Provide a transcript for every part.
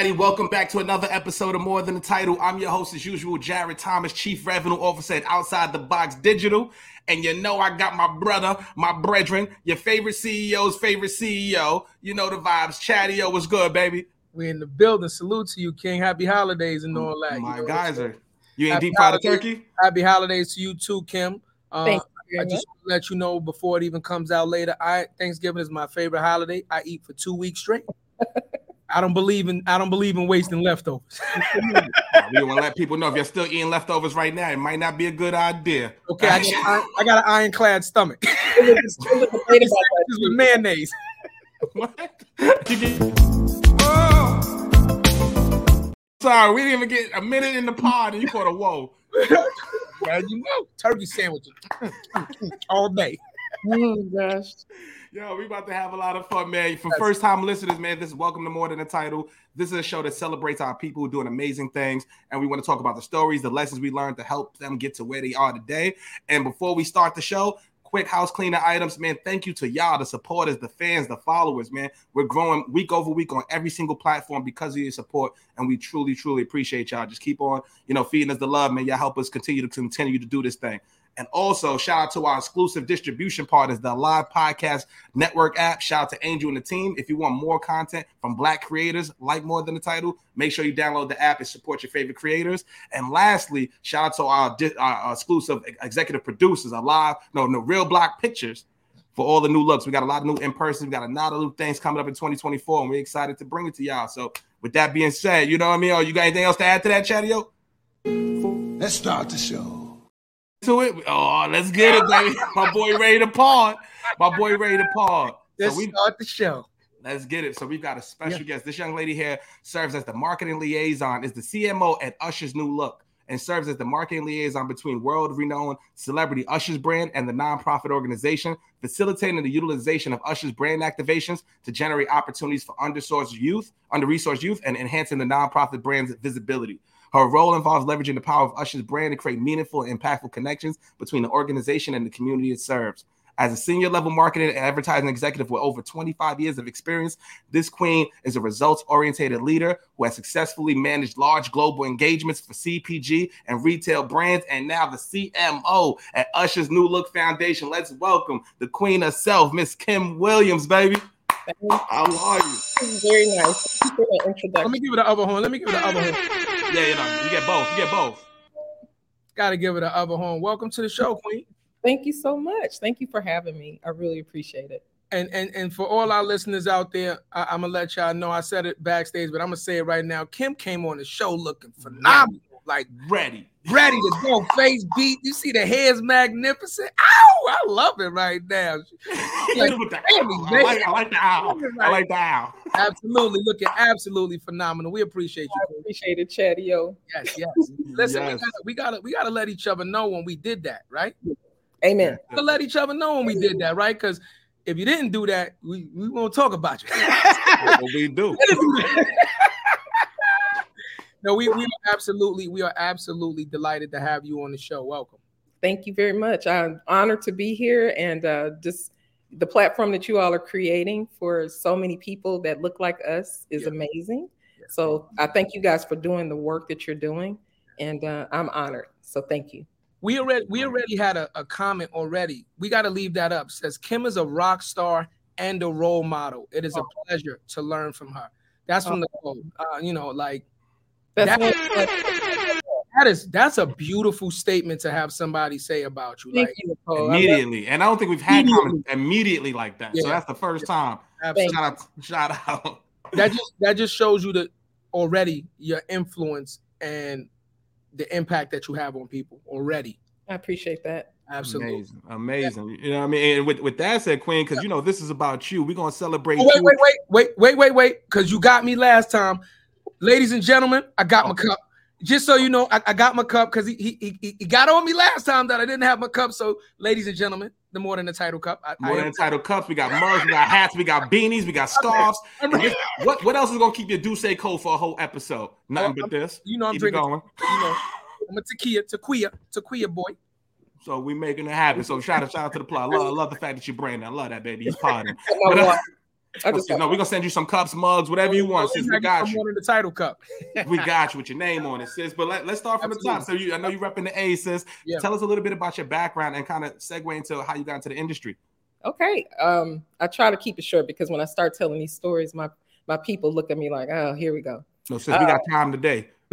everybody, welcome back to another episode of More Than the Title. I'm your host, as usual, Jarrett Thomas, Chief Revenue Officer at Outside the Box Digital. And you know, I got my brother, my brethren, your favorite CEO's favorite CEO. You know the vibes. Chadeo, what's good, baby? We in the building. Salute to you, King. Happy holidays and all that. My you know, guys are. You ain't deep fried a turkey? Happy holidays to you too, Kim. Uh, Thank you I just want to let you know before it even comes out later. I Thanksgiving is my favorite holiday. I eat for two weeks straight. I don't believe in I don't believe in wasting leftovers. We want to let people know if you're still eating leftovers right now, it might not be a good idea. Okay, I got, I, I got an ironclad stomach. It was- it was a debate about that. This with mayonnaise. What? You get- Oh. Sorry, we didn't even get a minute in the pod and you caught a whoa. Well, you know, turkey sandwiches all day. Oh gosh. Yo, we about to have a lot of fun, man. For first time listeners, man, this is Welcome to More Than a Title. This is a show that celebrates our people doing amazing things. And we want to talk about the stories, the lessons we learned to help them get to where they are today. And before we start the show, quick house cleaner items, man. Thank you to y'all, the supporters, the fans, the followers, man. We're growing week over week on every single platform because of your support. And we truly, truly appreciate y'all. Just keep on, you know, feeding us the love, man. Y'all help us continue to continue to do this thing. And also, shout out to our exclusive distribution partners, the Live Podcast Network app. Shout out to Angel and the team. If you want more content from Black creators like More Than the Title, make sure you download the app and support your favorite creators. And lastly, shout out to our, our exclusive executive producers, our live, no, no, Real Block Pictures for all the new looks. We got a lot of new in person. We got a lot of new things coming up in 2024, and we're excited to bring it to y'all. So, with that being said, you know what I mean? Oh, you got anything else to add to that, Chadeo? Let's start the show. To it. Oh, let's get it, baby. My boy ready to pod. My boy ready to pod. Let's we start the show. let's get it. So we've got a special guest. This young lady here serves as the marketing liaison, is the CMO at Usher's New Look, and serves as the marketing liaison between world-renowned celebrity Usher's brand and the nonprofit organization, facilitating the utilization of Usher's brand activations to generate opportunities for undersourced youth, under-resourced youth, and enhancing the nonprofit brand's visibility. Her role involves leveraging the power of Usher's brand to create meaningful and impactful connections between the organization and the community it serves. As a senior level marketing and advertising executive with over 25 years of experience, this queen is a results oriented leader who has successfully managed large global engagements for CPG and retail brands, and now the CMO at Usher's New Look Foundation. Let's welcome the queen herself, Miss Kim Williams, baby. How are you? Very nice. Thank you for that Let me give it the other horn. Let me give it the other horn. Yeah, you know, you get both. You get both. Gotta give it the other horn. Welcome to the show, Queen. Thank you so much. Thank you for having me. I really appreciate it. And and and for all our listeners out there, I, I'm gonna let y'all know. I said it backstage, but I'm gonna say it right now. Kim came on the show looking phenomenal, like Ready. Ready to go. Face beat. You see the hair's magnificent. Ow! I love it right now. Like, the baby. I, like, I like the owl. I like the owl. absolutely looking absolutely phenomenal. We appreciate you. I appreciate it, Chadeo. Yes, yes. Listen, Yes. we, gotta, we gotta we gotta let each other know when we did that, right? Amen. We gotta let each other know when we did that, right? Because if you didn't do that, we, we won't talk about you. That's what we do. no, we, we are absolutely we are absolutely delighted to have you on the show. Welcome. Thank you very much. I'm honored to be here and uh, just the platform that you all are creating for so many people that look like us is Yeah. amazing. So I thank you guys for doing the work that you're doing, and uh, I'm honored. So thank you. We already we already had a, a comment already. We got to leave that up. Says Kim is a rock star and a role model. It is a pleasure to learn from her. That's from the quote. Uh, you know, like That's That- what, that is that's a beautiful statement to have somebody say about you. thank Like you, Nicole. I Immediately. And I don't think we've had Immediately. comments immediately like that. So that's the first time. absolutely. Shout out, shout out. that just that just shows you that already your influence and the impact that you have on people already. I appreciate that. Absolutely. Amazing. Amazing. You know what I mean? And with, with that said, Queen, because you know this is about you. We're gonna celebrate Oh, wait, you. wait, wait, wait, wait, wait, wait, because you got me last time. Ladies and gentlemen, I got my cup. Just so you know, I, I got my cup because he, he he he got on me last time that I didn't have my cup. So, ladies and gentlemen, the more than the title cup. I, More I than am- entitled cups. We got mugs, we got hats, we got beanies, we got scarves. This- what what else is gonna keep your Duce cold for a whole episode? Nothing Oh, but this. you know I'm Keep drinking. going. You know, I'm a tequila, tequila, tequila boy. So we making it happen. So shout out, shout out to the plot. I love, I love the fact that you're branding. I love that, baby. He's potting. My But, uh, water. I just no, we're gonna send you some cups, mugs, whatever you want. Sis, we got you. the title cup. We got you with your name on it, sis. But let, let's start from the top. So you, I know you're repping the A, sis. Yeah. Tell us a little bit about your background and kind of segue into how you got into the industry. Okay. Um, I try to keep it short because when I start telling these stories, my my people look at me like, oh, here we go. No, sis, we got time today.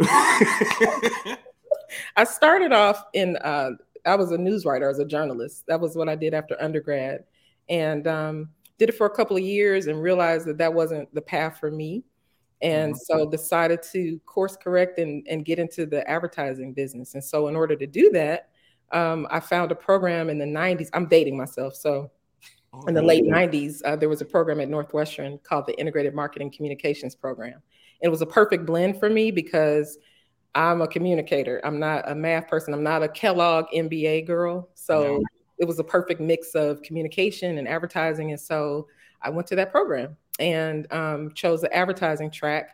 I started off in uh, I was a news writer, as a journalist. That was what I did after undergrad, and um, did it for a couple of years and realized that that wasn't the path for me, and so decided to course correct and and get into the advertising business. And so, in order to do that, um, I found a program in the '90s. I'm dating myself, so in the late 90s, uh, there was a program at Northwestern called the Integrated Marketing Communications Program. It was a perfect blend for me because I'm a communicator. I'm not a math person. I'm not a Kellogg MBA girl. So. It was a perfect mix of communication and advertising. And so I went to that program and um, chose the advertising track.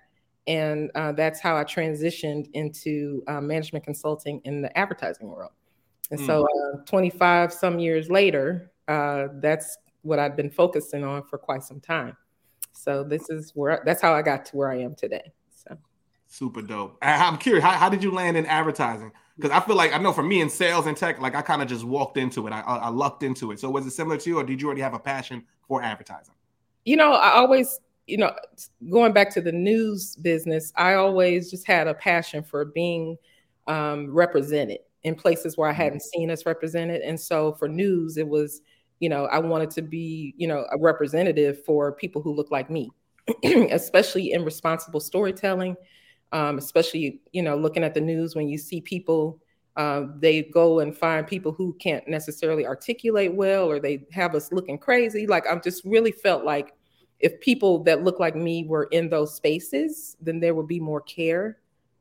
And uh, that's how I transitioned into uh, management consulting in the advertising world. And so, uh, 25 some years later, uh, that's what I've been focusing on for quite some time. So this is where that's how I got to where I am today. So Super dope. I'm curious, how, how did you land in advertising? Because I feel like I know for me in sales and tech, like I kind of just walked into it. I, I I lucked into it. So was it similar to you, or did you already have a passion for advertising? you know, I always, you know, going back to the news business, I always just had a passion for being um, represented in places where I hadn't seen us represented. And so for news, it was, you know, I wanted to be, you know, a representative for people who look like me, especially in responsible storytelling, um, especially, you know, looking at the news when you see people. Uh, they go and find people who can't necessarily articulate well, or they have us looking crazy. Like I'm just really felt like if people that look like me were in those spaces, then there would be more care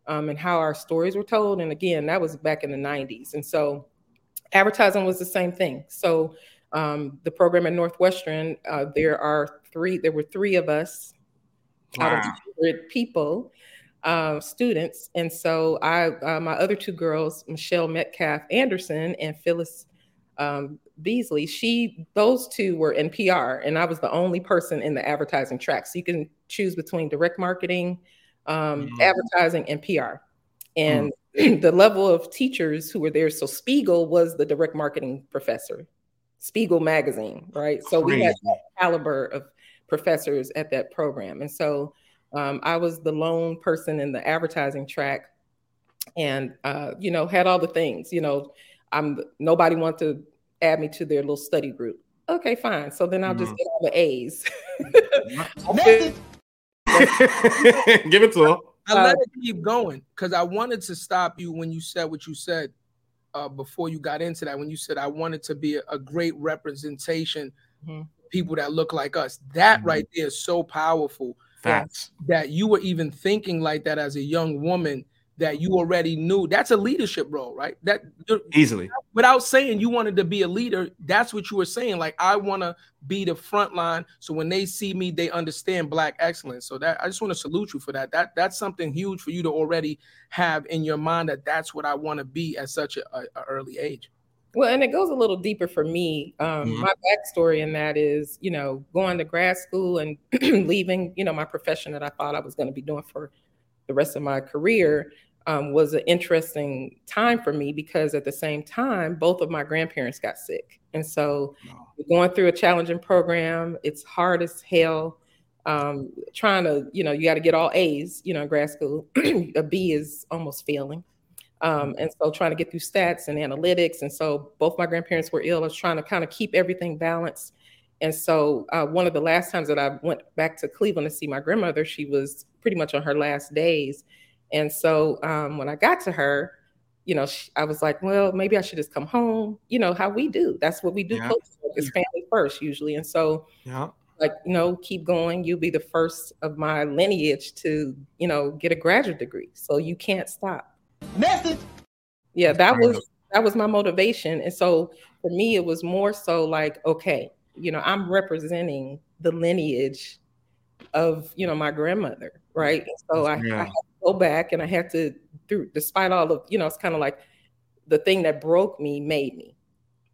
um, and how our stories were told. And again, that was back in the 90s. And so advertising was the same thing. So um, the program at Northwestern, uh, there are three, there were three of us out of Wow. 100 people, uh, students. And so I, uh, my other two girls, Michelle Metcalf Anderson and Phyllis um, Beasley, she, those two were in PR, and I was the only person in the advertising track. So you can choose between direct marketing, um, Mhm. advertising, and PR. And the level of teachers who were there, so Spiegel was the direct marketing professor, Spiegel magazine, right? So we had Crazy. caliber of professors at that program. And so um, I was the lone person in the advertising track and, uh, you know, had all the things, you know, I'm nobody wanted to add me to their little study group. Okay, fine. So then I'll just Mhm. get all the A's. Give it to him. I Uh, let it keep going because I wanted to stop you when you said what you said uh, before you got into that. When you said I wanted to be a, a great representation, Mhm. people that look like us. That Mhm. right there is so powerful Facts. that you were even thinking like that as a young woman. That you already knew. That's a leadership role, right? That Easily. without saying you wanted to be a leader, that's what you were saying. Like, I want to be the front line. So when they see me, they understand black excellence. So that I just want to salute you for that. That that's something huge for you to already have in your mind that that's what I want to be at such a, a, a early age. Well, and it goes a little deeper for me. Um, Mhm. My backstory in that is, you know, going to grad school and leaving, you know, my profession that I thought I was going to be doing for the rest of my career um, was an interesting time for me because at the same time, both of my grandparents got sick. And so we're going through a challenging program. It's hard as hell. Um, trying to, you know, you got to get all A's, you know, in grad school. a B is almost failing. Um, and so trying to get through stats and analytics. And so both my grandparents were ill. I was trying to kind of keep everything balanced. And so uh, one of the last times that I went back to Cleveland to see my grandmother, she was pretty much on her last days. And so um, when I got to her, you know, she, I was like, well, maybe I should just come home. You know how we do. That's what we do. Yeah. Close is family first usually. And so Yeah. like you know keep going you'll be the first of my lineage to you know get a graduate degree so you can't stop Message. yeah that was that was my motivation and so for me it was more so like okay you know i'm representing the lineage of you know my grandmother right and so I, Yeah. I have to go back and I had to through despite all of, you know, it's kind of like the thing that broke me made me.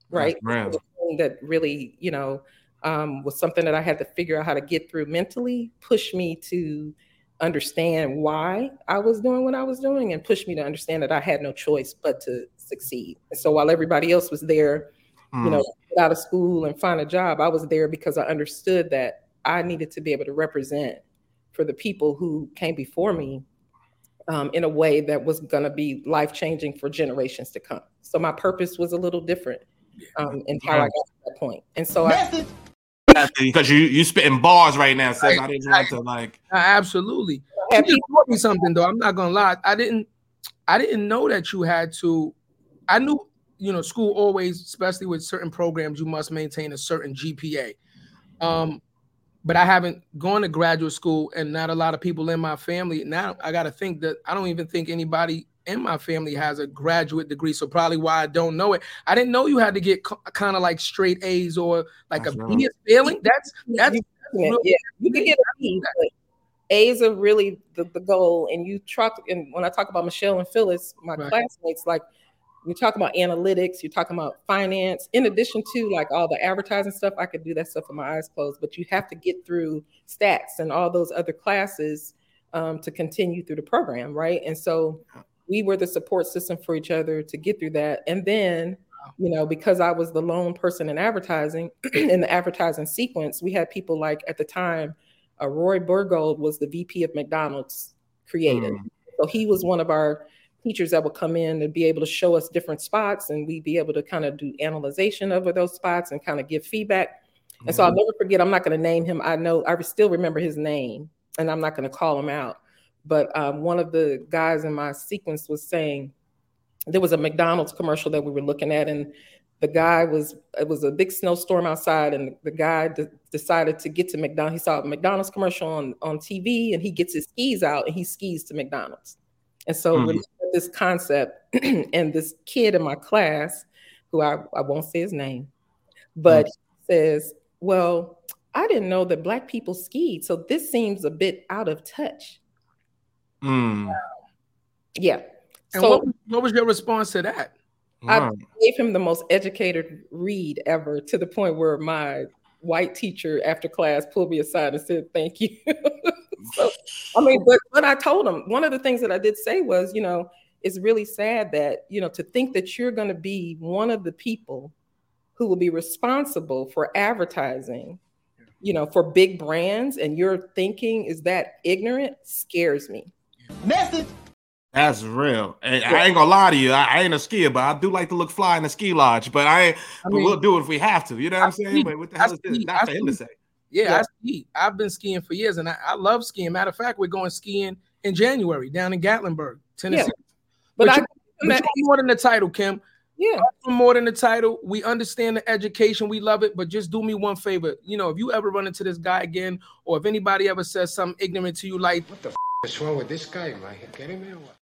Right. The thing That really, you know, um, was something that I had to figure out how to get through mentally, push me to understand why I was doing what I was doing and push me to understand that I had no choice but to succeed. And so while everybody else was there, mm. you know, out of school and find a job, I was there because I understood that I needed to be able to represent for the people who came before me um, in a way that was going to be life changing for generations to come. So my purpose was a little different um, in how I got to that point. And so I, because you you spitting bars right now. Says I, I didn't want to like absolutely. You just taught me something though. I'm not gonna lie. I didn't I didn't know that you had to. I knew you know school always, especially with certain programs, you must maintain a certain GPA. Um, but I haven't gone to graduate school, and not a lot of people in my family. Now I got to think that I don't even think anybody in my family has a graduate degree, so probably why I don't know it. I didn't know you had to get kind of like straight A's or like that's a right. B failing. That's that's, that's yeah. You can get a B. A's are really the, the goal, and you talk. And when I talk about Michelle and Phyllis, my right. classmates, like you talk about analytics, you're talking about finance. In addition to like all the advertising stuff, I could do that stuff with my eyes closed. But you have to get through stats and all those other classes um, to continue through the program, right? And so we were the support system for each other to get through that. And then, you know, because I was the lone person in advertising in the advertising sequence, we had people like at the time, uh, Roy Bergold was the VP of McDonald's creative. Mm. So he was one of our teachers that would come in and be able to show us different spots and we'd be able to kind of do analyzation over those spots and kind of give feedback. And so I'll mm-hmm. never forget, I'm not going to name him. I know I still remember his name and I'm not going to call him out. But um, one of the guys in my sequence was saying there was a McDonald's commercial that we were looking at, and the guy was it was a big snowstorm outside, and the guy de- decided to get to McDonald's. He saw a McDonald's commercial on on TV, and he gets his skis out and he skis to McDonald's. And so mm. this concept, and this kid in my class, who I, I won't say his name, but mm. says, "Well, I didn't know that black people skied, so this seems a bit out of touch." Mm. Yeah. And so, what, what was your response to that? I gave him the most educated read ever to the point where my white teacher after class pulled me aside and said, Thank you. so, I mean, but what I told him, one of the things that I did say was, you know, it's really sad that, you know, to think that you're going to be one of the people who will be responsible for advertising, you know, for big brands and your thinking is that ignorant scares me. Message. That's real. And I ain't gonna lie to you. I, I, ain't a skier, but I do like to look fly in the ski lodge. But I, I mean, we'll do it if we have to. You know what I I'm saying? Ski. But what the hell I is this? Not for him to say. Yeah, yeah, I ski. I've been skiing for years, and I, I, love skiing. Matter of fact, we're going skiing in January down in Gatlinburg, Tennessee. Yeah. But, but, I, you, but more than the title, Kim. Yeah. More than the title. We understand the education. We love it. But just do me one favor. You know, if you ever run into this guy again, or if anybody ever says something ignorant to you, like, what the What's wrong with this guy? Am I getting him or what?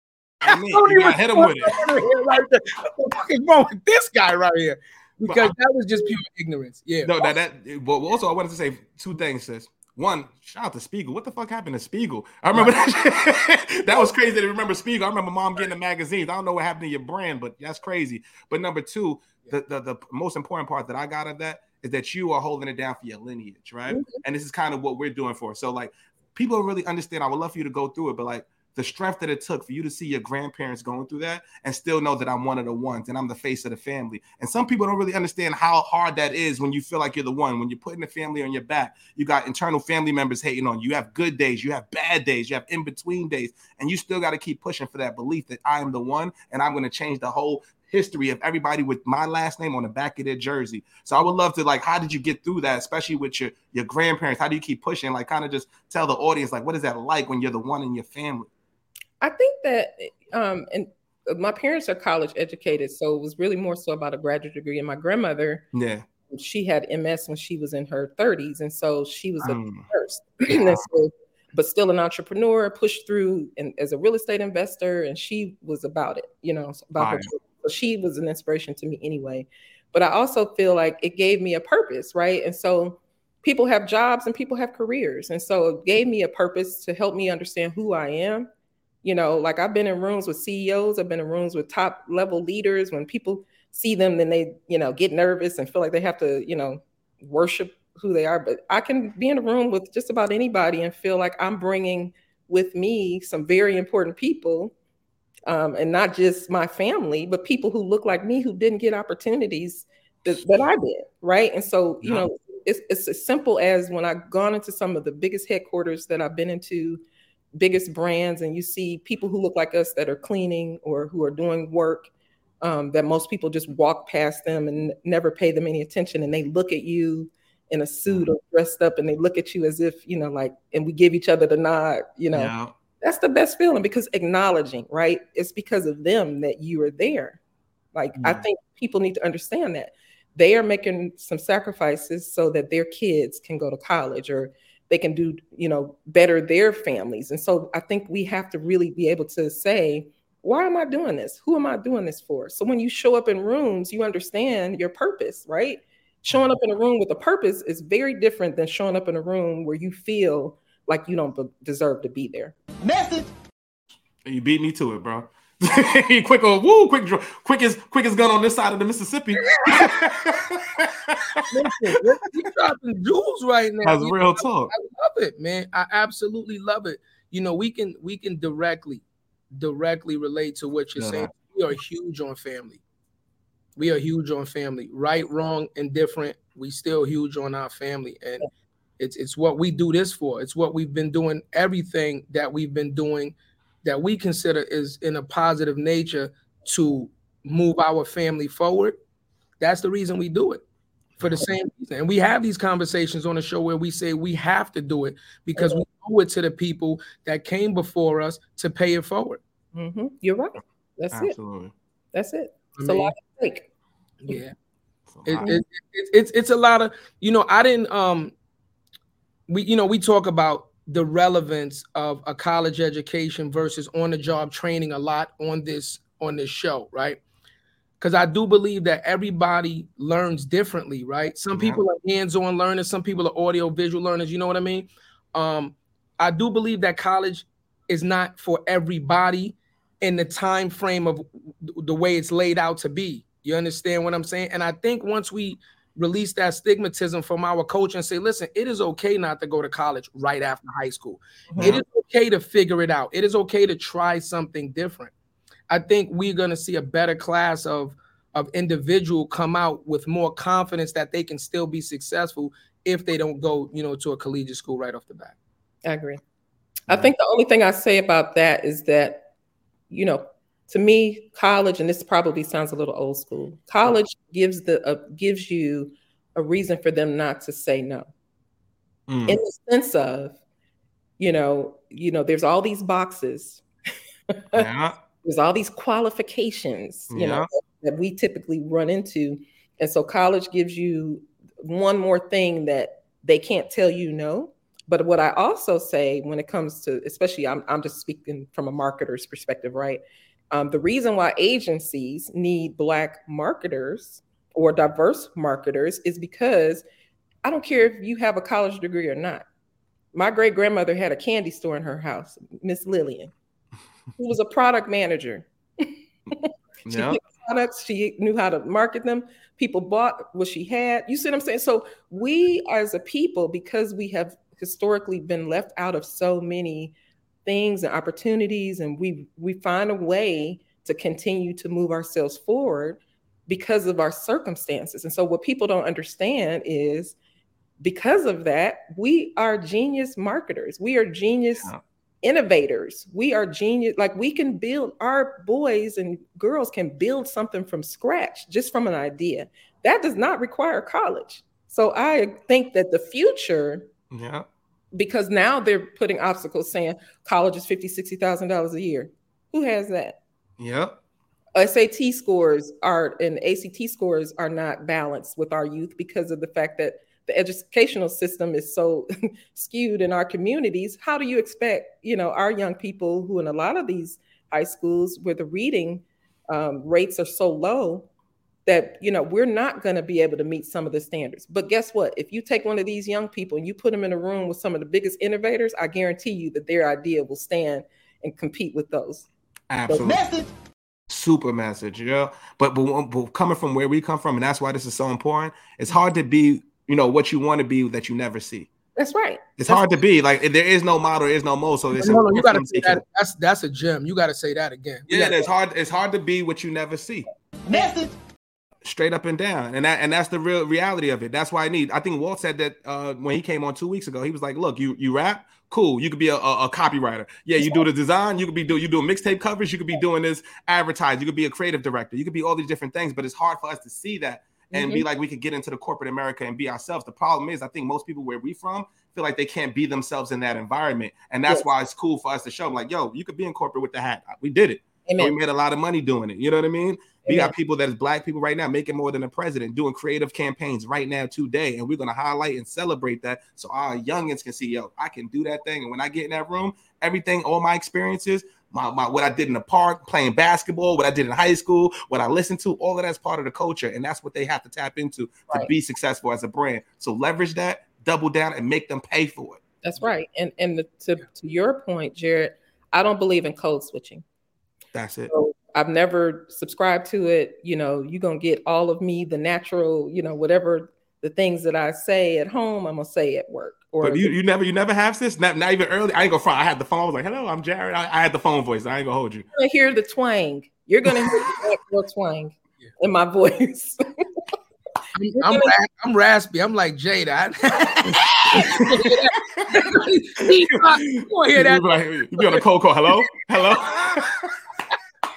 I mean, you got hit him with it. Right what the fuck is wrong with this guy right here? Because that was just pure ignorance. Yeah. No, that that. But also, I wanted to say two things, sis. One, shout out to Spiegel. What the fuck happened to Spiegel? I remember that. that was crazy to remember Spiegel. I remember mom getting the magazines. I don't know what happened to your brand, but that's crazy. But number two, the, the, the most important part that I got of that is that you are holding it down for your lineage, right? Mm-hmm. And this is kind of what we're doing for. So, like, people really understand. I would love for you to go through it, but like the strength that it took for you to see your grandparents going through that and still know that I'm one of the ones and I'm the face of the family. And some people don't really understand how hard that is when you feel like you're the one. When you're putting the family on your back, you got internal family members hating on you. You have good days, you have bad days, you have in between days, and you still got to keep pushing for that belief that I am the one and I'm going to change the whole history of everybody with my last name on the back of their jersey. So I would love to like, how did you get through that, especially with your your grandparents? How do you keep pushing? Like, kind of just tell the audience like, what is that like when you're the one in your family? I think that, um, and my parents are college educated, so it was really more so about a graduate degree. And my grandmother, yeah, she had MS when she was in her 30s, and so she was a um, nurse. so, but still an entrepreneur, pushed through and as a real estate investor, and she was about it, you know, about her so she was an inspiration to me anyway. But I also feel like it gave me a purpose, right? And so people have jobs and people have careers. And so it gave me a purpose to help me understand who I am, You know, like I've been in rooms with CEOs, I've been in rooms with top level leaders. When people see them, then they, you know, get nervous and feel like they have to, you know, worship who they are. But I can be in a room with just about anybody and feel like I'm bringing with me some very important people um, and not just my family, but people who look like me who didn't get opportunities that, that I did, right? And so, you know, it's, it's as simple as when I've gone into some of the biggest headquarters that I've been into, biggest brands, and you see people who look like us that are cleaning or who are doing work um, that most people just walk past them and never pay them any attention, and they look at you in a suit or dressed up, and they look at you as if you know, like, and we give each other the nod, you know. Yeah. That's the best feeling because acknowledging, right? It's because of them that you are there. Like, I Mhm. think people need to understand that they are making some sacrifices so that their kids can go to college or they can do you know better their families and so i think we have to really be able to say why am i doing this who am i doing this for so when you show up in rooms you understand your purpose right showing up in a room with a purpose is very different than showing up in a room where you feel like you don't deserve to be there You beat me to it, bro. quick, oh, woo, quick, draw, quickest, quickest gun on this side of the Mississippi. Listen, you dropping jewels right now. That's You real know, talk. I love it, man. I absolutely love it. You know, we can we can directly directly relate to what you're Yeah. saying. We are huge on family. We are huge on family. Right, wrong, indifferent. We still huge on our family. And it's it's what we do this for. It's what we've been doing, everything that we've been doing that we consider is in a positive nature to move our family forward. That's the reason we do it for the same reason. And we have these conversations on the show where we say we have to do it because we owe it to the people that came before us to pay it forward. Mhm. you're right that's it Absolutely. that's it I it's a lot at stake yeah. So, It, it, it, it's it's a lot of you know I didn't um we you know we talk about the relevance of a college education versus on the job training a lot on this on this show right because I do believe that everybody learns differently right some people are hands-on learners some people are audio visual learners you know what I mean um I do believe that college is not for everybody in the time frame of the way it's laid out to be. You understand what I'm saying? And I think once we release that stigmatism from our coach and say, listen, it is okay not to go to college right after high school. It uh-huh. is okay to figure it out. It is okay to try something different. I think we're going to see a better class of of individual come out with more confidence that they can still be successful if they don't go, you know, to a collegiate school right off the bat. I agree. I think the only thing I say about that is that, you know, to me, college, and this probably sounds a little old school. College gives the uh, gives you a reason for them not to say no, Mm. in the sense of, you know, you know, there's all these boxes, yeah. there's all these qualifications, you know, that we typically run into, and so college gives you one more thing that they can't tell you no. But what I also say when it comes to, especially, I'm, I'm just speaking from a marketer's perspective, right? Um, the reason why agencies need Black marketers or diverse marketers is because I don't care if you have a college degree or not. My great grandmother had a candy store in her house, Miss Lillian, who was a product manager. She Yeah. picked products, she knew how to market them. People bought what she had. You see what I'm saying? So we as a people, because we have historically been left out of so many things and opportunities, and we we find a way to continue to move ourselves forward because of our circumstances. And so what people don't understand is because of that, we are genius marketers. We are genius Yeah. innovators. We are genius. Like we can build, our boys and girls can build something from scratch just from an idea. That does not require college. So I think that the future, Yeah. Because now they're putting obstacles saying college is $50,000, $60,000 a year. Who has that? Yeah. SAT scores are and ACT scores are not balanced with our youth because of the fact that the educational system is so skewed in our communities. How do you expect, you know, our young people who in a lot of these high schools where the reading um, rates are so low that you know we're not going to be able to meet some of the standards. But guess what? If you take one of these young people and you put them in a room with some of the biggest innovators, I guarantee you that their idea will stand and compete with those. Absolutely. Super message, yeah. But, but but coming from where we come from, and that's why this is so important. It's hard to be, you know, what you want to be that you never see. That's right. It's That's hard to be like there is no model, there is no mo. So it's No, no, you gotta say that. That's that's a gem. You gotta say that again. We Yeah, gotta- it's hard. It's hard to be what you never see. Straight up and down, and that and that's the real reality of it. That's why I need. I think Walt said that uh, when he came on two weeks ago. He was like, "Look, you you rap, cool. You could be a, a, a copywriter. Yeah, you do the design. You could be do you do mixtape covers. You could be doing this advertise. You could be a creative director. You could be all these different things. But it's hard for us to see that and be like we could get into the corporate America and be ourselves. The problem is, I think most people where we from feel like they can't be themselves in that environment, and that's Yes. why it's cool for us to show them like, "Yo, you could be in corporate with the hat. We did it." Amen. we made a lot of money doing it. You know what I mean? We got people that is black people right now making more than the president, doing creative campaigns right now today, and we're gonna highlight and celebrate that so our youngins can see, yo, I can do that thing. And when I get in that room, everything, all my experiences, my, my what I did in the park, playing basketball, what I did in high school, what I listened to, all of that's part of the culture, and that's what they have to tap into to be successful as a brand. So leverage that, double down, and make them pay for it. That's right. And and the, to to your point, Jarrett, I don't believe in code switching. That's it. So I've never subscribed to it. You know, you're gonna get all of me, the natural, you know, whatever the things that I say at home, I'm gonna say at work. Or But you, you never you never have this not, not even early. I ain't gonna front. I had the phone. I was like, "Hello, I'm Jarrett." I, I had the phone voice. I ain't gonna hold you. you're gonna hear the twang. You're gonna hear the black girl twang in my voice. I'm, I'm, I'm raspy. I'm like Jada. you gonna hear that? You be you be on a cold call. Hello, hello.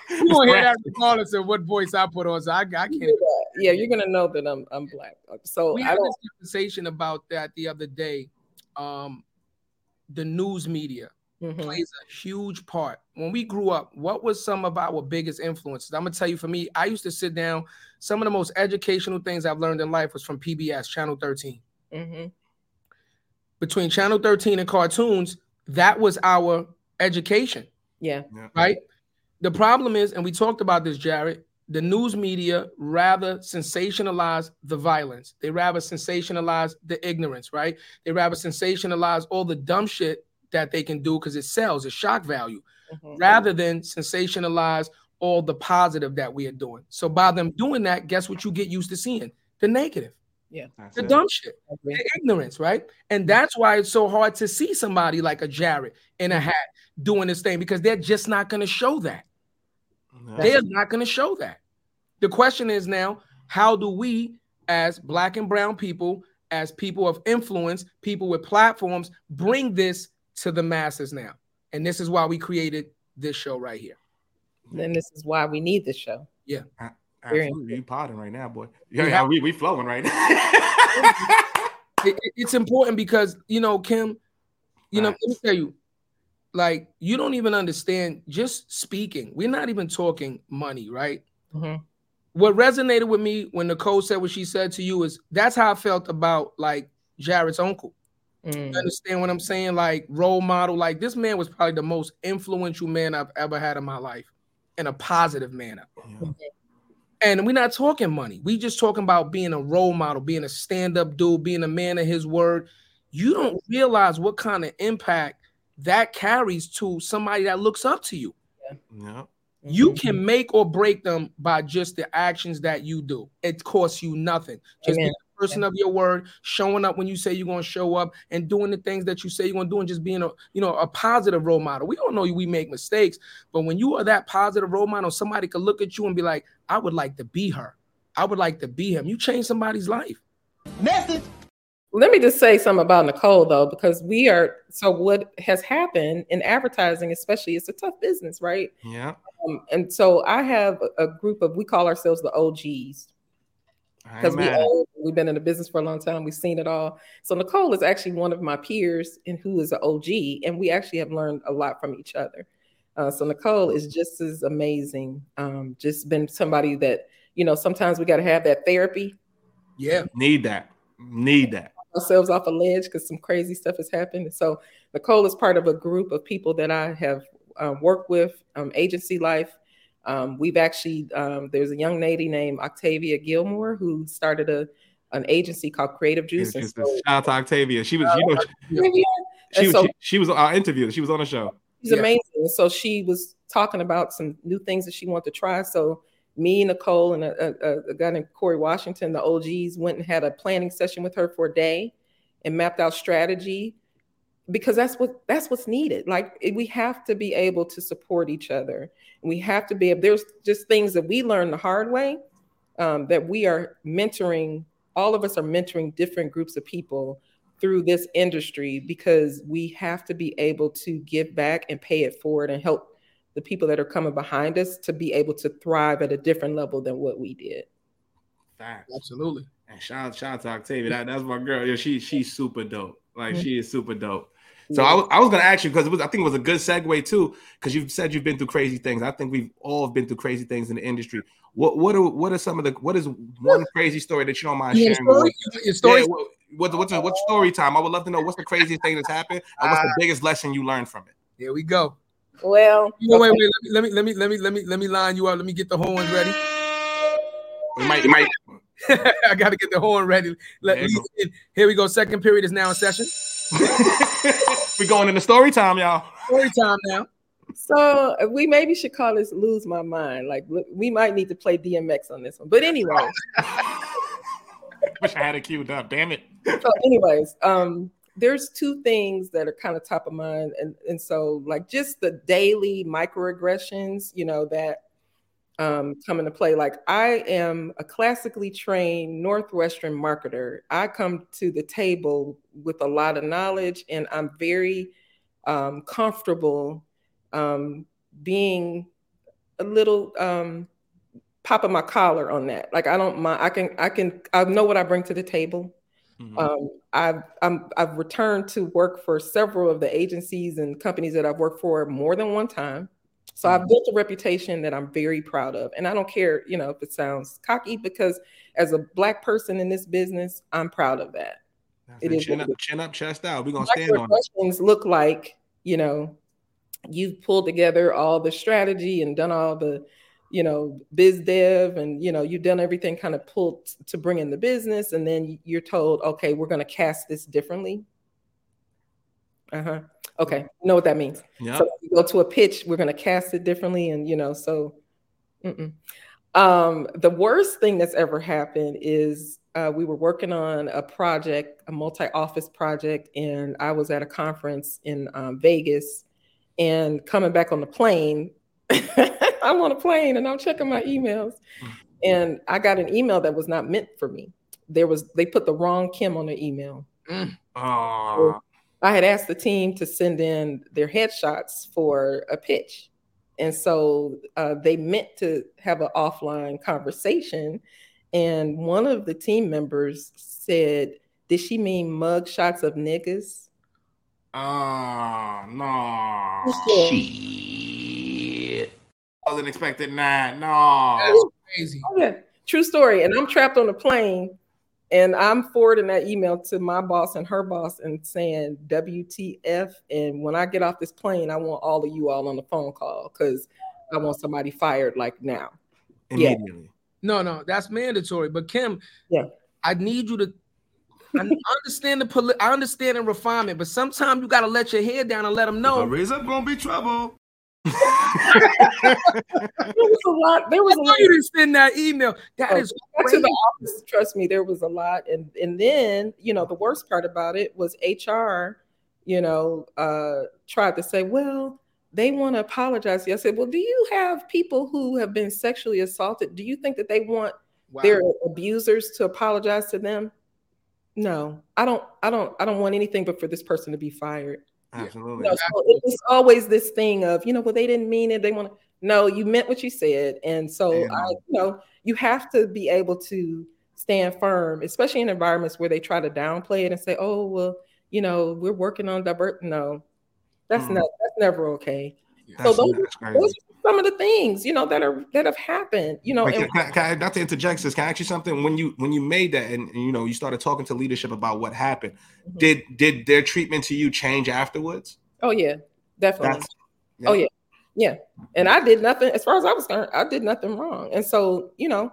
You gonna hear that regardless of what voice I put on. So I, I can't. yeah, you're gonna know that I'm I'm black. So We I had don't. this conversation about that the other day. Um, the news media Mhm. plays a huge part. When we grew up, what was some of our biggest influences? I'm gonna tell you. For me, I used to sit down. Some of the most educational things I've learned in life was from PBS Channel 13. Mhm. Between Channel 13 and cartoons, that was our education. Yeah. right? The problem is, and we talked about this, Jarrett, the news media rather sensationalize the violence. They rather sensationalize the ignorance, right? They rather sensationalize all the dumb shit that they can do because it sells, it's shock value, Mhm. rather than sensationalize all the positive that we are doing. So by them doing that, guess what you get used to seeing? The negative, That's the it. dumb shit the ignorance, right? And that's why it's so hard to see somebody like a Jarrett in a hat doing this thing because they're just not going to show that. Yeah. They're not going to show that. The question is now, how do we, as black and brown people, as people of influence, people with platforms, bring this to the masses now? And this is why we created this show right here. Then this is why we need this show. Absolutely. You potting right now, boy. Yeah, We yeah, we we flowing right now. It- it- it's important because you know, Kim, you know, let me tell you, like you don't even understand just speaking. We're not even talking money, right? Mhm. What resonated with me when Nicole said what she said to you is that's how I felt about like Jarrett's uncle. Mm. You understand what I'm saying? Like role model. Like this man was probably the most influential man I've ever had in my life, in a positive manner. Yeah. And we're not talking money. We just talking about being a role model, being a stand-up dude, being a man of his word. You don't realize what kind of impact that carries to somebody that looks up to you. Yeah. You Mhm. can make or break them by just the actions that you do. It costs you nothing. Just being Amen. a person of your word, showing up when you say you're going to show up, and doing the things that you say you're going to do, and just being a you know a positive role model. We don't know we make mistakes, but when you are that positive role model, somebody could look at you and be like, "I would like to be her. I would like to be him." You change somebody's life. Let me just say something about Nicole though, because we are so what has happened in advertising, especially, it's a tough business, right? Yeah. Um, and so I have a a group of we call ourselves the OGs because we mad. old, we've been in the business for a long time, we've seen it all. So Nicole is actually one of my peers and who is an OG, and we actually have learned a lot from each other. Uh, so Nicole is just as amazing. Um, just been somebody that you know sometimes we got to have that therapy Yeah, Need that. Need that. Ourselves off a ledge because some crazy stuff has happened. So Nicole is part of a group of people that I have uh, worked with, um, Agency Life. Um, we've actually um, there's a young lady named Octavia Gilmore who started a an agency called Creative Juice. And so, Shout out to Octavia. She was, you know, Octavia, she, and was so she, she was our interview. She was on the show. She's Yeah. amazing. So she was talking about some new things that she wanted to try. So me, Nicole, and a, a, a guy named Corey Washington, the OGs, went and had a planning session with her for a day and mapped out strategy because that's what that's what's needed. Like we have to be able to support each other. We have to be able. There's just things that we learn the hard way um, that we are mentoring. All of us are mentoring different groups of people through this industry because we have to be able to give back and pay it forward and help the people that are coming behind us to be able to thrive at a different level than what we did. Facts. Absolutely. And shout out, shout out to Octavia. That, that's my girl. Yeah, she she's super dope. Like Mhm. she is super dope. So I was, was gonna ask you because it was I think it was a good segue too because you've said you've been through crazy things. I think we've all been through crazy things in the industry. What what are what are some of the what is one crazy story that you don't mind Your sharing? story, with us? your story. Yeah, what, what, what's a, what's story time? I would love to know what's the craziest thing that's happened and what's the biggest lesson you learned from it. Here we go. Well, Wait, wait, wait. Let me let me let me let me let me line you up. Let me get the horns ready. We might, we might. I got to get the horn ready. Let There me. Here we go. Second period is now in session. we going into story time, y'all. Story time now. so we maybe should call this "lose my mind." Like we might need to play DMX on this one. But anyway, Wish I had it queued up. Damn it. so anyways, um, there's two things that are kind of top of mind, and and so like just the daily microaggressions, you know, that um, come into play. Like I am a classically trained Northwestern marketer. I come to the table with a lot of knowledge, and I'm very um, comfortable um, being a little um, popping my collar on that. Like I don't mind. I can I can I know what I bring to the table. Mhm. Um, I've I'm, I've returned to work for several of the agencies and companies that I've worked for more than one time. So I've built a reputation that I'm very proud of, and I don't care, you know, if it sounds cocky because as a black person in this business, I'm proud of that. That's It is Chin up, chin up, chest out. We're gonna stand on it. Microaggressions look like, you know, you've pulled together all the strategy and done all the, you know, biz dev and you know, you've done everything kind of pulled to bring in the business, and then you're told, okay, we're gonna cast this differently. Uh-huh. Okay, you know what that means. Yeah. So you go to a pitch, we're going to cast it differently, and you know, so. Mm-mm. Um, the worst thing that's ever happened is uh, we were working on a project, a multi-office project, and I was at a conference in um, Vegas, and coming back on the plane, I'm on a plane and I'm checking my emails, and I got an email that was not meant for me. There was they put the wrong Kim on the email. Oh, I had asked the team to send in their headshots for a pitch. And so uh, they meant to have an offline conversation. And one of the team members said, Did she mean mug shots of niggas? oh no. Shit. I wasn't expecting that. No. That's crazy. Oh, yeah. True story. And I'm trapped on a plane and I'm forwarding that email to my boss and her boss and saying WTF. And when I get off this plane, I want all of you all on the phone call because I want somebody fired like now. Yeah. Immediately. No, no, that's mandatory. But Kim, Yeah. I need you to I understand the poli- I understand the refinement, but sometimes you gotta let your head down and let them know. raise up, gonna be trouble. There was a lot. There was a lot. you didn't send that email. That Oh, is to the office, trust me, there was a lot. And and then, you know, the worst part about it was HR, you know, uh, tried to say, well, they want to apologize. I said, well, do you have people who have been sexually assaulted? Do you think that they want Wow. their abusers to apologize to them? No, I don't. I don't. I don't want anything but for this person to be fired. Absolutely. No, so it- it's always this thing of, you know, well, they didn't mean it. They want to, no, you meant what you said. And so, Yeah. I, you know, you have to be able to stand firm, especially in environments where they try to downplay it and say, oh, well, you know, we're working on divert. No, that's Mm. not, that's never okay. That's, those- crazy. Those are some of the things, you know, that are, that have happened, you know, Wait, and can, can I, not to interject this, can I ask you something? When you when you made that and, and, you know you started talking to leadership about what happened, Mhm. did did their treatment to you change afterwards? oh yeah, definitely. That's Oh yeah, yeah. And I did nothing as far as I was concerned. I did nothing wrong, and so you know,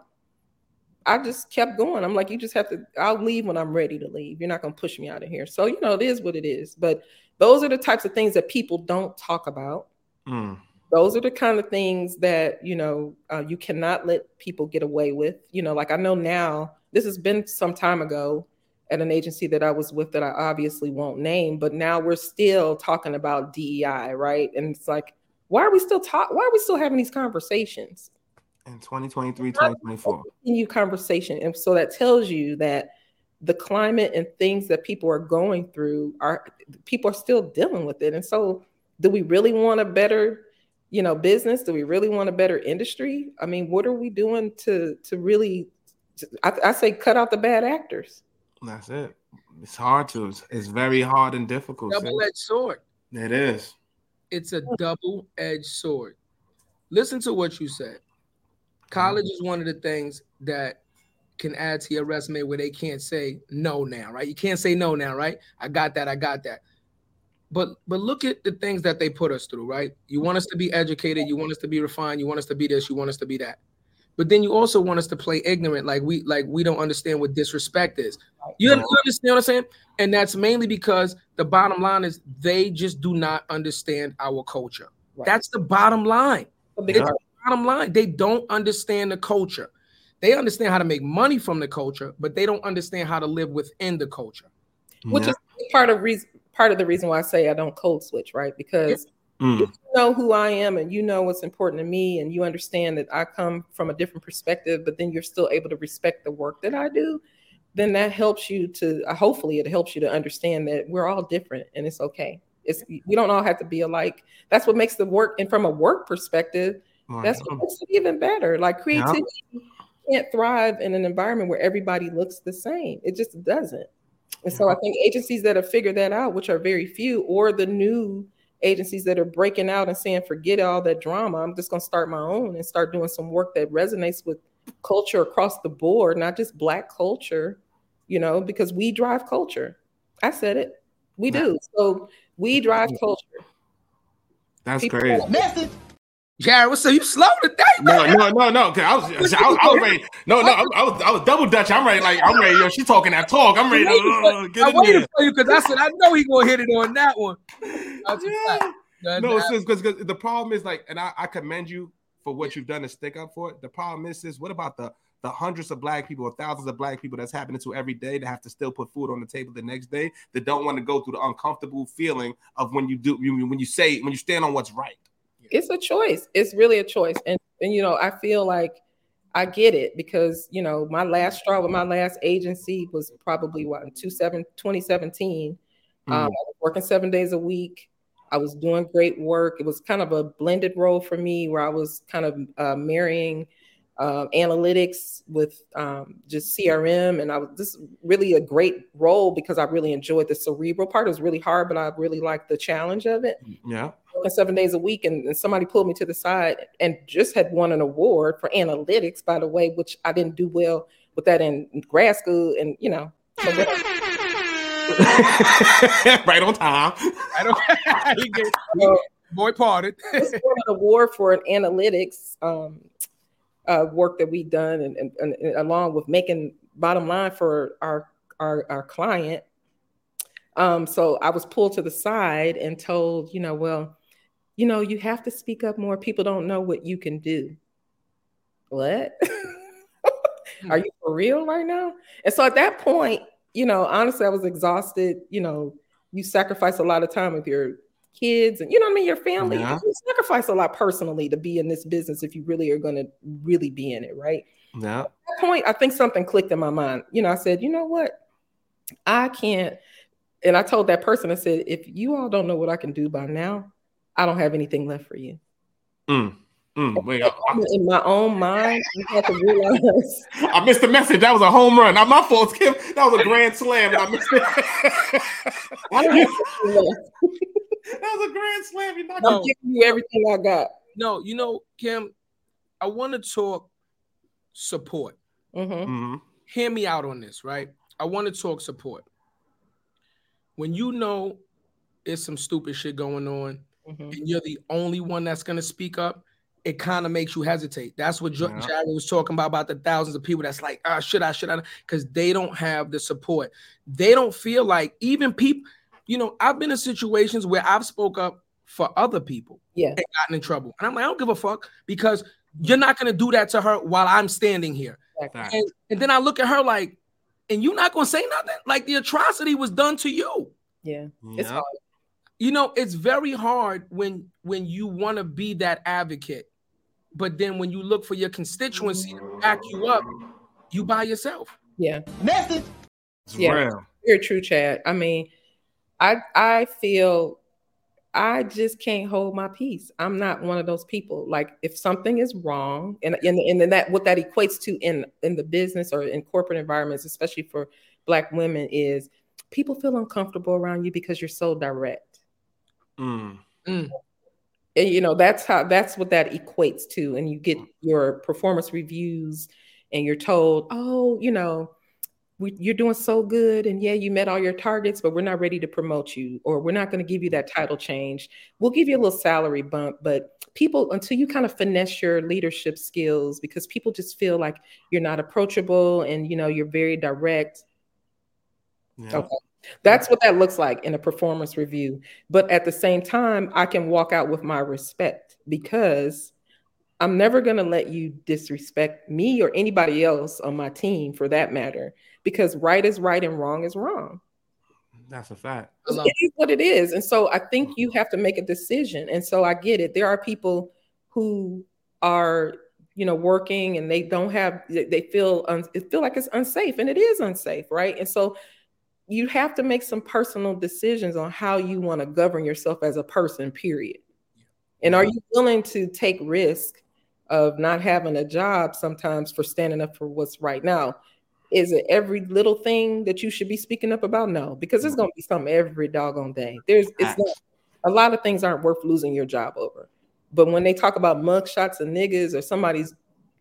I just kept going. I'm like, you just have to, I'll leave when I'm ready to leave. You're not going to push me out of here. So, you know, it is what it is. But those are the types of things that people don't talk about. Mm. Those are the kind of things that, you know, uh, you cannot let people get away with. You know, like I know now, this has been some time ago at an agency that I was with that I obviously won't name, but now we're still talking about DEI, right? And it's like, why are we still talk? Why are we still having these conversations? In 2023, 2024. Continue conversation, and so that tells you that the climate and things that people are going through are people are still dealing with it. And so, do we really want a better, you know, business? Do we really want a better industry? I mean, what are we doing to to really? I, I say, cut out the bad actors. That's it. It's hard to. It's, it's very hard and difficult. sis. Double-edged sword. It is. It's a double-edged sword. Listen to what you said. College is one of the things that can add to your resume where they can't say no now, right? You can't say no now, right? I got that, I got that. But but look at the things that they put us through, right? You want us to be educated, you want us to be refined, you want us to be this, you want us to be that. But then you also want us to play ignorant, like we like we don't understand what disrespect is. You, you understand what I'm saying? And that's mainly because the bottom line is they just do not understand our culture. Right. That's the bottom line. It's because- the bottom line. They don't understand the culture. They understand how to make money from the culture, but they don't understand how to live within the culture. which Yeah. is part of reason part of the reason why I say I don't code switch, right? Because Mm. if you know who I am and you know what's important to me and you understand that I come from a different perspective, but then you're still able to respect the work that I do, then that helps you to uh, hopefully it helps you to understand that we're all different and it's okay. It's we don't all have to be alike. That's what makes the work and from a work perspective, that's what makes it even better. Like creativity can't thrive in an environment where everybody looks the same. It just doesn't. And so I think agencies that have figured that out, which are very few, or the new agencies that are breaking out and saying, forget all that drama. I'm just going to start my own and start doing some work that resonates with culture across the board, not just Black culture, you know, because we drive culture. I said it. We do. So we drive culture. That's People- crazy. Jarrett, what's up? You slow today, No, man. no, no, no. 'cause I was, I was, I was ready. No, no, I, was, I was double dutch. I'm ready. Like I'm ready. Yo, she talking that talk. I'm ready to uh, get I in waited there. for you because I said I know he gonna hit it on that one. Yeah. That- No, that- sis, because the problem is like, and I, I commend you for what you've done to stick up for it. The problem is, sis, what about the the hundreds of black people or thousands of black people that's happening to every day that have to still put food on the table the next day that don't want to go through the uncomfortable feeling of when you do when you say when you stand on what's right. It's a choice. It's really a choice. And and you know i feel like i get it because you know my last straw with my last agency was probably what in 27 2017 um, Mm. i was working seven days a week. I was doing great work. It was kind of a blended role for me where i was kind of uh, marrying um, analytics with um, just crm and i was this really a great role because i really enjoyed the cerebral part it was really hard but i really liked the challenge of it Yeah. seven days a week, and, and somebody pulled me to the side and just had won an award for analytics, by the way, which I didn't do well with that in grad school, and you know, so right on time. I don't. get, boy parted. just won an award for an analytics um, uh, work that we've done, and, and, and along with making bottom line for our our, our client. Um, so I was pulled to the side and told, you know, well, you know, you have to speak up more. People don't know what you can do. What? Are you for real right now? And so at that point, you know, honestly, I was exhausted. You know, you sacrifice a lot of time with your kids and you know what I mean, your family. Yeah. You sacrifice a lot personally to be in this business if you really are going to really be in it, right? Yeah. At that point, I think something clicked in my mind. You know, I said, you know what? I can't. And I told that person, I said, if you all don't know what I can do by now, I don't have anything left for you. Mm. Mm. Wait, I, I- In my own mind, I had to realize I missed the message. That was a home run. Not my fault, Kim. That was a grand slam. I missed it. I don't have anything left. that was a grand slam. You knocked I'm No. giving you everything I got. no, you know, Kim, I want to talk support. hmm Mhm. Hear me out on this, right? I want to talk support. When you know it's some stupid shit going on, hmm and you're the only one that's gonna speak up, it kind of makes you hesitate. That's what jo- Yeah. Jarrett was talking about about the thousands of people that's like, ah, should I, should I? Because they don't have the support. They don't feel like even people, you know, I've been in situations where I've spoke up for other people Yeah. and gotten in trouble. And I'm like, I don't give a fuck because you're not gonna do that to her while I'm standing here. Facts. And, and then I look at her like, and you're not gonna say nothing? Like the atrocity was done to you. Yeah. It's Yeah. hard. You know, it's very hard when when you want to be that advocate, but then when you look for your constituency to back you up, you by yourself. Yeah. It's Yeah. real. Very true, Chad. I mean, I I feel I just can't hold my peace. I'm not one of those people. Like if something is wrong, and and and then that what that equates to in in the business or in corporate environments, especially for Black women, is people feel uncomfortable around you because you're so direct. Mm. And you know that's how that's what that equates to. And you get your performance reviews, and you're told, oh, you know, we, you're doing so good and yeah you met all your targets but we're not ready to promote you or we're not going to give you that title change we'll give you a little salary bump but people until you kind of finesse your leadership skills because people just feel like you're not approachable and you know you're very direct Yeah. Okay. That's what that looks like in a performance review. But at the same time, I can walk out with my respect because I'm never going to let you disrespect me or anybody else on my team for that matter, because right is right and wrong is wrong. That's a fact. It is what it is. And so I think you have to make a decision. And so I get it. There are people who are, you know, working and they don't have, they- they feel, un, it feel like it's unsafe and it is unsafe. Right. And so you have to make some personal decisions on how you want to govern yourself as a person, period. And are you willing to take risk of not having a job sometimes for standing up for what's right now? Is it every little thing that you should be speaking up about? No, because there's going to be something every doggone day. There's it's not a lot of things aren't worth losing your job over. But when they talk about mugshots of niggas or somebody's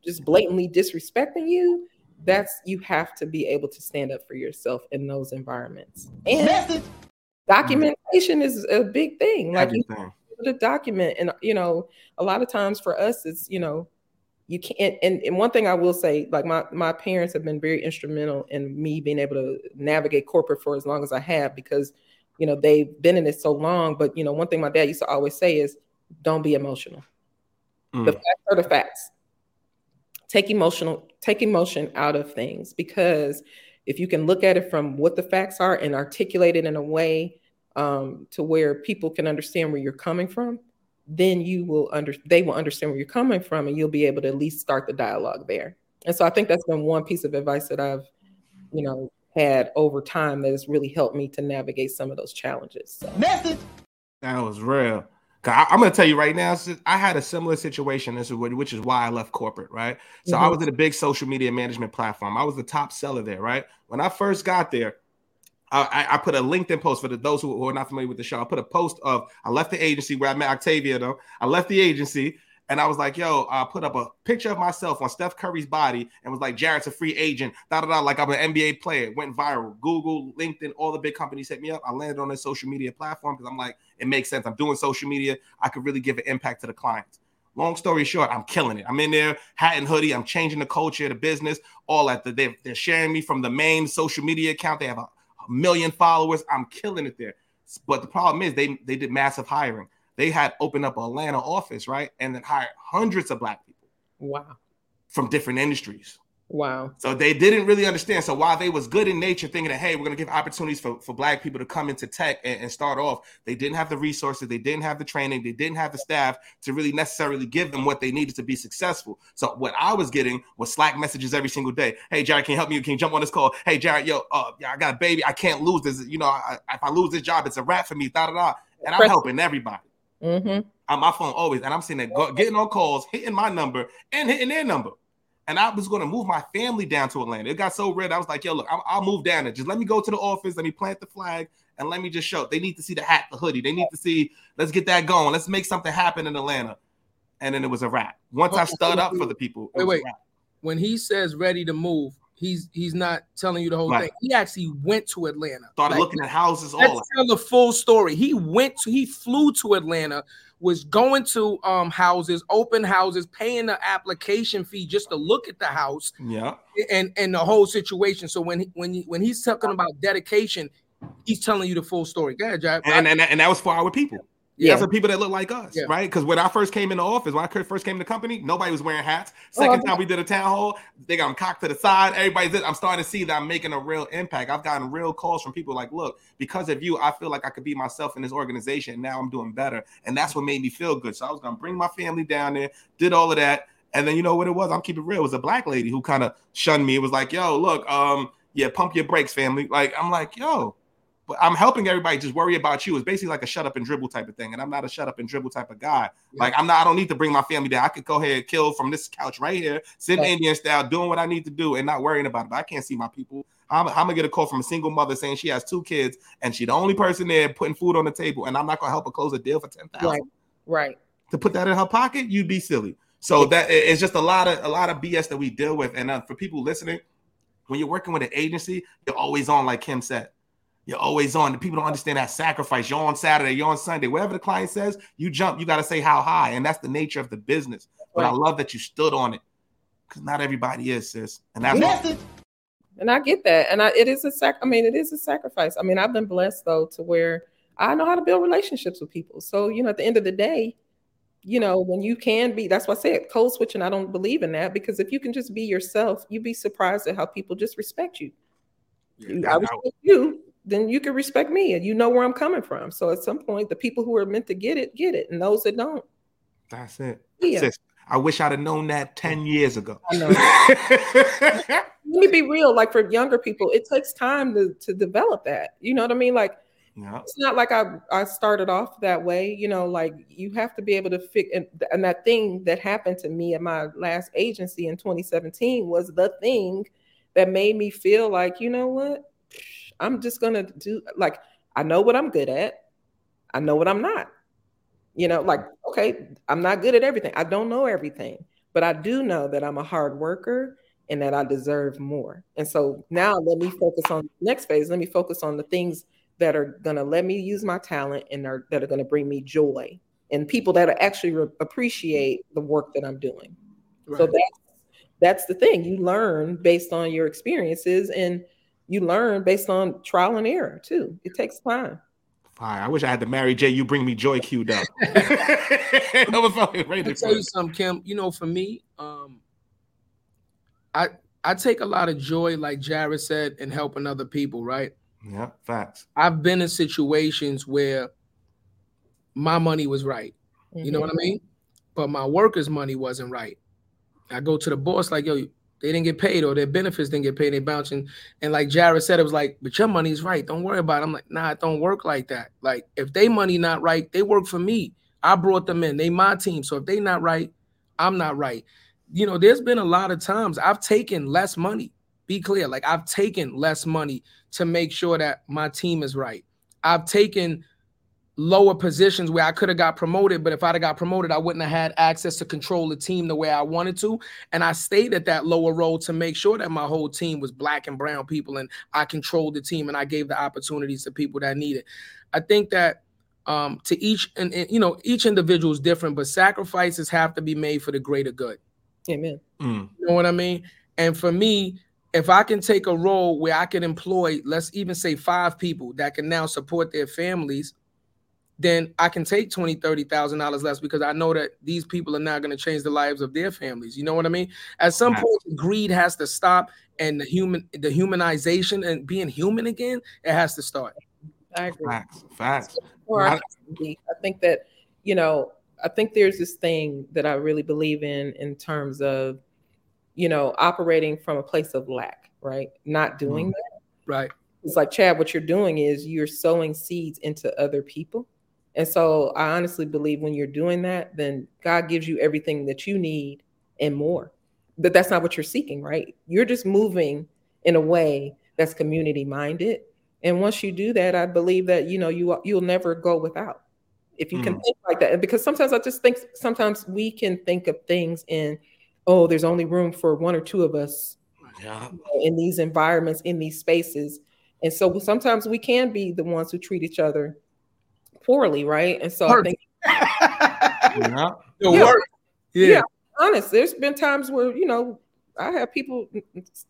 just blatantly disrespecting you, that's you have to be able to stand up for yourself in those environments. And documentation is a big thing. Like you Everything. the document and you know a lot of times for us it's you know you can't and, and one thing i will say like my my parents have been very instrumental in me being able to navigate corporate for as long as i have because you know they've been in it so long. But you know one thing my dad used to always say is don't be emotional. Mm. the facts are the facts. Take emotional take emotion out of things because if you can look at it from what the facts are and articulate it in a way um, to where people can understand where you're coming from then you will under they will understand where you're coming from and you'll be able to at least start the dialogue there and so i think that's been one piece of advice that i've you know had over time that has really helped me to navigate some of those challenges so. That was real I, am gonna tell you right now. I had a similar situation. This is what, which is why I left corporate. Right. So I Mhm. was in a big social media management platform. I was the top seller there. Right. When I first got there, I, I- put a LinkedIn post for the, those who, who are not familiar with the show. I put a post of I left the agency where I met Octavia. Though I left the agency. And I was like, yo, I put up a picture of myself on Steph Curry's body and was like, Jarrett's a free agent, da da da, like I'm an NBA player. Went viral. Google, LinkedIn, all the big companies hit me up. I landed on a social media platform because I'm like, it makes sense. I'm doing social media. I could really give an impact to the clients. Long story short, I'm killing it. I'm in there, hat and hoodie. I'm changing the culture, the business, all that. They're, they're sharing me from the main social media account. They have a, a million followers. I'm killing it there. But the problem is they they did massive hiring. They had opened up an Atlanta office, right? And then hired hundreds of black people wow from different industries. Wow So they didn't really understand. So while they was good in nature, thinking that hey, we're gonna give opportunities for, for black people to come into tech and, and start off, they didn't have the resources, they didn't have the training, they didn't have the staff to really necessarily give them what they needed to be successful. So what I was getting was Slack messages every single day. Hey Jarrett, can you help me? Can you jump on this call? Hey Jarrett, yo, uh, yeah, I got a baby, I can't lose this. You know, I, if I lose this job, it's a wrap for me. Da da da. And I'm helping everybody Mm-hmm. on my phone always, and I'm sitting there getting on calls, hitting my number and hitting their number. And I was going to move my family down to Atlanta. It got so red. I was like, yo, look, I'll, I'll move down there. Just let me go to the office. Let me plant the flag and let me just show. They need to see the hat, the hoodie. They need to see, let's get that going. Let's make something happen in Atlanta. And then it was a wrap. Once I stood up for the people, it Wait, was wait. When he says ready to move, He's he's not telling you the whole Right. thing. He actually went to Atlanta. Started Like, looking at houses all Let's tell the full story. He went to he flew to Atlanta, was going to um houses, open houses, paying the application fee just to look at the house Yeah. and and the whole situation. So when he, when he, when he's talking about dedication, he's telling you the full story. Go ahead, Jack. And, and and that was for our people. Yeah. That's for people that look like us, Yeah. right? Because when I first came in the office, when I first came to the company, nobody was wearing hats. Oh, Second I time we did a town hall, they got them cocked to the side. Everybody's. I'm starting to see that I'm making a real impact. I've gotten real calls from people like, look, because of you, I feel like I could be myself in this organization. Now I'm doing better. And that's what made me feel good. So I was gonna bring my family down there, did all of that. And then you know what it was? I'm keeping it real. It was a black lady who kind of shunned me. It was like, yo, look, um, yeah, pump your brakes, family. Like, I'm like, yo, but I'm helping everybody just worry about you. It's basically like a shut up and dribble type of thing. And I'm not a shut up and dribble type of guy. Like I'm not, I don't need to bring my family down. I could go ahead and kill from this couch right here, sitting Right. Indian style, doing what I need to do and not worrying about it. But I can't see my people. I'm, I'm gonna get a call from a single mother saying she has two kids and she the only person there putting food on the table, and I'm not gonna help her close a deal for ten thousand Right. Right. to put that in her pocket, you'd be silly. So that it's just a lot of a lot of BS that we deal with. And uh, for people listening, when you're working with an agency, you're always on, like Kim said. You're always on. The people don't understand that sacrifice. You're on Saturday, you're on Sunday. Wherever the client says, you jump, you got to say how high. And that's the nature of the business. But I love that you stood on it. Because not everybody is, sis. And that's And I get that. And I, it is a sac. I mean, it is a sacrifice. I mean, I've been blessed though to where I know how to build relationships with people. So you know, at the end of the day, you know, when you can be, that's why I said code switching. I don't believe in that because if you can just be yourself, you'd be surprised at how people just respect you. You- I I- respect you, then you can respect me, and you know where I'm coming from. So at some point, the people who are meant to get it, get it, and those that don't, that's it. yeah. Sis, I wish I'd have known that 10 years ago. Let me be real like for younger people it takes time to, to develop that you know what i mean like yeah. it's not like i i started off that way you know like you have to be able to fix and, and that thing that happened to me at my last agency in 2017 was the thing that made me feel like you know what i'm just gonna do like i know what i'm good at i know what i'm not you know like okay i'm not good at everything i don't know everything but i do know that i'm a hard worker and that I deserve more. And so now let me focus on the next phase. Let me focus on the things that are going to let me use my talent and are, that are going to bring me joy and people that are actually re- appreciate the work that I'm doing. So that's that's the thing. You learn based on your experiences and you learn based on trial and error too. It takes time. Fire. I wish I had to marry Jay. You bring me joy queued up. I was ready I'll tell you it. something, Kim. You know, for me, um, I I take a lot of joy, like Jarrett said, in helping other people. Right? Yeah, facts. I've been in situations where my money was right. You know what I mean? But my workers' money wasn't right. I go to the boss like, yo, they didn't get paid or their benefits didn't get paid. They bouncing. And like Jarrett said, it was like, but your money's right. Don't worry about it. I'm like, nah, it don't work like that. Like if they money not right, they work for me. I brought them in. They my team. So if they not right, I'm not right. You know, there's been a lot of times I've taken less money. Be clear. Like I've taken less money to make sure that my team is right. I've taken lower positions where I could have got promoted, but if I'd have got promoted, I wouldn't have had access to control the team the way I wanted to. And I stayed at that lower role to make sure that my whole team was black and brown people and I controlled the team and I gave the opportunities to people that needed. I think that um, to each and, and you know each individual is different, but sacrifices have to be made for the greater good. Amen. Mm. You know what I mean? And for me, if I can take a role where I can employ, let's even say five people that can now support their families, then I can take twenty, thirty thousand dollars less because I know that these people are not going to change the lives of their families. You know what I mean? At some Right. point, greed has to stop, and the human, the humanization and being human again, it has to start. I agree. Facts. Facts. Or I- I think- that, you know, I think there's this thing that I really believe in in terms of, you know, operating from a place of lack, right? Not doing mm-hmm. that. Right. It's like, Chad, what you're doing is you're sowing seeds into other people. And so I honestly believe when you're doing that, then God gives you everything that you need and more. But that's not what you're seeking, right? You're just moving in a way that's community minded. And once you do that, I believe that you know you you'll never go without. If you can Mm. think like that, and because sometimes I just think sometimes we can think of things in, oh, there's only room for one or two of us. Yeah. in these environments, in these spaces. And so sometimes we can be the ones who treat each other poorly, right? And so I think Yeah. The Yeah. worst. Yeah. Yeah. honest, there's been times where you know I have people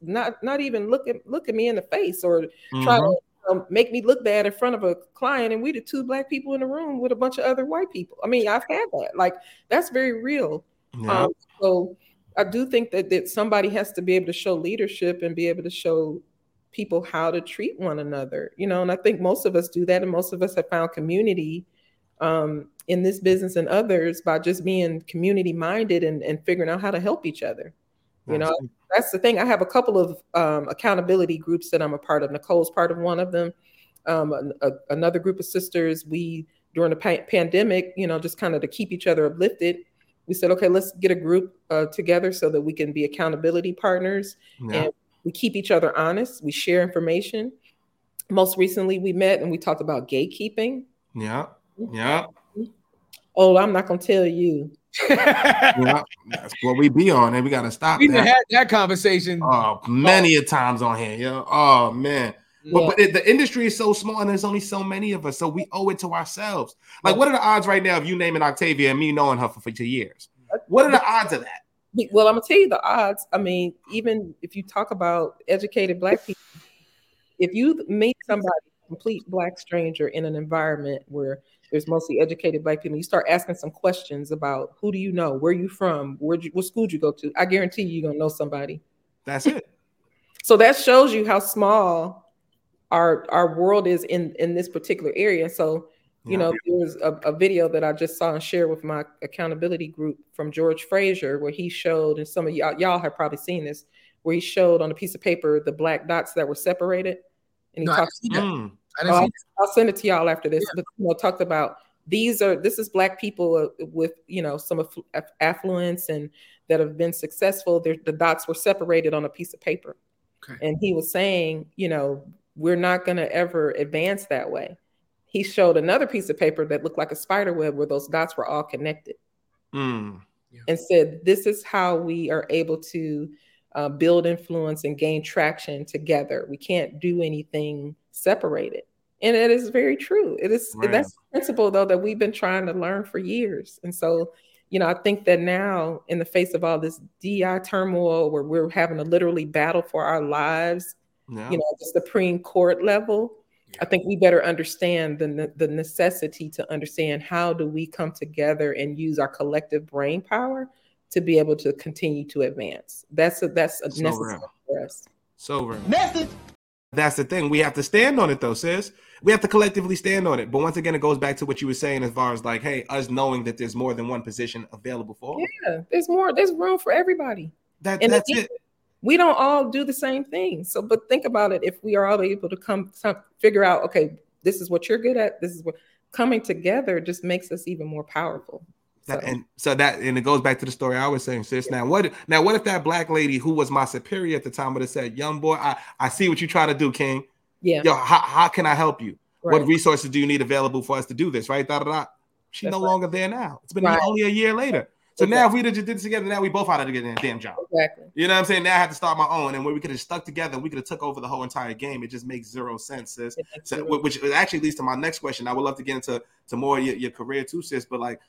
not not even look at look at me in the face or try Mhm. to um, make me look bad in front of a client, and we the two black people in the room with a bunch of other white people. I mean, I've had that. Like that's very real. Yeah. Um, so I do think that that somebody has to be able to show leadership and be able to show people how to treat one another. You know, and I think most of us do that, and most of us have found community um, in this business and others by just being community minded and, and figuring out how to help each other. You know, That's- that's the thing. I have a couple of um, accountability groups that I'm a part of. Nicole's part of one of them. Um, an- a- another group of sisters. We during the pa- pandemic, you know, just kind of to keep each other uplifted. We said, okay, let's get a group uh, together so that we can be accountability partners yeah. and we keep each other honest. We share information. Most recently, we met and we talked about gatekeeping. Yeah. Yeah. Oh, I'm not gonna tell you. Yeah. That's what we be on, and we gotta stop we done that. had that conversation. Oh, many a times on here, Yeah. Oh man. But, Yeah. but it, the industry is so small and there's only so many of us, so we owe it to ourselves. Like, what are the odds right now of you naming Octavia and me knowing her for, for two years? What are the odds of that? Well, I'm gonna tell you the odds. I mean, even if you talk about educated black people, if you meet somebody, complete black stranger in an environment where there's mostly educated black people, you start asking some questions about who do you know, where you from, where you, what school you go to. I guarantee you, you're gonna know somebody. That's it. So that shows you how small our our world is in in this particular area. So you Yeah. know, there was a, a video that I just saw and shared with my accountability group from George Fraser, where he showed, and some of y'all y'all have probably seen this, where he showed on a piece of paper the black dots that were separated, and he No, talked. Mm. oh, I'll, I'll send it to y'all after this. But you know, talked about these are this is black people uh, with you know some aff- aff- affluence and that have been successful. They're, the dots were separated on a piece of paper, Okay. and he was saying, you know, we're not going to ever advance that way. He showed another piece of paper that looked like a spider web where those dots were all connected Mm. and said, This is how we are able to uh, build influence and gain traction together. We can't do anything separated. And it is very true. It is Right. that's the principle though that we've been trying to learn for years. And so, you know, I think that now in the face of all this DI turmoil where we're having to literally battle for our lives, Yeah. you know, at the Supreme Court level, I think we better understand the ne- the necessity to understand how do we come together and use our collective brain power to be able to continue to advance. That's a, that's a So necessary real. for us. So real. That's the thing. We have to stand on it though, sis. We have to collectively stand on it. But once again, it goes back to what you were saying as far as like, hey, us knowing that there's more than one position available for. Yeah, there's more. There's room for everybody. That And that's it- it. We don't all do the same thing. So, but think about it. If we are all able to come, some, figure out, okay, this is what you're good at. This is what coming together just makes us even more powerful. So- and so that and it goes back to the story I was saying, sis. Now what now what if that black lady who was my superior at the time would have said, Young boy, I, I see what you try to do, King. yeah, Yo, how, how can I help you? right. What resources do you need available for us to do this? Right? Da, da, da. She's That's no right. longer there now. It's been Right. only a year later. So now if we just did this together, now we both had to get a damn job. exactly. You know what I'm saying? Now I have to start my own, and where we could have stuck together, we could have took over the whole entire game. It just makes zero sense, sis. So, which actually leads to my next question. I would love to get into to more your, your career too, sis. But like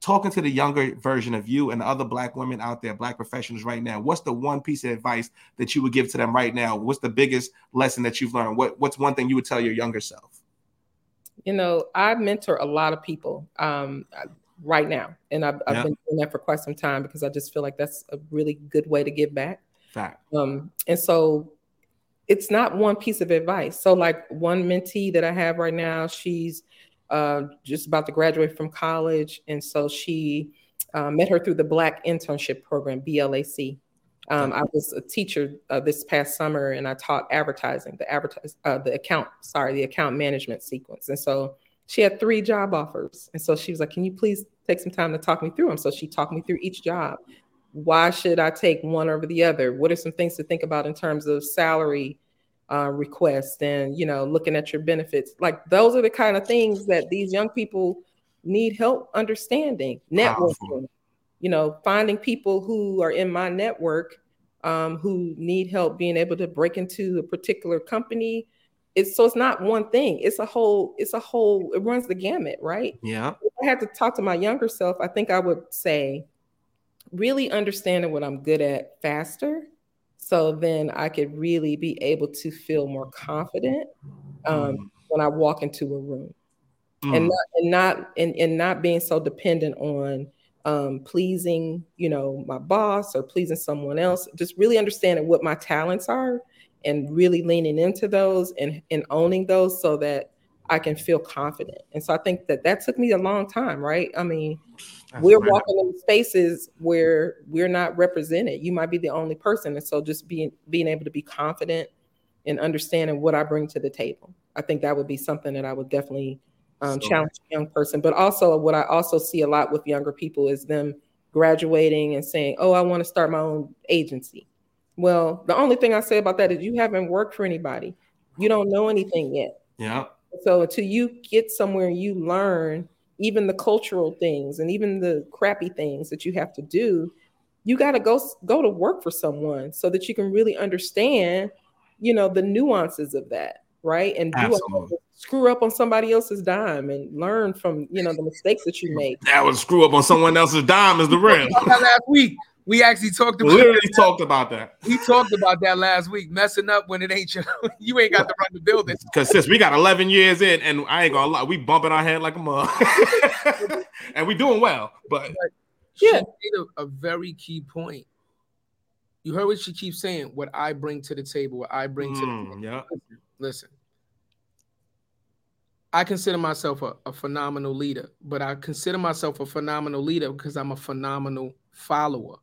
talking to the younger version of you and other black women out there, black professionals right now, what's the one piece of advice that you would give to them right now? What's the biggest lesson that you've learned? What What's one thing you would tell your younger self? you know, I mentor a lot of people um, right now, and I've, I've Yeah. been doing that for quite some time because I just feel like that's a really good way to give back. Fact. Um, and so it's not one piece of advice. So, like one mentee that I have right now, she's uh, just about to graduate from college, and so she uh, met her through the Black Internship Program, BLAC. Um, I was a teacher uh, this past summer, and I taught advertising, the advertise, uh, the account, sorry, the account management sequence. And so she had three job offers, and so she was like, "Can you please take some time to talk me through them?" So she talked me through each job. Why should I take one over the other? What are some things to think about in terms of salary uh, request and you know looking at your benefits? Like those are the kind of things that these young people need help understanding. Networking, Powerful. you know, finding people who are in my network um, who need help being able to break into a particular company. It's so it's not one thing. It's a whole. It's a whole. It runs the gamut, right? Yeah. If I had to talk to my younger self, I think I would say, really understanding what I'm good at faster, so then I could really be able to feel more confident um, Mm. when I walk into a room Mm. and not and not and, and not being so dependent on um, pleasing you know my boss or pleasing someone else just really understanding what my talents are and really leaning into those and and owning those so that i can feel confident. And so i think that that took me a long time right? I mean That's we're right. walking in spaces where we're not represented. You might be the only person. And so just being being able to be confident and understanding what i bring to the table i think that would be something that i would definitely um, So- challenge a young person. But also what i also see a lot with younger people is them graduating and saying oh i want to start my own agency well the only thing i say about that is you haven't worked for anybody you don't know anything yet Yeah. so until you get somewhere and you learn even the cultural things and even the crappy things that you have to do, you got to go go to work for someone so that you can really understand, you know, the nuances of that, right? And do screw up on somebody else's dime and learn from, you know, the mistakes that you make. That would screw up on someone else's dime is the real. Last week, we actually talked about literally talked about that. we talked about that last week. Messing up when it ain't you. you ain't got to run the building. Because since we got 11 years in, and I ain't gonna lie, we bumping our head like a mug, and we doing well. But She Yeah. made a, a very key point. You heard what she keeps saying. What I bring to the table. What I bring to the mm, yeah, listen. I consider myself a, a phenomenal leader, but I consider myself a phenomenal leader because I'm a phenomenal follower.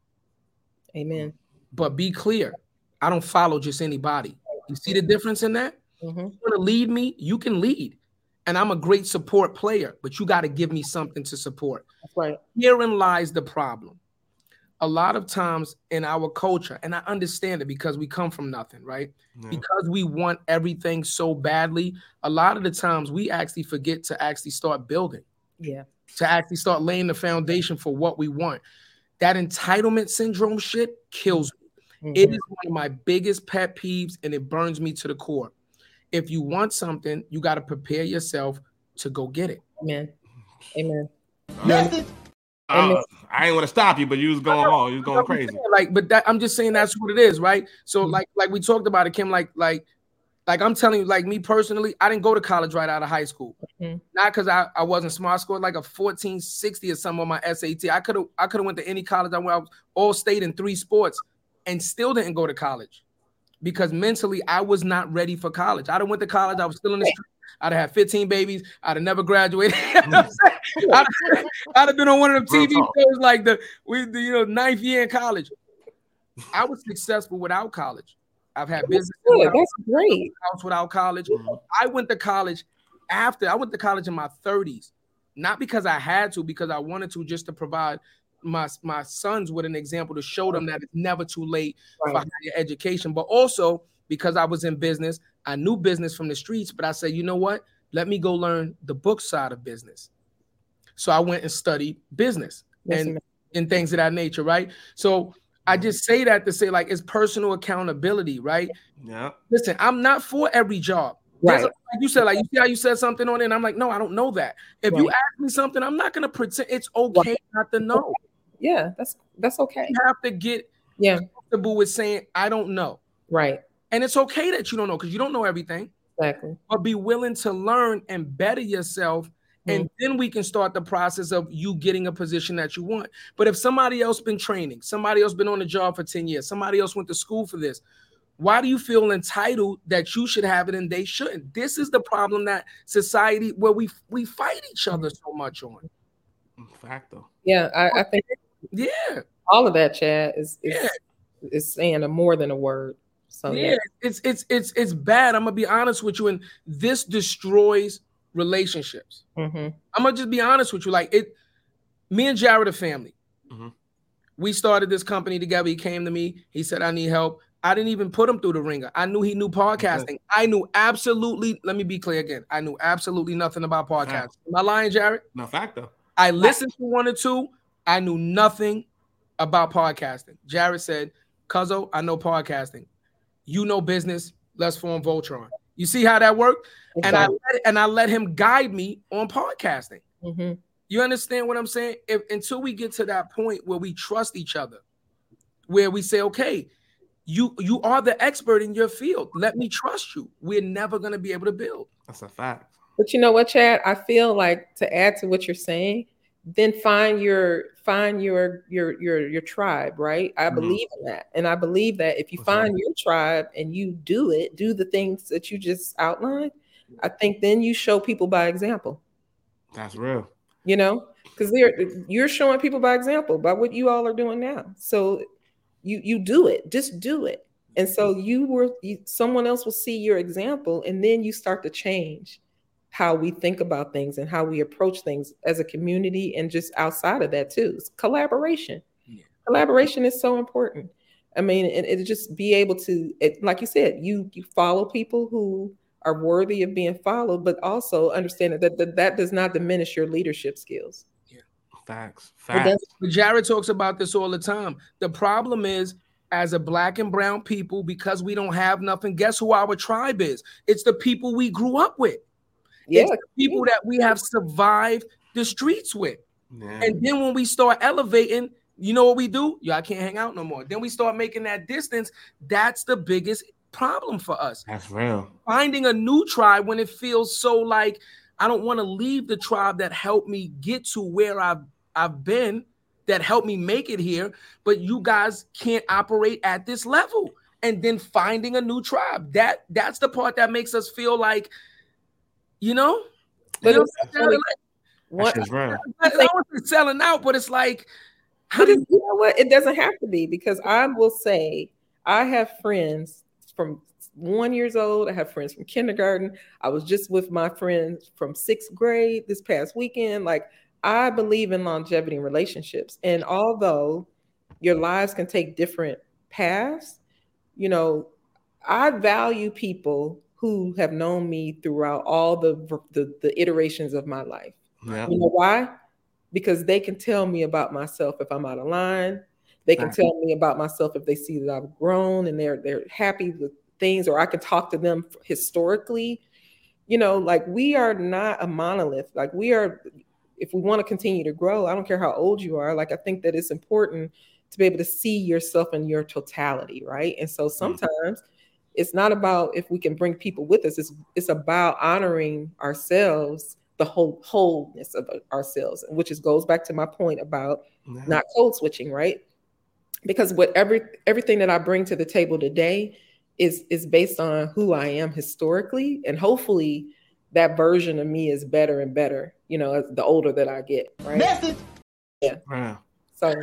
Amen. But be clear, I don't follow just anybody. You see the difference in that? Mhm. You want to lead me, you can lead. And I'm a great support player, but you got to give me something to support. That's right. Herein lies the problem. A lot of times in our culture, and I understand it because we come from nothing, right? yeah. Because we want everything so badly, a lot of the times we actually forget to actually start building, Yeah. to actually start laying the foundation for what we want. That entitlement syndrome shit kills me. It Mhm. is one of my biggest pet peeves and it burns me to the core. If you want something, you got to prepare yourself to go get it. Amen. Amen. Uh, I ain't want to stop you, but you was going on. You was going crazy. saying, Like, but that I'm just saying that's what it is, right? So, Mhm. like, like we talked about it, Kim. Like, like, like I'm telling you, like me personally, I didn't go to college right out of high school. Mhm. Not because I, I wasn't smart. I scored like a 1460 or something on my SAT. I could have I could have went to any college. I went I was all state in three sports and still didn't go to college because mentally I was not ready for college. I'd have went to college. I was still in the street. I'd have had 15 babies. I'd have never graduated. You know what I'm saying? I'd, have, I'd have been on one of them TV shows like the we the, you know ninth year in college. I was successful without college. I've had business Good. That's great. house without college. Mhm. I went to college after I went to college in my 30s, not because I had to, because I wanted to, just to provide my my sons with an example to show them that it's never too late for Right. higher education. But also because I was in business, I knew business from the streets. But I said, you know what? Let me go learn the book side of business. So I went and studied business Yes, and and things of that nature, right? So I just say that to say like it's personal accountability, right? Yeah, Listen, I'm not for every job. There's a- like you said, like you see how you said something on it, and I'm like, no, I don't know that. If you ask me something, I'm not gonna pretend it's okay not to know. Yeah, that's that's okay. You have to get Yeah. comfortable with saying I don't know, Right. and it's okay that you don't know because you don't know everything. Exactly. But be willing to learn and better yourself, and mm-hmm. then we can start the process of you getting a position that you want. But if somebody else been training, somebody else been on the job for ten years, somebody else went to school for this. Why do you feel entitled that you should have it and they shouldn't? This is the problem that society where we we fight each other so much on. fact. Yeah, I, I think Yeah, all of that, Chad, is is, Yeah. is saying a more than a word. So yeah, yeah, it's it's it's it's bad. I'm gonna be honest with you, and this destroys relationships. Mhm. I'm gonna just be honest with you. Like it, me and Jarrett are family. Mhm. We started this company together. He came to me. He said, "I need help." I didn't even put him through the ringer. I knew he knew podcasting. I knew absolutely. Let me be clear again. I knew absolutely nothing about podcasting. Am I lying, Jarrett? No fact though. I listened to one or two. I knew nothing about podcasting. Jarrett said, Cuzzo, I know podcasting. You know business. Let's form Voltron. You see how that worked? And I let, and I let him guide me on podcasting. Mhm. You understand what I'm saying? If, until we get to that point where we trust each other, where we say, okay, you you are the expert in your field. Let me trust you. We're never gonna be able to build. That's a fact. But you know what, Chad? I feel like to add to what you're saying, then find your find your your your your tribe, right? I Mhm. believe in that. And I believe that if you That's right. find your tribe and you do it, do the things that you just outlined, I think then you show people by example, That's real. you know? Because they're you're showing people by example by what you all are doing now. So you you do it, just do it. And so you were you, someone else will see your example and then you start to change how we think about things and how we approach things as a community and just outside of that too. It's collaboration. Yeah. Collaboration is so important. I mean, and it just be able to, it, like you said, you you follow people who are worthy of being followed, but also understand that that, that does not diminish your leadership skills. Facts. It Facts. But Jarrett talks about this all the time. The problem is, as a black and brown people, because we don't have nothing, guess who our tribe is? It's the people we grew up with. Yeah, It's people that we have survived the streets with. Yeah. And then when we start elevating, you know what we do? Yeah, I can't hang out no more. Then we start making that distance. That's the biggest problem for us. That's real. Finding a new tribe when it feels so like I don't want to leave the tribe that helped me get to where I've I've been, that helped me make it here, but you guys can't operate at this level. And then finding a new tribe. That that's the part that makes us feel like, you know, But you know it's what I'm Like, what, shit's. I don't selling out, but it's like, how But do it- you know what? It doesn't have to be because I will say I have friends from one years old. I have friends from kindergarten. I was just with my friends from sixth grade this past weekend. Like I believe in longevity in relationships, and although your lives can take different paths, you know, I value people who have known me throughout all the the, the iterations of my life. Yeah. You know why? Because they can tell me about myself if I'm out of line. They can Right. tell me about myself if they see that I've grown and they're they're happy with things, or I can talk to them historically. You know, like we are not a monolith. Like we are, if we want to continue to grow, I don't care how old you are. Like I think that it's important to be able to see yourself in your totality, right? And so mm. sometimes it's not about if we can bring people with us. It's it's about honoring ourselves, the whole wholeness of ourselves, which is goes back to my point about Yeah. not code switching, right? Because what every everything that I bring to the table today is is based on who I am historically, and hopefully that version of me is better and better. You know, as the older that I get, right? Message. Yeah. So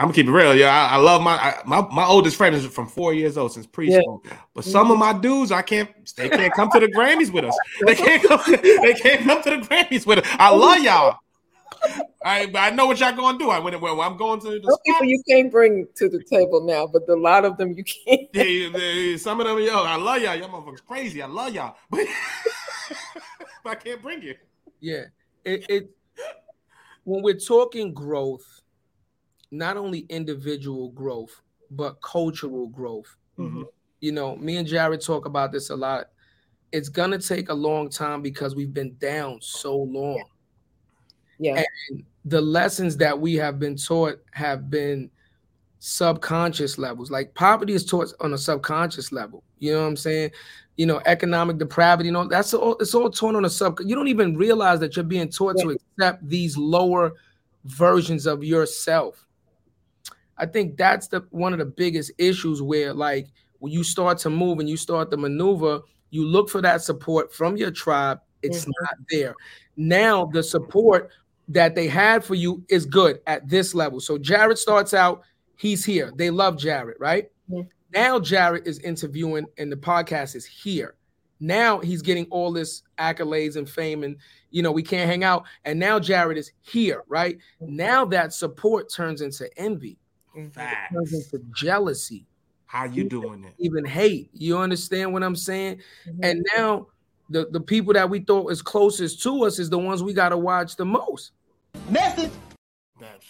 I'm gonna keep it real. Yeah, I, I love my I, my my oldest friend is from four years old since preschool. But some of my dudes, I can't. They can't come to the Grammys with us. They can't come. They can't come to the Grammys with us. I love y'all. I I know what y'all gonna do. I when, when I'm going to the those people you can't bring to the table now, but a lot of them you can't. Yeah, yeah, some of them, yo, I love y'all. Y'all motherfuckers crazy. I love y'all, but, but I can't bring you. Yeah, it, it when we're talking growth, not only individual growth but cultural growth. Mhm. You know, me and Jarrett talk about this a lot. It's gonna take a long time because we've been down so long. Yeah. And the lessons that we have been taught have been subconscious levels. Like poverty is taught on a subconscious level. You know what I'm saying? You know, economic depravity, you know, that's all it's all taught on a sub. You don't even realize that you're being taught to accept these lower versions of yourself. I think that's the one of the biggest issues where like when you start to move and you start to maneuver, you look for that support from your tribe. It's Mhm. not there. Now the support that they had for you is good at this level. So Jarrett starts out, he's here. They love Jarrett, right? Mhm. Now Jarrett is interviewing and the podcast is here. Now he's getting all this accolades and fame, and you know, we can't hang out. And now Jarrett is here, right? Now that support turns into envy, turns Facts. into jealousy, How you doing it? even hate. You understand what I'm saying? Mhm. And now the, the people that we thought is closest to us is the ones we gotta watch the most. That,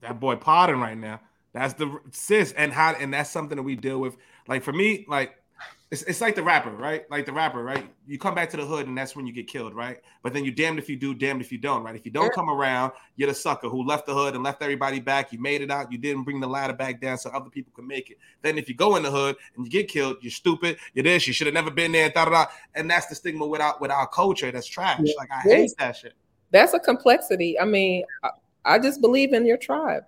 that boy potting right now. That's the sis, and how, and that's something that we deal with. Like for me, like it's, it's like the rapper, right? Like the rapper, right? You come back to the hood, and that's when you get killed, right? But then you're damned if you do, damned if you don't, right? If you don't come around, you're the sucker who left the hood and left everybody back. You made it out. You didn't bring the ladder back down so other people could make it. Then if you go in the hood and you get killed, you're stupid. You're this. You should have never been there. Da, da, da. And that's the stigma without with our culture. That's trash. Yeah. Like I Yeah. hate that shit. That's a complexity. I mean, I, I just believe in your tribe,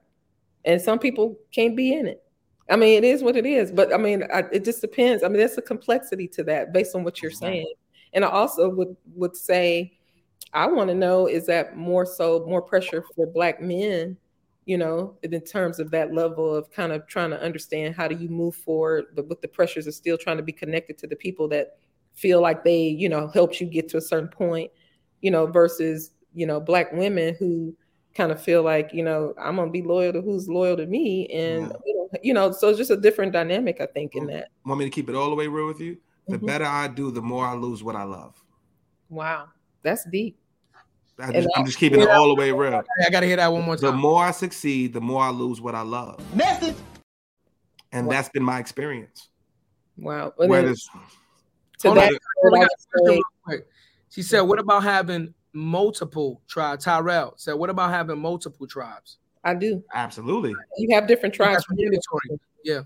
and some people can't be in it. I mean, it is what it is. But I mean, I, it just depends. I mean, there's a complexity to that based on what you're Exactly. saying. And I also would would say, I want to know is that more so more pressure for Black men, you know, in terms of that level of kind of trying to understand how do you move forward, but with the pressures of still trying to be connected to the people that feel like they, you know, helped you get to a certain point, you know, versus you know Black women who kind of feel like you know I'm gonna be loyal to who's loyal to me, and Yeah. you know, so it's just a different dynamic, I think, in that. Want me to keep it all the way real with you? The Mhm. better I do, the more I lose what I love. Wow, that's deep. I And just, I- I'm just keeping it all the way real. I gotta hear that one more time. The more I succeed, the more I lose what I love. Message. And Wow. that's been my experience. Wow. But Where then there's- to Hold that, hold I I got a question would say- She said, "What about having multiple tribes?" Tyrell said, "What about having multiple tribes?" I do. absolutely. You have different tribes. That's mandatory. Yeah.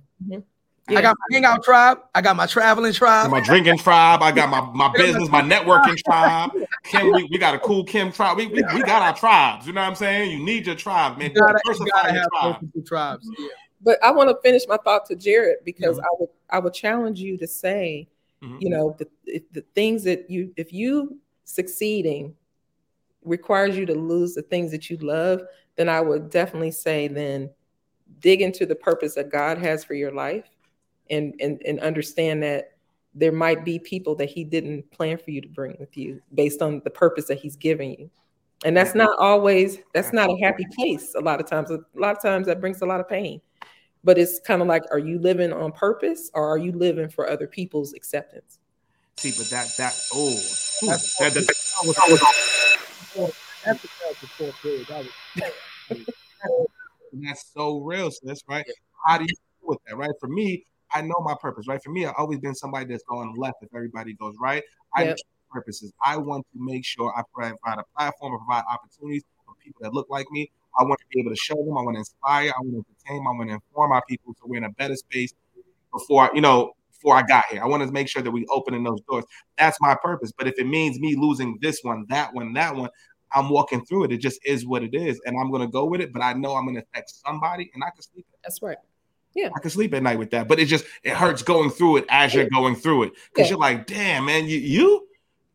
I got my hangout tribe. I got my traveling tribe. my drinking tribe. I got my, my business, my networking tribe. Kim, we, we got a cool Kim tribe. We, we, we got our tribes. You know what I'm saying? You need your tribe, man. You gotta, you gotta have tribe. multiple tribes. Yeah. But I want to finish my thought to Jarrett because Mhm. I would I would challenge you to say, Mhm. you know, the the things that you if you succeeding requires you to lose the things that you love, then I would definitely say then dig into the purpose that God has for your life and and and understand that there might be people that he didn't plan for you to bring with you based on the purpose that he's giving you. And that's not always that's not a happy place a lot of times. A lot of times that brings a lot of pain. But it's kind of like are you living on purpose or are you living for other people's acceptance? See, but that that oh That's- that, that, That's the character period. That was- that's so real, sis, right? How do you deal with that, right? For me, I know my purpose, right? For me, I've always been somebody that's going left if everybody goes right. I Yep. purposes. I want to make sure I provide a platform, and provide opportunities for people that look like me. I want to be able to show them. I want to inspire. I want to entertain. I want to inform our people so we're in a better space before you know before I got here. I want to make sure that we opening those doors. That's my purpose. But if it means me losing this one, that one, that one, I'm walking through it. It just is what it is, and I'm gonna go with it. But I know I'm gonna affect somebody, and I can sleep. That's right. Yeah, I can sleep at night with that. But it just it hurts going through it as you're going through it because Yeah. you're like, damn, man, you you.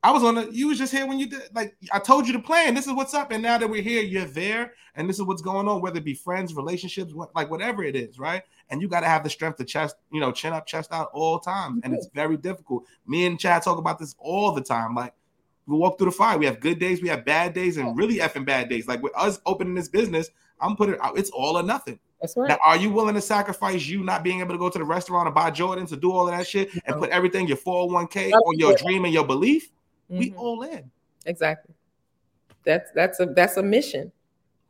I was on the. You was just here when you did. Like I told you to plan. This is what's up, and now that we're here, you're there, and this is what's going on. Whether it be friends, relationships, what, like whatever it is, right? And you got to have the strength to chest, you know, chin up, chest out all times, and it's very difficult. Me and Chad talk about this all the time. Like we walk through the fire. We have good days, we have bad days, and really effing bad days. Like with us opening this business, I'm putting out. It's all or nothing. That's right. Now, are you willing to sacrifice you not being able to go to the restaurant and buy Jordans to do all of that shit and put everything your 401k That's on your dream and your belief? We Mhm. all in. Exactly. That's that's a that's a mission,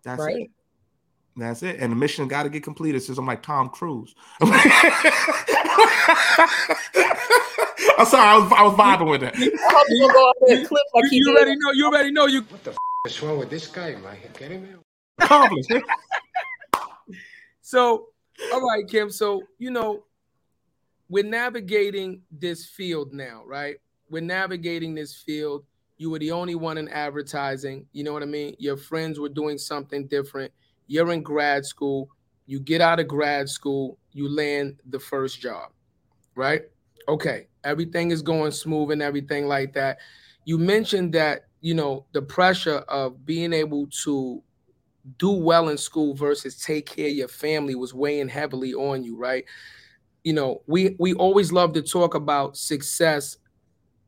That's right? it. That's it. And the mission got to get completed. Since I'm like Tom Cruise. I'm sorry, I was I was vibing with that. I you don't go off that cliff like You, you already know. You already know. You What the f- is wrong with this guy? Am I kidding me? Accomplished. So, all right, Kim. So, you know, we're navigating this field now, right? We're navigating this field. You were the only one in advertising. You know what I mean? Your friends were doing something different. You're in grad school. You get out of grad school, you land the first job, right? Okay. Everything is going smooth and everything like that. You mentioned that, you know, the pressure of being able to do well in school versus take care of your family was weighing heavily on you, right? You know, we we always love to talk about success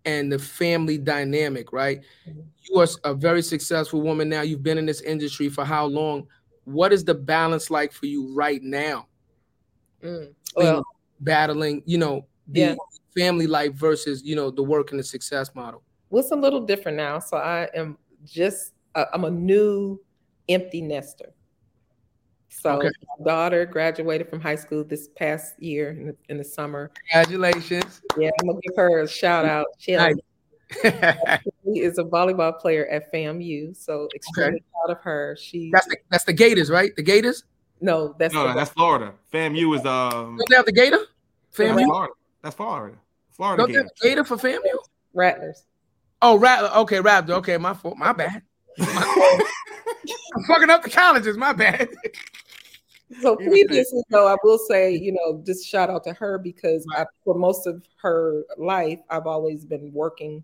and the family dynamic, right? Mhm. You are a very successful woman now. You've been in this industry for how long? What is the balance like for you right now? Mm. Well, battling, you know, the Yeah. family life versus, you know, the work and the success model. what's a little different now? So I am just uh, I'm a new empty nester. So Okay. my daughter graduated from high school this past year in the, in the summer. Congratulations. Yeah, I'm gonna give her a shout out. She Nice. She is a volleyball player at FAMU, so extremely proud of her. She that's the that's the Gators, right? The Gators. no, that's No, that's Florida. FAMU is um. Don't they have the Gator? That's FAMU. Florida. That's Florida. Florida Don't they have Gator for FAMU? Rattlers. Oh, Rattler. Okay, Raptor. Okay, my fault. My bad. I'm fucking up the colleges. My bad. So previously, though, I will say, you know, just shout out to her because I, for most of her life, I've always been working,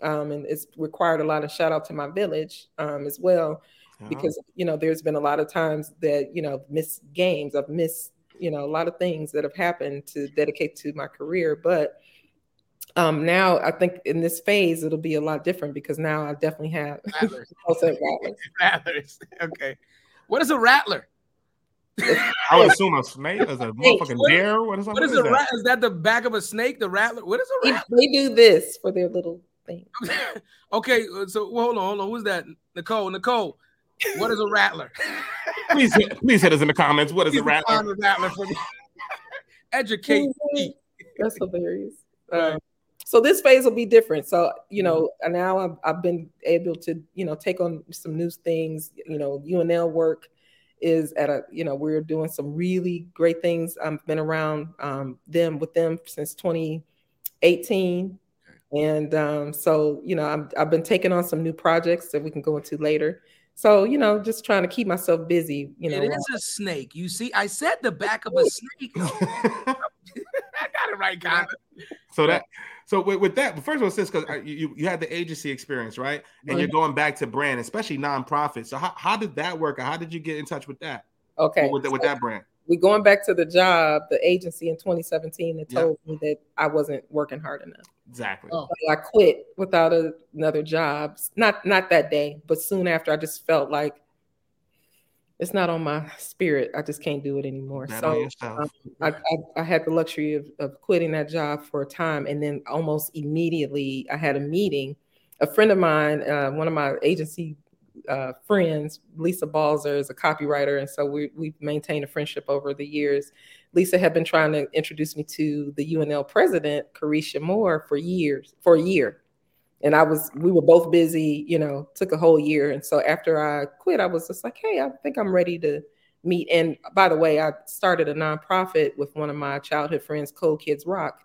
um, and it's required a lot of shout out to my village um, as well because you know there's been a lot of times that you know miss games, I've missed you know a lot of things that have happened to dedicate to my career, but. Um, now I think in this phase it'll be a lot different because now I definitely have Rattlers. Rattlers. Rattlers. Okay. What is a rattler? I would assume a snake is a motherfucking What- bear. What is, What is a rat? Is that the back of a snake? The rattler? What is a They, rattler? they do this for their little thing. okay, uh, so well, hold on, hold on. Who's that? Nicole. Nicole. What is a rattler? Please, hit- please hit us in the comments. What is a Please rattler? define a rattler for me. Educate me. That's hilarious. Um, so this phase will be different. So you know, and now I've, I've been able to you know take on some new things. You know, UNL work is at a you know we're doing some really great things. I've been around um, them with them since 2018, and um, so you know I'm, I've been taking on some new projects that we can go into later. So you know, just trying to keep myself busy. You know, It is a snake. You see, I said the back of a snake. I got it right, Connor. so that so with, with that, first of all, sis, because you you had the agency experience, right? And you're going back to brand, especially nonprofit. So how, how did that work? Or how did you get in touch with that? okay. With, the- with that brand? we going back to the job, the agency in 2017 that told me that I wasn't working hard enough. Exactly. So I quit without a, another job. Not not that day, but soon after, I just felt like it's not on my spirit. I just can't do it anymore. On so um, I, I, I had the luxury of, of quitting that job for a time, and then almost immediately I had a meeting. A friend of mine, uh, one of my agency uh, friends, Lisa Balzer, is a copywriter, and so we we've maintained a friendship over the years. Lisa had been trying to introduce me to the UNL president, Careshia Moore, for years, for a year. And I was, we were both busy, you know, took a whole year. And so after I quit, I was just like, hey, I think I'm ready to meet. And by the way, I started a nonprofit with one of my childhood friends, Code Kids Rock.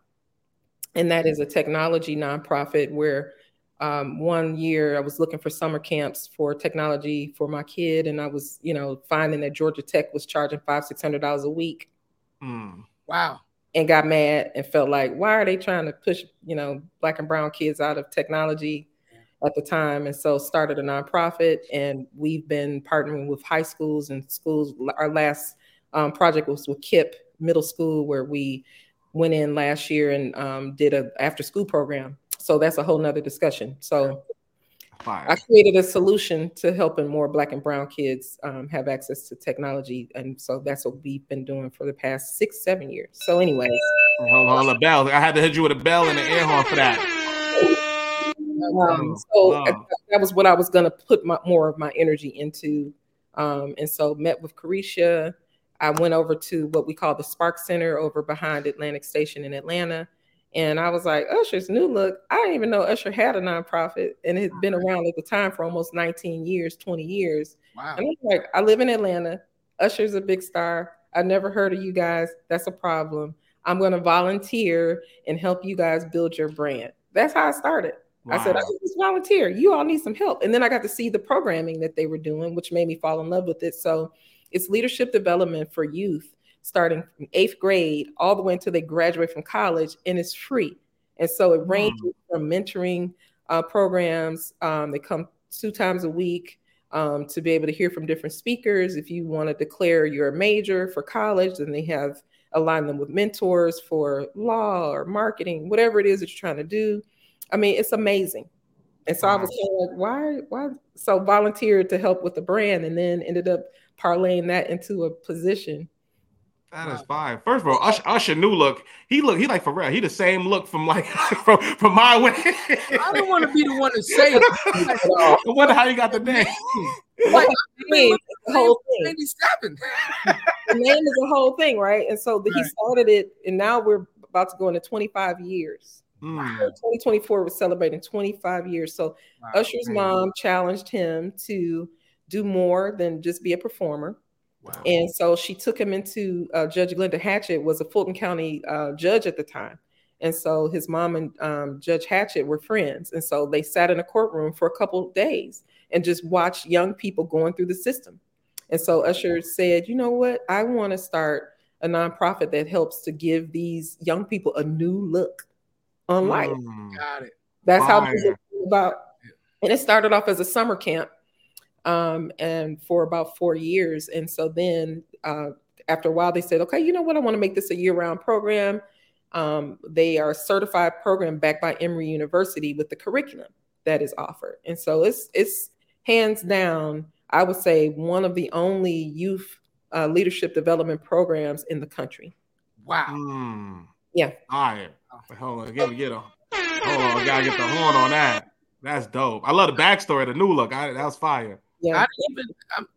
And that is a technology nonprofit where um, one year I was looking for summer camps for technology for my kid. And I was, you know, finding that Georgia Tech was charging five, six hundred dollars a week Mm. Wow. And got mad and felt like, why are they trying to push, you know, black and brown kids out of technology at the time? And so started a nonprofit and we've been partnering with high schools and schools. Our last um, project was with KIPP Middle School, where we went in last year and um, did a after school program. So that's a whole nother discussion. So Fire. I created a solution to helping more black and brown kids um, have access to technology. And so that's what we've been doing for the past six, seven years. So anyway, Hold on, a bell. I had to hit you with a bell and an air horn for that. um, Oh, so. I- that was what I was going to put my, more of my energy into. Um, and so met with Careshia. I went over to what we call the Spark Center over behind Atlantic Station in Atlanta. And I was like, Usher's New Look. I didn't even know Usher had a nonprofit and it had been around at the time for almost 19 years, 20 years. Wow. And I'm like, I live in Atlanta. Usher's a big star. I never heard of you guys. That's a problem. I'm going to volunteer and help you guys build your brand. That's how I started. Wow. I said, I just volunteer. You all need some help. And then I got to see the programming that they were doing, which made me fall in love with it. So it's leadership development for youth, starting from eighth grade all the way until they graduate from college, and it's free. And so it ranges from mentoring uh, programs. Um, they come two times a week um, to be able to hear from different speakers. If you want to declare your major for college, then they have aligned them with mentors for law or marketing, whatever it is that you're trying to do. I mean, it's amazing. And so I was like, why, why? So volunteered to help with the brand and then ended up parlaying that into a position. That is fine. First of all, Usher, Usher new look. He look. He like for real. He the same look from like from from my way. I don't want to be the one to say it. I wonder how you got the name. Like, I mean, the whole thing. 97. the name is the whole thing, right? And so the, he started it, and now we're about to go into 25 years. Mm. 2024 was celebrating 25 years. So Wow. Usher's man. mom challenged him to do more than just be a performer. Wow. And so she took him into uh, Judge Glenda Hatchett was a Fulton County uh, judge at the time. And so his mom and um, Judge Hatchett were friends. And so they sat in a courtroom for a couple days and just watched young people going through the system. And so Usher said, you know what? I want to start a nonprofit that helps to give these young people a new look on life. Mm. Got it. That's how Fire. people feel about. And it started off as a summer camp, um, and for about four years. And so then, uh, after a while, they said, "Okay, you know what? I want to make this a year-round program." Um, they are a certified program backed by Emory University with the curriculum that is offered, and so it's it's hands down, I would say, one of the only youth uh, leadership development programs in the country. Wow. Mm. Yeah. All right. Hold on. Get him. Get him. Hold on. I gotta get the horn on that. That's dope. I love the backstory, the new look. I, that was fire. Yeah, I didn't even. I'm,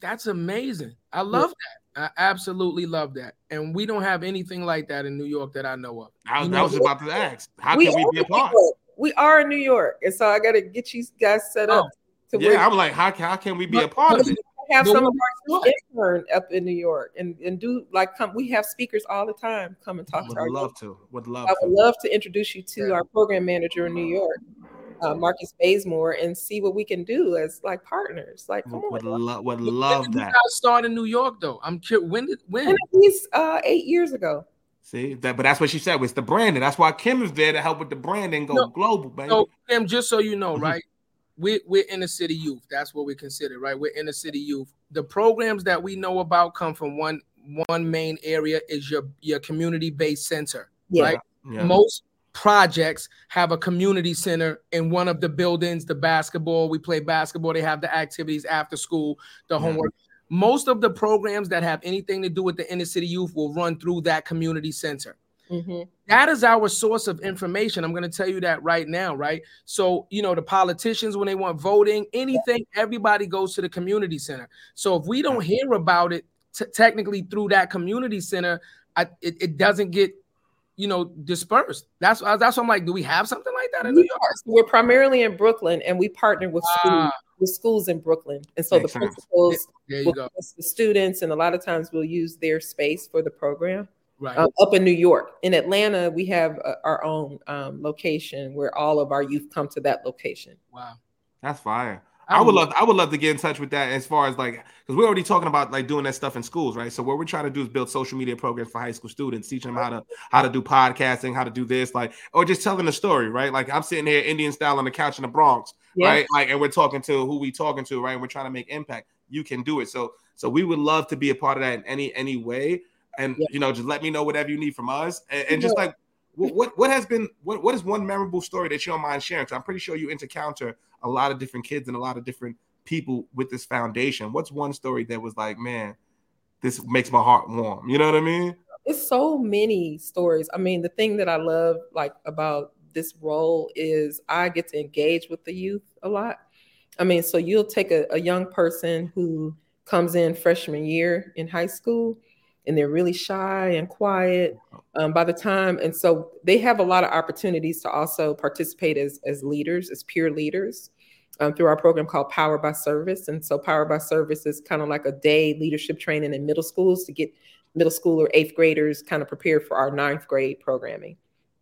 that's amazing. I love that. I absolutely love that. And we don't have anything like that in New York that I know of. I, You that know, was about to ask. How we can we be a part? York. We are in New York, and so I got to get you guys set up oh. to Yeah, I'm like, how, can- how can we be a part of we it? have But some of our do it. intern up in New York, and and do like come. We have speakers all the time. Come and talk to our. Would our. love to. Would love I to. would love to introduce you to Yeah. our program manager in New York, uh, Marcus Bazemore, and see what we can do as like partners. Like, come Would, on, lo- would When love did you that. start in New York though? I'm curious. When did when? and he's uh, eight years ago. See that, but that's what she said. It's the branding. That's why Kim is there to help with the branding. Go No. global, baby. So, Kim, just so you know, Mhm. right? We're, we're inner city youth. That's what we consider, right? We're inner city youth. The programs that we know about come from one one main area is your your community based center, Yeah. right? yeah. Most projects have a community center in one of the buildings. The basketball, we play basketball. They have the activities after school, the Yeah. homework. Most of the programs that have anything to do with the inner city youth will run through that community center Mhm. that is our source of information. I'm going to tell you that right now, right? So, you know, the politicians, when they want voting, anything, everybody goes to the community center. So, if we don't hear about it t- technically through that community center, I, it, it doesn't get, you know, dispersed. That's that's why I'm like, do we have something like that in New York? We're primarily in Brooklyn, and we partner with schools Ah, with schools in Brooklyn, and so Makes the sense. principals there you will go. the students, and a lot of times we'll use their space for the program. Right. Um, up in New York, in Atlanta, we have uh, our own um, location where all of our youth come to that location. wow. That's fire. I would love I would love to get in touch with that as far as like because we're already talking about like doing that stuff in schools, right? So what we're trying to do is build social media programs for high school students, teaching them how to how to do podcasting, how to do this, like or just telling a story, right? Like I'm sitting here Indian style on the couch in the Bronx, Yeah. right? Like and we're talking to who we talking to, right? And we're trying to make impact. You can do it. So so we would love to be a part of that in any any way. And Yeah. you know, just let me know whatever you need from us. And, and just like what, what has been what what is one memorable story that you don't mind sharing? 'Cause I'm pretty sure you encounter a lot of different kids and a lot of different people with this foundation. What's one story that was like, man, this makes my heart warm? You know what I mean? It's so many stories. I mean, the thing that I love like about this role is I get to engage with the youth a lot. I mean, so you'll take a, a young person who comes in freshman year in high school and they're really shy and quiet um, by the time and so they have a lot of opportunities to also participate as, as leaders as peer leaders um, through our program called power by service. And so power by service is kind of like a day leadership training in middle schools to get middle school or eighth graders kind of prepared for our ninth grade programming.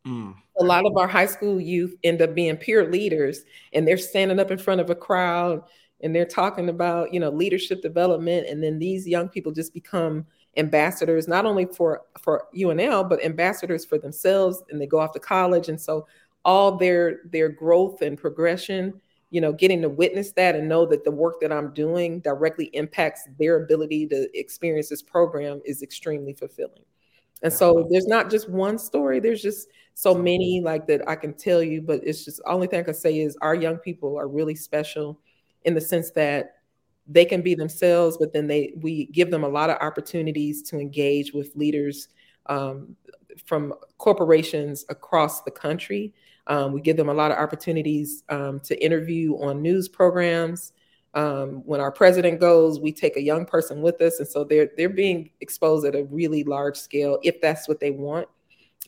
Mm. a lot of our high school youth end up being peer leaders and they're standing up in front of a crowd and they're talking about you know leadership development and then these young people just become ambassadors not only for for UNL but ambassadors for themselves and they go off to college. And so all their their growth and progression you know getting to witness that and know that the work that I'm doing directly impacts their ability to experience this program is extremely fulfilling. And so there's not just one story there's just so many like that I can tell you, but it's just only thing I can say is our young people are really special in the sense that they can be themselves, but then they we give them a lot of opportunities to engage with leaders um, from corporations across the country. Um, we give them a lot of opportunities um, to interview on news programs. Um, when our president goes, we take a young person with us, and so they're they're being exposed at a really large scale if that's what they want.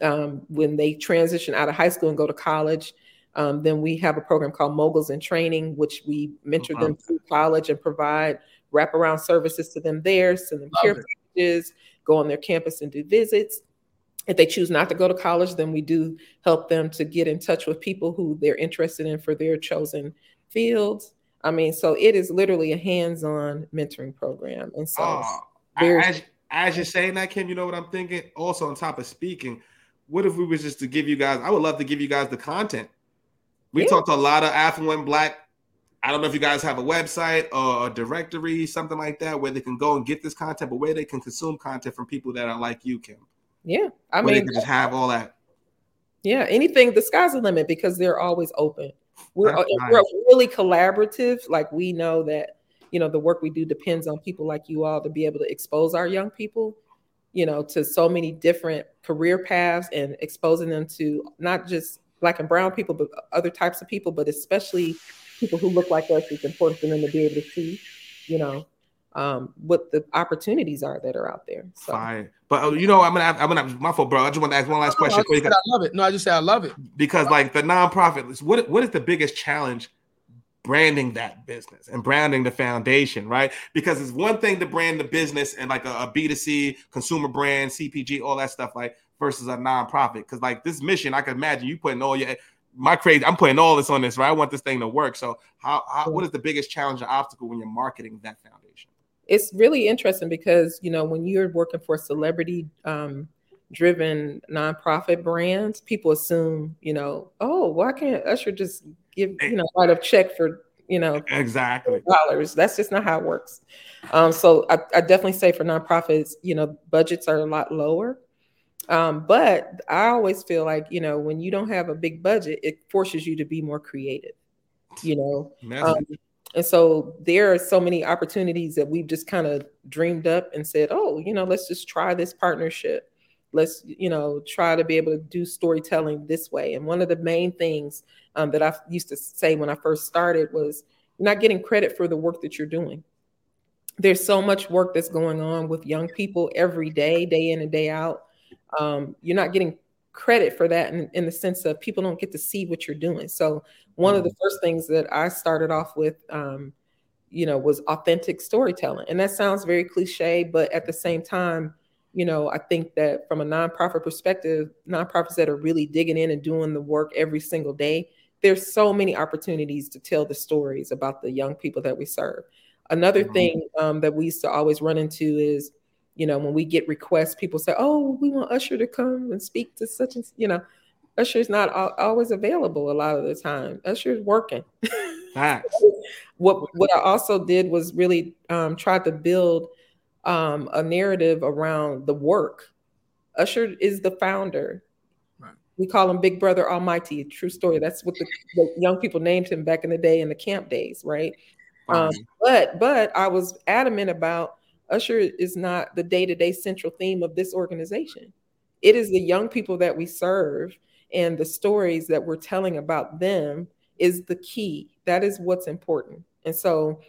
Um, when they transition out of high school and go to college, um, then we have a program called Moguls in Training, which we mentor Uh-huh. them through college and provide wraparound services to them there, send them Love care packages, go on their campus and do visits. If they choose not to go to college, then we do help them to get in touch with people who they're interested in for their chosen fields. I mean, so it is literally a hands-on mentoring program, and so Oh, as, as you're saying that, Kim, you know what I'm thinking? Also, on top of speaking, what if we was just to give you guys? I would love to give you guys the content. We Yeah. talked to a lot of affluent black. I don't know if you guys have a website or a directory, something like that, where they can go and get this content, but where they can consume content from people that are like you, Kim. yeah, I where they mean, can just have all that. Yeah, anything. The sky's the limit because they're always open. We're, That's and we're really collaborative. Like we know that you know the work we do depends on people like you all to be able to expose our young people, you know, to so many different career paths and exposing them to not just black and brown people, but other types of people, but especially people who look like us. It's important for them to be able to see, you know, um, what the opportunities are that are out there. So. Fire. But uh, you know, I'm gonna, have, I'm gonna, my fault, bro. I just want to ask one last No, question I, quick, just said I love it. No, I just said I love it. because like the nonprofit, what what is the biggest challenge branding that business and branding the foundation, right? Because it's one thing to brand the business and like a a B2C consumer brand, CPG, all that stuff, like versus a nonprofit. Because like this mission, I can imagine you putting all your my crazy, I'm putting all this on this, right? I want this thing to work. So how, how what is the biggest challenge or obstacle when you're marketing that foundation? it's really interesting because you know when you're working for celebrity um, driven nonprofit brands people assume you know oh why can't usher just give you know write a check for you know Exactly. dollars that's just not how it works um, so I, I definitely say for nonprofits you know budgets are a lot lower um, but i always feel like you know when you don't have a big budget it forces you to be more creative you know um, and so there are so many opportunities that we've just kind of dreamed up and said, oh, you know, let's just try this partnership. Let's, you know, try to be able to do storytelling this way. And one of the main things um, that I used to say when I first started was you're not getting credit for the work that you're doing. There's so much work that's going on with young people every day, day in and day out. Um, you're not getting credit for that in, in the sense of people don't get to see what you're doing. So one of the first things that I started off with, um, you know, was authentic storytelling. And that sounds very cliche, but at the same time, you know, I think that from a nonprofit perspective, nonprofits that are really digging in and doing the work every single day, there's so many opportunities to tell the stories about the young people that we serve. Another Mhm. thing um, that we used to always run into is, you know, when we get requests, people say, "Oh, we want Usher to come and speak to such and," you know, Usher's not al- always available a lot of the time. Usher's working. Facts. what what I also did was really um, try to build um, a narrative around the work. Usher is the founder. Right. We call him Big Brother Almighty. True story. That's what the, the young people named him back in the day in the camp days, right? Um, but but I was adamant about Usher is not the day to day central theme of this organization. It is the young people that we serve and the stories that we're telling about them is the key. That is what's important. And so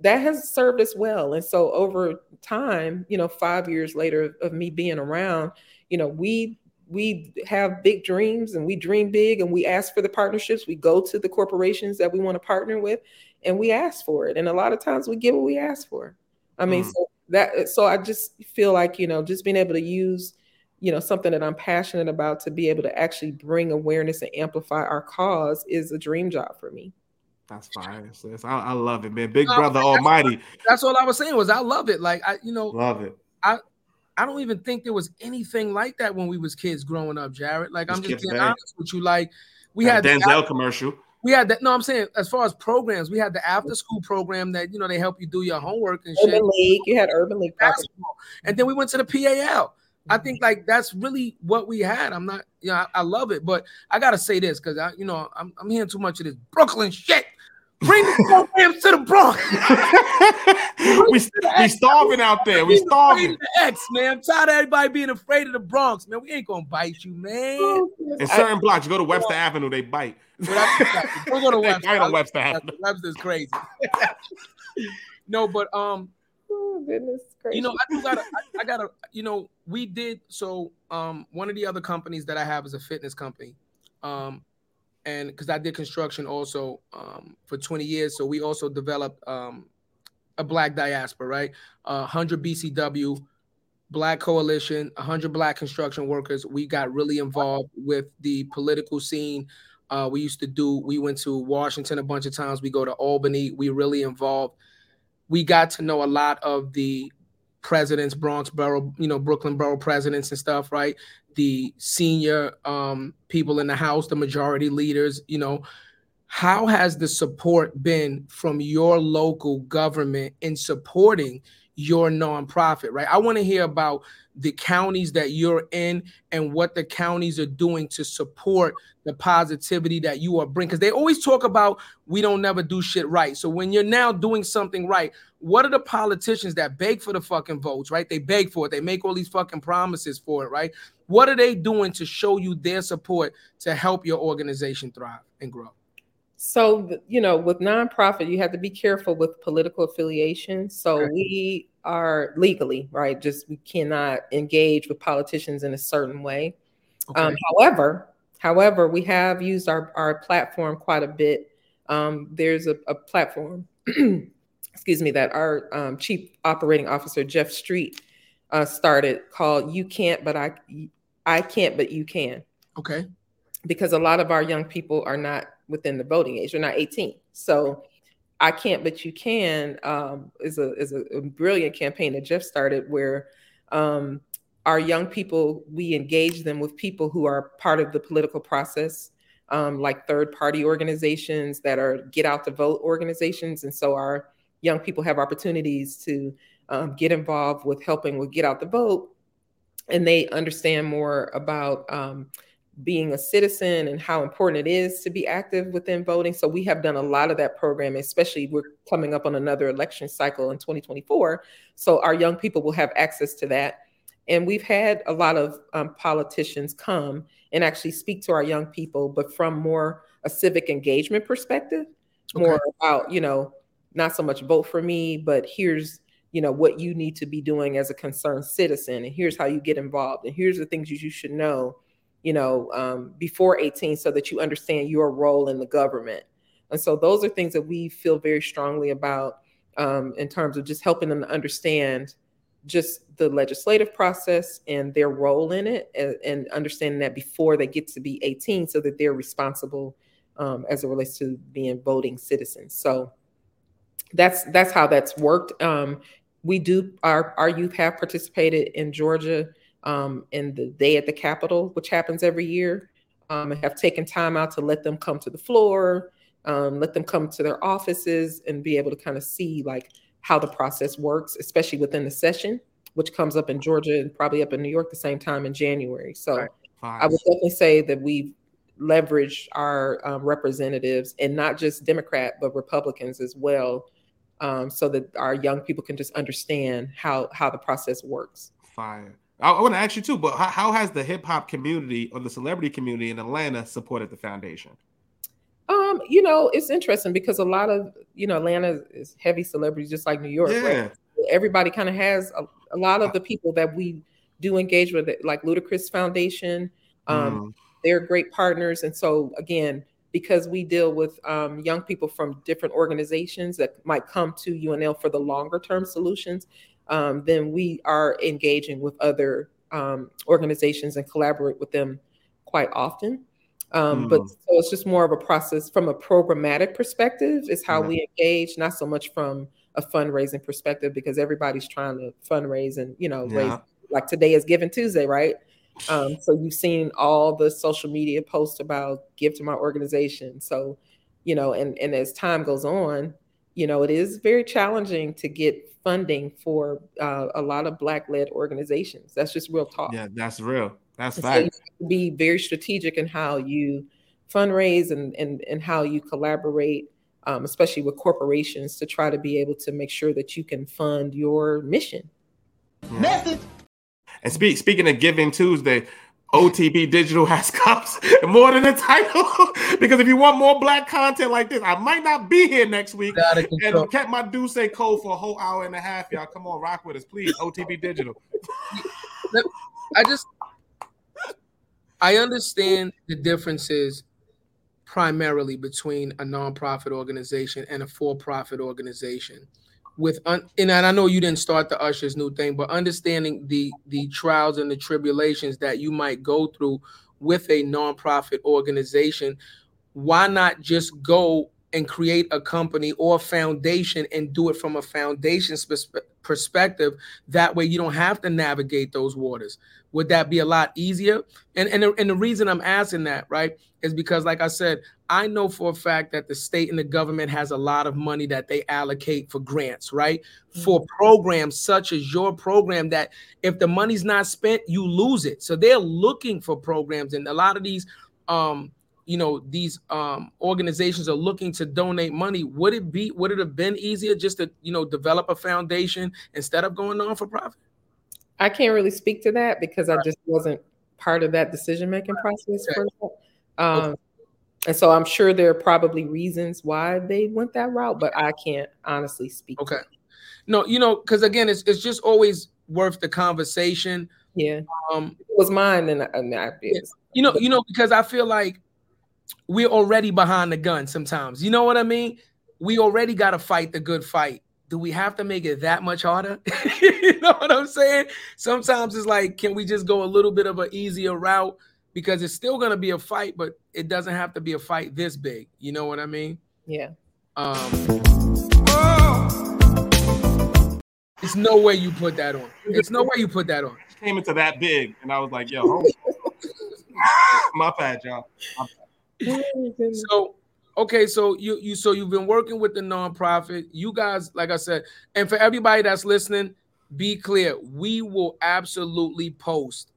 that has served us well. And so over time, you know, five years later of me being around, you know, we we have big dreams and we dream big and we ask for the partnerships. We go to the corporations that we want to partner with and we ask for it. And a lot of times we get what we ask for. I mean, Mm. so that so I just feel like, you know, just being able to use, you know, something that I'm passionate about to be able to actually bring awareness and amplify our cause is a dream job for me. That's fire. sis. I, I love it, man. Big No, brother that's- almighty. That's all I was saying was I love it. Like I, you know, Love it. I i don't even think there was anything like that when we was kids growing up, Jarrett. Like I'm Just just being today. honest with you. Like we That had the, Denzel commercial. We had that. No, I'm saying as far as programs, we had the after school program that you know they help you do your homework and shit. Urban League, you had Urban League basketball. And then we went to the PAL. I mm-hmm. think like that's really what we had. I'm not, you know, I, I love it, but I gotta say this because I, you know, I'm, I'm hearing too much of this Brooklyn shit. Bring the programs to the Bronx. we we starving out there. We starving. the X, man. I'm tired of everybody being afraid of the Bronx, man. We ain't gonna bite you, man. In certain blocks, you go to Webster Avenue, they bite. But I- We'll go to They Webster. bite on Webster Avenue. Webster. Webster's crazy. no, but um, Oh, goodness gracious. you know, I do gotta, I, I gotta, you know, we did so. Um, one of the other companies that I have is a fitness company, um, and because I did construction also um for 20 years, so we also developed um a black diaspora, right? Uh, 100 BCW, Black Coalition, 100 Black construction workers. We got really involved with the political scene. Uh, we used to do. We went to Washington a bunch of times. We go to Albany. We really involved. We got to know a lot of the presidents, Bronx borough, you know, Brooklyn borough presidents and stuff, right? The senior um, people in the House, the majority leaders, you know. How has the support been from your local government in supporting your nonprofit, right? I want to hear about the counties that you're in and what the counties are doing to support the positivity that you are bringing. Because they always talk about we don't never do shit right. So when you're now doing something right, what are the politicians that beg for the fucking votes, right? They beg for it. They make all these fucking promises for it, right? What are they doing to show you their support to help your organization thrive and grow? So, you know, with nonprofit, you have to be careful with political affiliation. So, Okay. we are legally, right? Just we cannot engage with politicians in a certain way. Um, however, however, we have used our, our platform quite a bit. Um, there's a, a platform, excuse me, that our um, chief operating officer Jeff Street uh, started called "You Can't, but I, I Can't, but You Can." okay. because a lot of our young people are not within the voting age. They're not 18. So I can't, but you can um, is a is a, brilliant campaign that Jeff started where um, our young people we engage them with people who are part of the political process, um, like third party organizations that are get out the vote organizations, and so our young people have opportunities to um, get involved with helping with get out the vote, and they understand more about. Being a citizen and how important it is to be active within voting. So we have done a lot of that program, especially we're coming up on another election cycle in 2024. So our young people will have access to that. And we've had a lot of um, politicians come and actually speak to our young people, but from more a civic engagement perspective, more about, you know, not so much vote for me, but here's, you know, what you need to be doing as a concerned citizen. And here's how you get involved. And here's the things you, you should know you know, um, before 18 so that you understand your role in the government. And so those are things that we feel very strongly about um, in terms of just helping them to understand just the legislative process and their role in it and, and understanding that before they get to be 18 so that they're responsible um, as it relates to being voting citizens. So that's that's how that's worked. Um, we do our our youth have participated in Georgia um, in the day at the Capitol, which happens every year, um, and have taken time out to let them come to the floor, um, let them come to their offices, and be able to kind of see like how the process works, especially within the session, which comes up in Georgia and probably up in New York the same time in January. So Right. I would definitely say that we've leveraged our um, representatives and not just Democrat but Republicans as well, um, so that our young people can just understand how how the process works. Fire. I, I want to ask you too, but how, how has the hip hop community or the celebrity community in Atlanta supported the foundation? Um, you know, it's interesting because a lot of you know Atlanta is heavy celebrities, just like New York. Yeah. Right? Everybody kind of has a, a lot of the people that we do engage with, like Ludacris Foundation. Um, Mm, they're great partners, and so again, because we deal with um, young people from different organizations that might come to UNL for the longer term solutions, um, then we are engaging with other um, organizations and collaborate with them quite often. Um, But Mm. so it's just more of a process from a programmatic perspective, is how Yeah. we engage, not so much from a fundraising perspective, because everybody's trying to fundraise and you know raise. Like today is Giving Tuesday, right? Um, so you've seen all the social media posts about give to my organization. So, you know, and and as time goes on, you know, it is very challenging to get funding for uh, a lot of Black led organizations. That's just real talk. yeah, that's real. That's And so you fact. have to be very strategic in how you fundraise and and and how you collaborate um, especially with corporations, to try to be able to make sure that you can fund your mission. Message. And speak, speaking of Giving Tuesday, OTB Digital has cups more than a title. because if you want more black content like this, I might not be here next week. And kept my do say code for a whole hour and a half. Y'all come on, rock with us, please. OTB Digital. I just I understand the differences primarily between a nonprofit organization and a for-profit organization with un- and I know you didn't start the ushers new thing, but understanding the the trials and the tribulations that you might go through with a nonprofit organization, why not just go and create a company or foundation and do it from a foundation perspective? That way, you don't have to navigate those waters. Would that be a lot easier? And and the, and the reason I'm asking that, right, is because, like I said, I know for a fact that the state and the government has a lot of money that they allocate for grants, right? Mm-hmm. For programs such as your program, that if the money's not spent, you lose it. So they're looking for programs, and a lot of these, um, you know, these um, organizations are looking to donate money. Would it be? Would it have been easier just to, you know, develop a foundation instead of going on for profit? I can't really speak to that because. I just wasn't part of that decision making process. Okay. Um, okay. And so I'm sure there are probably reasons why they went that route, but I can't honestly speak. Okay. No, you know, because again, it's it's just always worth the conversation. Yeah. Um, it was mine, and, and I, you know, you know, because I feel like we're already behind the gun sometimes. You know what I mean? We already got to fight the good fight do we have to make it that much harder? you know what I'm saying? Sometimes it's like, can we just go a little bit of an easier route? Because it's still gonna be a fight, but it doesn't have to be a fight this big. You know what I mean? Yeah. Um it's no way you put that on. It's no way you put that on. Came into that big, and I was like, yo, my bad, y'all. My bad. So Okay, so you you so you've been working with the nonprofit. You guys, like I said, and for everybody that's listening, be clear. We will absolutely post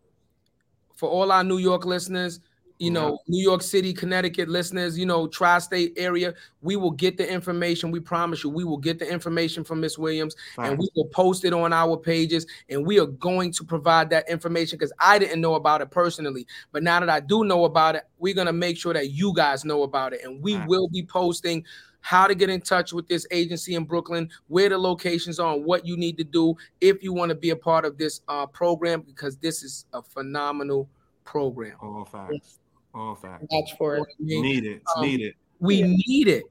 for all our New York listeners you know, New York City, Connecticut listeners, you know, tri-state area, we will get the information. We promise you, we will get the information from Miss Williams right. and we will post it on our pages. And we are going to provide that information because I didn't know about it personally. But now that I do know about it, we're gonna make sure that you guys know about it. And we right. will be posting how to get in touch with this agency in Brooklyn, where the locations are, and what you need to do if you want to be a part of this uh, program, because this is a phenomenal program. All facts. All facts. Watch for it. Need it. Um, need it. We yeah. need it.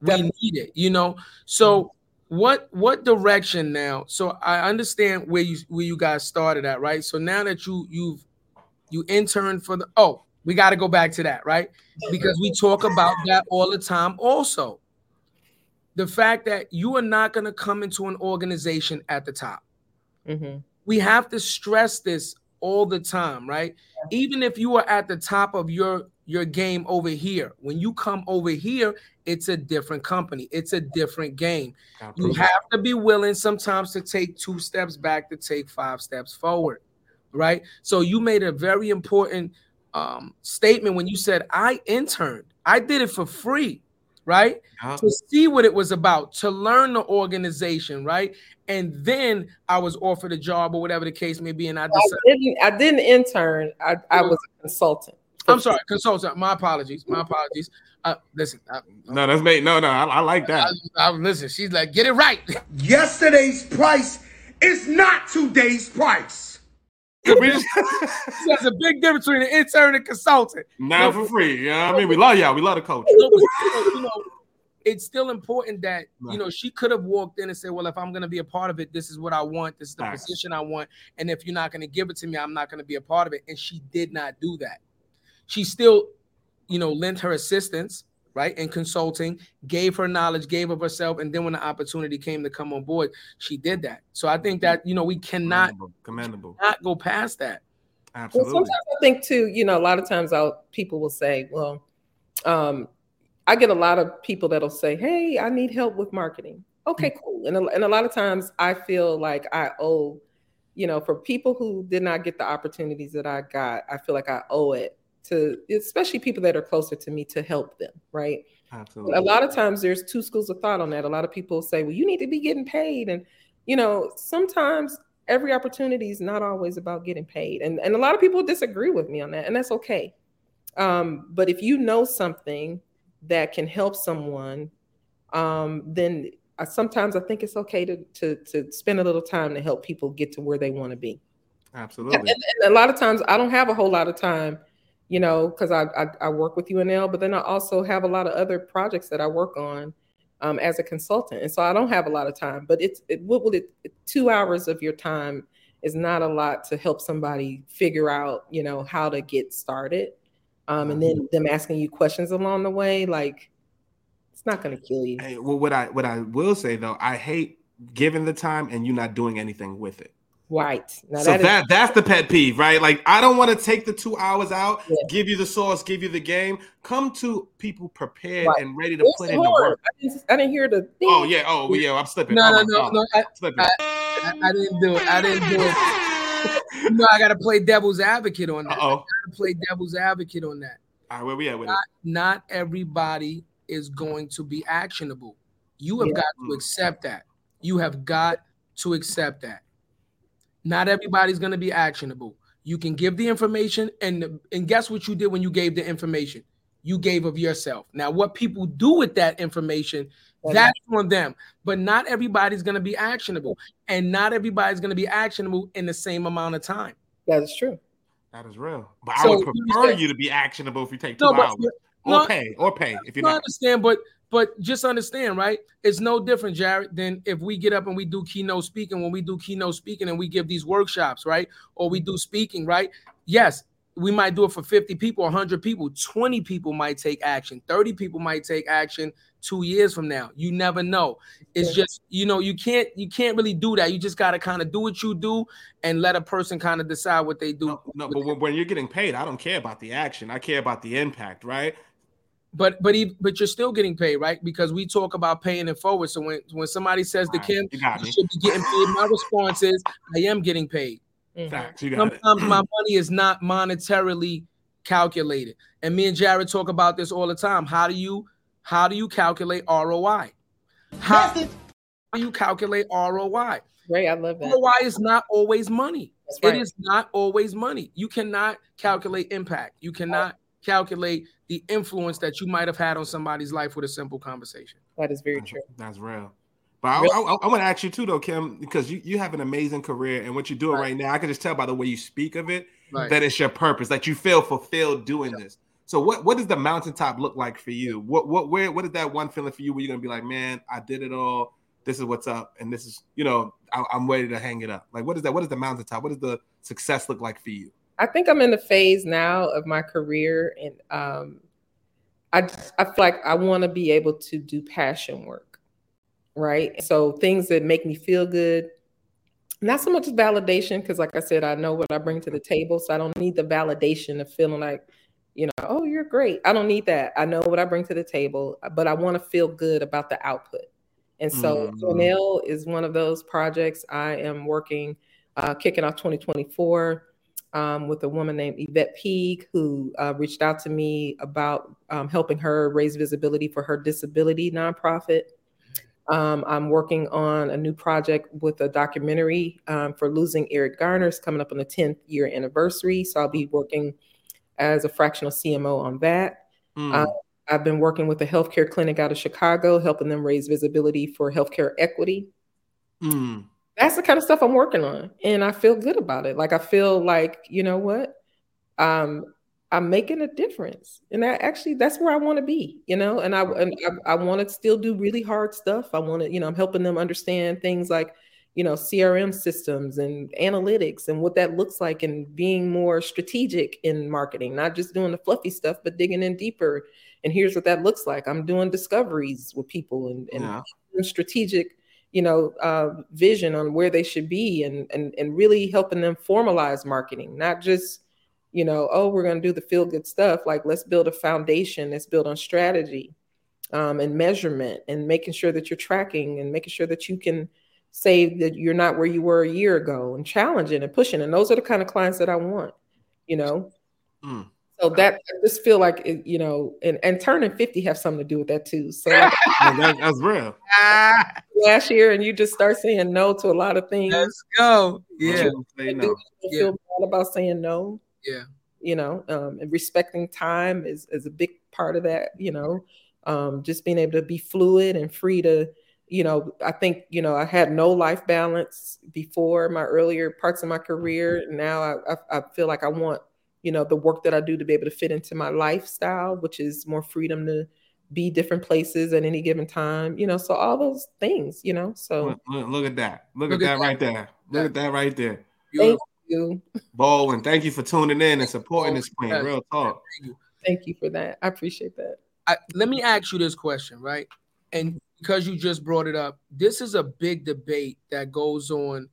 We Definitely. need it. You know. So what what direction now? So I understand where you where you guys started at, right? So now that you you've you interned for the oh, we got to go back to that, right? Because we talk about that all the time. Also, the fact that you are not going to come into an organization at the top. Mm-hmm. We have to stress this all the time, right? Even if you are at the top of your your game over here, when you come over here, it's a different company. It's a different game. You have to be willing sometimes to take two steps back to take five steps forward, right? So you made a very important um, statement when you said, "I interned. I did it for free." Right? Yeah. To see what it was about, to learn the organization, right? And then I was offered a job or whatever the case may be. And I decided I didn't, I didn't intern, I, I was a consultant. I'm sorry, consultant. My apologies. My apologies. Uh, listen. I, no, that's me. No, no, I, I like that. I, I, listen, she's like, get it right. Yesterday's price is not today's price. There's a big difference between an intern and consultant. Not for free. Yeah, you know I mean, we love y'all. We love the coach. you know, it's still important that right. you know she could have walked in and said, "Well, if I'm going to be a part of it, this is what I want. This is the position I want. And if you're not going to give it to me, I'm not going to be a part of it." And she did not do that. She still, you know, lent her assistance right? In consulting, gave her knowledge, gave of herself, and then when the opportunity came to come on board, she did that. So I think that you know we cannot commendable, commendable. not go past that. Absolutely. Well, sometimes I think too, you know, a lot of times I'll people will say, well, um, I get a lot of people that'll say, hey, I need help with marketing. Okay, mm. cool. And a, and a lot of times I feel like I owe, you know, for people who did not get the opportunities that I got, I feel like I owe it to especially people that are closer to me to help them, right? Absolutely. A lot of times there's two schools of thought on that. A lot of people say, well, you need to be getting paid. And, you know, sometimes every opportunity is not always about getting paid. And, and a lot of people disagree with me on that, and that's okay. Um, but if you know something that can help someone, um, then I, sometimes I think it's okay to, to to spend a little time to help people get to where they want to be. Absolutely. And, and a lot of times I don't have a whole lot of time, you know, because I, I, I work with UNL, but then I also have a lot of other projects that I work on um, as a consultant, and so I don't have a lot of time. But it's it, what will it two hours of your time is not a lot to help somebody figure out, you know, how to get started, um, and then them asking you questions along the way, like it's not going to kill you. Hey, well, what I what I will say though, I hate giving the time and you not doing anything with it. Right. Now so that that, is- that's the pet peeve, right? Like I don't want to take the two hours out, Yeah. give you the sauce, give you the game. Come to people prepared Right. and ready to put in the work. I didn't, I didn't hear the thing. Oh yeah, oh yeah, I'm slipping. No, oh, no, no, no. I. I, I didn't do it. I didn't do it. Know, I got to play devil's advocate on that. Oh. Play devil's advocate on that. All right, where we at with it? Not, not everybody is going to be actionable. You have Yeah. got to accept that. You have got to accept that. Not everybody's going to be actionable. You can give the information, and and guess what you did when you gave the information? You gave of yourself. Now, what people do with that information, that's on them. But not everybody's going to be actionable, and not everybody's going to be actionable in the same amount of time. That is true. That is real. But So, I would you prefer understand- you to be actionable if you take two No, but hours. Or no, pay, or pay if you're I not. understand, but but just understand, right? It's no different, Jarrett, than if we get up and we do keynote speaking. When we do keynote speaking and we give these workshops, right? Or we do speaking, right? Yes, we might do it for 50 people, 100 people, 20 people might take action, 30 people might take action two years from now. You never know. It's Yeah. just, you know, you can't you can't really do that. You just gotta kind of do what you do and let a person kind of decide what they do. No, no, but when, when you're getting paid, I don't care about the action. I care about the impact, right? But but he, but you're still getting paid, right? Because we talk about paying it forward. So when when somebody says to Kim, you you should be getting paid, my response is I am getting paid. Mhm. Facts, you got it. Sometimes my money is not monetarily calculated. And me and Jarrett talk about this all the time. How do you how do you calculate ROI? How do you calculate ROI? Great. I love that. ROI is not always money. Right. It is not always money. You cannot calculate impact. You cannot calculate the influence that you might have had on somebody's life with a simple conversation. That is very uh-huh. true. that's real. But I, Real- I, I, want to ask you too, though, Kim, because you, you have an amazing career, and what you're doing right, now, I can just tell by the way you speak of it Right. that it's your purpose, that you feel fulfilled doing this. So, what what does the mountaintop look like for you? What what where what is that one feeling for you where you're gonna be like, man, I did it all. This is what's up, and this is you know I, I'm ready to hang it up. Like, what is that? What is the mountaintop? What does the success look like for you? I think I'm in the phase now of my career, and um, I just- I feel like I want to be able to do passion work, right? So things that make me feel good, not so much validation, because like I said, I know what I bring to the table, so I don't need the validation of feeling like, you know, oh, you're great. I don't need that. I know what I bring to the table, but I want to feel good about the output. And so. UNL is one of those projects I am working, uh, kicking off 2024 um, with a woman named Yvette Peak, who uh, reached out to me about um, helping her raise visibility for her disability nonprofit. Um, I'm working on a new project with a documentary um, for losing Eric Garner's coming up on the 10th year anniversary. So I'll be working as a fractional CMO on that. Mm, Uh, I've been working with a healthcare clinic out of Chicago, helping them raise visibility for healthcare equity mm. That's the kind of stuff I'm working on, and I feel good about it. Like I feel like you know what, um, I'm making a difference, and that actually that's where I want to be. You know, and I and I, I want to still do really hard stuff. I want to, you know, I'm helping them understand things like, you know, CRM systems and analytics and what that looks like, and being more strategic in marketing, not just doing the fluffy stuff, but digging in deeper. And here's what that looks like. I'm doing discoveries with people and, and strategic you know uh, vision on where they should be and, and and really helping them formalize marketing not just you know oh we're going to do the feel good stuff. Like let's build a foundation that's built on strategy um, and measurement and making sure that you're tracking and making sure that you can say that you're not where you were a year ago and challenging and pushing. And those are the kind of clients that i want you know? Mm. So that I just feel like it, you know, and, and turning 50 have something to do with that too. So Yeah, that- that's real. Last year and you just start saying no to a lot of things. let's go. Yeah. Don't say and no. then Yeah. feel bad about saying no. Yeah. You know, um, and respecting time is is a big part of that. You know, um, just being able to be fluid and free to, you know, I think you know I had no life balance before my earlier parts of my career. Now I, I, I feel like I want you know the work that I do to be able to fit into my lifestyle, which is more freedom to be different places at any given time. You know, so all those things. You know, so Look, look, look at that. Look, Look at at that right there. Look at that right there. thank you, Baldwin, thank you for tuning in and supporting this queen. Yes. Real talk. thank you for that. I appreciate that. I, let me ask you this question, right? And because you just brought it up, this is a big debate that goes on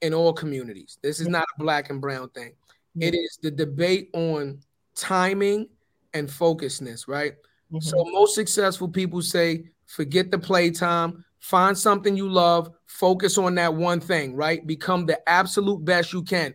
in all communities. This is not a black and brown thing. Mm-hmm. It is the debate on timing and focusness, right? Mm-hmm. So most successful people say, forget the playtime, find something you love, focus on that one thing, right? Become the absolute best you can.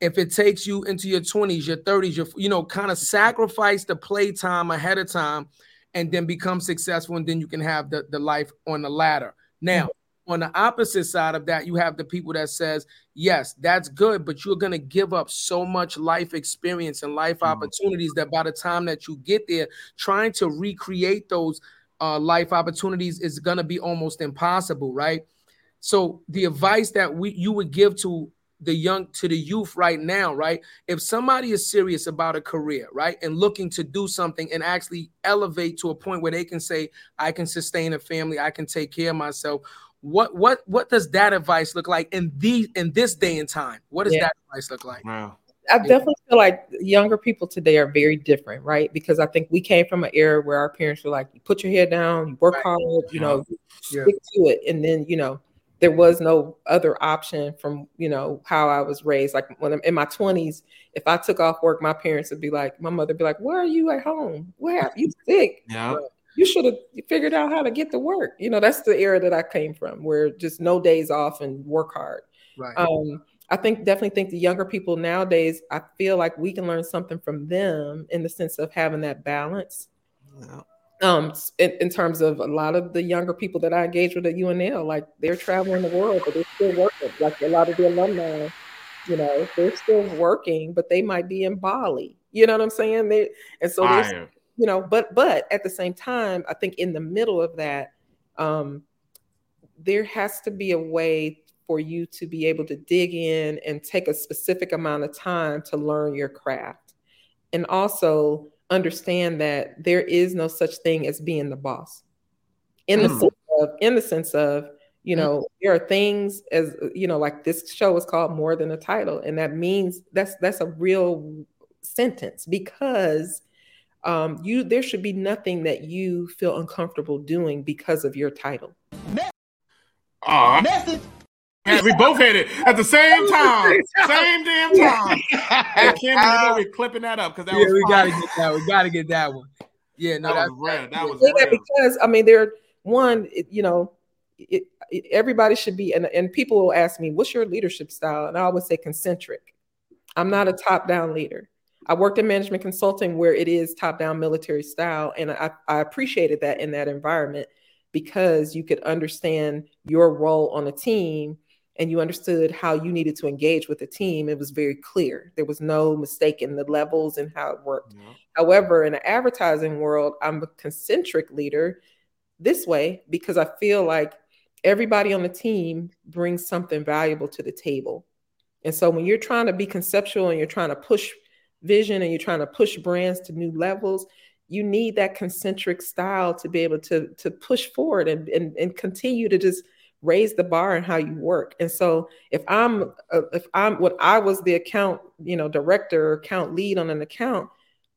If it takes you into your 20s, your 30s, your you know, kind of sacrifice the playtime ahead of time and then become successful, and then you can have the, the life on the ladder. Now, on the opposite side of that, you have the people that says, yes, that's good, but you're gonna give up so much life experience and life Mhm. opportunities that by the time that you get there, trying to recreate those uh, life opportunities is gonna be almost impossible, right? So the advice that we you would give to the young to the youth right now, right? If somebody is serious about a career, right, and looking to do something and actually elevate to a point where they can say, I can sustain a family, I can take care of myself. What what what does that advice look like in the in this day and time? What does Yeah. that advice look like? Wow. I definitely feel like younger people today are very different, right? Because I think we came from an era where our parents were like, "You put your head down, you work Right. hard, you know, Yeah. stick to it," and then you know there was no other option from you know how I was raised. Like when I'm in my twenties, if I took off work, my parents would be like, my mother would be like, "Where are you at home? Where are you sick? Yeah. You should have figured out how to get to work." You know, that's the era that I came from, where just no days off and work hard. Right. Um, I think definitely think the younger people nowadays, I feel like we can learn something from them in the sense of having that balance. Yeah. Um, in, in terms of a lot of the younger people that I engage with at UNL, like they're traveling the world, but they're still working. Like a lot of the alumni, you know, they're still working, but they might be in Bali. You know what I'm saying? They and so there's Fire. You know but but at the same time i think in the middle of that um there has to be a way for you to be able to dig in and take a specific amount of time to learn your craft. And also understand that there is no such thing as being the boss. In the Mm. sense of in the sense of you know there are things as you know like this show is called more than a title and that means that's that's a real sentence because um, you there should be nothing that you feel uncomfortable doing because of your title. Aw. Yeah, we both hit it at the same time. Same damn time. Hey, Kim, you know we're clipping that up because that yeah, was we fire. gotta get that. We gotta get that one. Yeah, no, that that's was real. That was Say that real. because I mean, there one, it, you know, it, it, everybody should be, and, and people will ask me, "What's your leadership style?" And I always say concentric. I'm not a top-down leader. I worked in management consulting where it is top-down military style, and I, I appreciated that in that environment because you could understand your role on a team and you understood how you needed to engage with the team. It was very clear. There was no mistake in the levels and how it worked. Yeah. However, in the advertising world, I'm a concentric leader this way because I feel like everybody on the team brings something valuable to the table. And so when you're trying to be conceptual and you're trying to push vision and you're trying to push brands to new levels, you need that concentric style to be able to, to push forward and, and, and continue to just raise the bar in how you work. And so if I'm uh, if I'm what I was the account, you know, director or account lead on an account,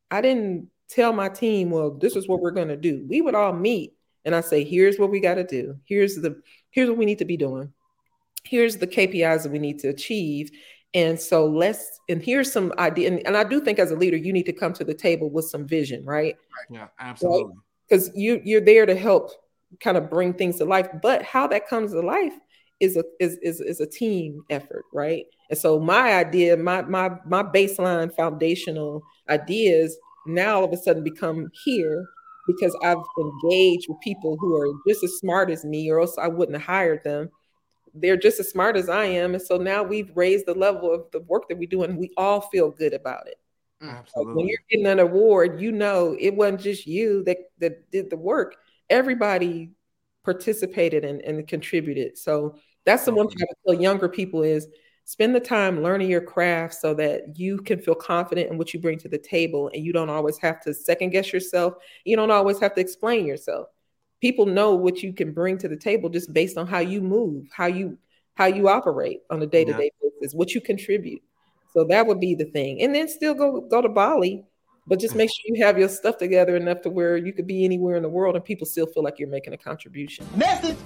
I didn't tell my team, well, this is what we're going to do. We would all meet and I say, here's what we got to do. Here's the here's what we need to be doing. Here's the KPIs that we need to achieve. And so let's and here's some idea. And, and I do think as a leader, you need to come to the table with some vision, right? Yeah, absolutely. Because you you're there to help kind of bring things to life. But how that comes to life is a is, is is a team effort, right? And so my idea, my my my baseline foundational ideas now all of a sudden become here because I've engaged with people who are just as smart as me, or else I wouldn't have hired them. They're just as smart as I am. And so now we've raised the level of the work that we do, and we all feel good about it. Mm. Absolutely. When you're getting an award, you know it wasn't just you that, that did the work. Everybody participated and, and contributed. So that's the one thing I tell younger people is spend the time learning your craft so that you can feel confident in what you bring to the table and you don't always have to second guess yourself. You don't always have to explain yourself. People know what you can bring to the table just based on how you move, how you how you operate on a day-to-day basis, what you contribute. So that would be the thing. And then still go go to Bali, but just make sure you have your stuff together enough to where you could be anywhere in the world and people still feel like you're making a contribution. Message.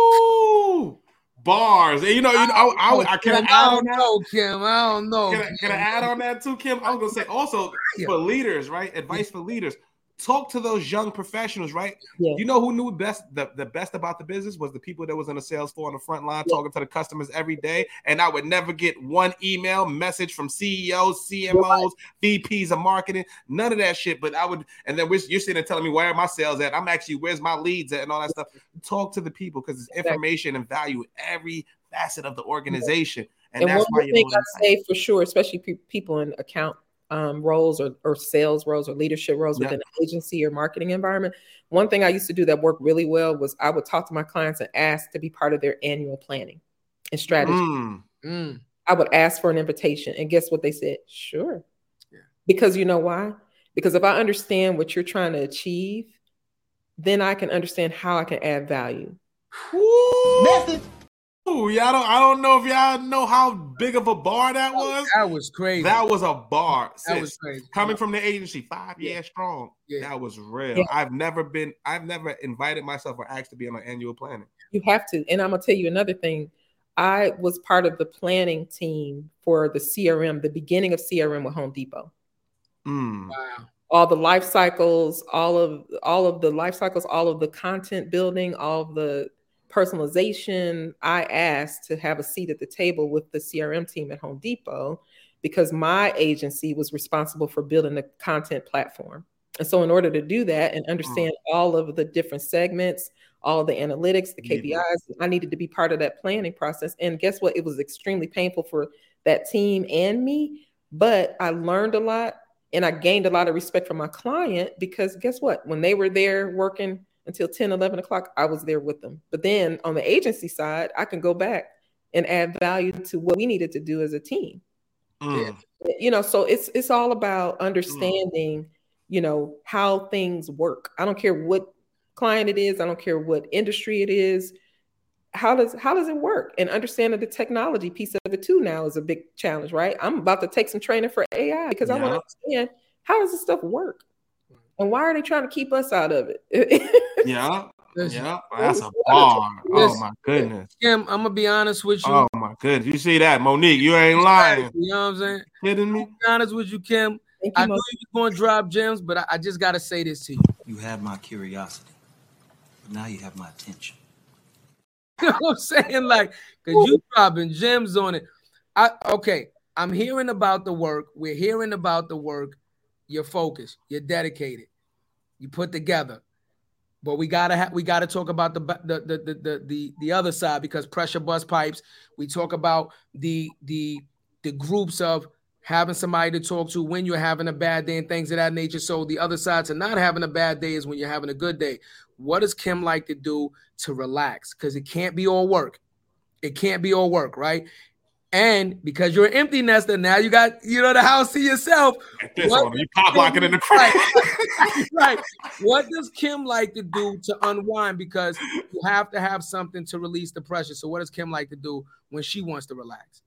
Ooh, bars. And you know, you know, I, I, I, can I Kim, add I on don't that? know, Kim. I don't know. Can I, can I add on that too, Kim? I was gonna say also Yeah. for leaders, right? Advice for leaders. Talk to those young professionals, right? Yeah. You know who knew best the, the best about the business was the people that was in the sales floor on the front line Yeah. talking to the customers every day. And I would never get one email message from CEOs, CMOs, VPs of marketing, none of that shit. But I would, and then we're, you're sitting there telling me where are my sales at? I'm actually where's my leads at and all that stuff. Talk to the people because it's Exactly. information and value every facet of the organization. And, And, that's one why you thing I say for sure, especially pe- people in account um, roles or, or sales roles or leadership roles Yeah. within an agency or marketing environment. One thing I used to do that worked really well was I would talk to my clients and ask to be part of their annual planning and strategy. Mm. Mm. I would ask for an invitation, and guess what they said? Sure. Yeah. Because you know why? Because if I understand what you're trying to achieve, then I can understand how I can add value. Ooh, y'all don't. I don't know if y'all know how big of a bar that was. That was crazy. That was a bar. That sis. was crazy. coming from the agency, five Yeah. years strong. Yeah. That was real. Yeah. I've never been. I've never invited myself or asked to be on an annual planning. You have to. And I'm gonna tell you another thing. I was part of the planning team for the CRM, the beginning of CRM with Home Depot. Mm. Wow. All the life cycles, all of all of the life cycles, all of the content building, all of the personalization. I asked to have a seat at the table with the CRM team at Home Depot because my agency was responsible for building the content platform. And so, in order to do that and mm. understand all of the different segments, all the analytics, the Yeah. KPIs, I needed to be part of that planning process. And guess what? It was extremely painful for that team and me, but I learned a lot and I gained a lot of respect from my client because guess what? When they were there working until 10, 11 o'clock, I was there with them. But then on the agency side, I can go back and add value to what we needed to do as a team. Mm. you know so it's it's all about understanding you know how things work. I don't care what client it is. I don't care what industry it is. How does how does it work? And understanding the technology piece of it too now is a big challenge right? I'm about to take some training for ai because i want to understand how does this stuff work and why are they trying to keep us out of it Yeah. Yeah. That's a Listen. bar. Oh my goodness. Kim, I'm gonna be honest with you. Oh my goodness. You see that, Monique? You ain't lying. You know what I'm saying? Kidding me? I'm be honest with you, Kim. Thank I you, knew you was going to drop gems, but I, I just got to say this to you. You had my curiosity, but now you have my attention. You know what I'm saying? Like, because you dropping gems on it. I okay. I'm hearing about the work. We're hearing about the work. You're focused. You're dedicated. You put together. But we gotta have we gotta talk about the the the the the the, the other side because pressure bust pipes. We talk about the the the groups of having somebody to talk to when you're having a bad day and things of that nature. So the other side to not having a bad day is when you're having a good day. What does Kim like to do to relax? Because it can't be all work. It can't be all work, right? And because you're an empty nester, now you got you know the house to yourself. This What? one. You pop locking in the crowd. right. What does Kim like to do to unwind? Because you have to have something to release the pressure. So what does Kim like to do when she wants to relax?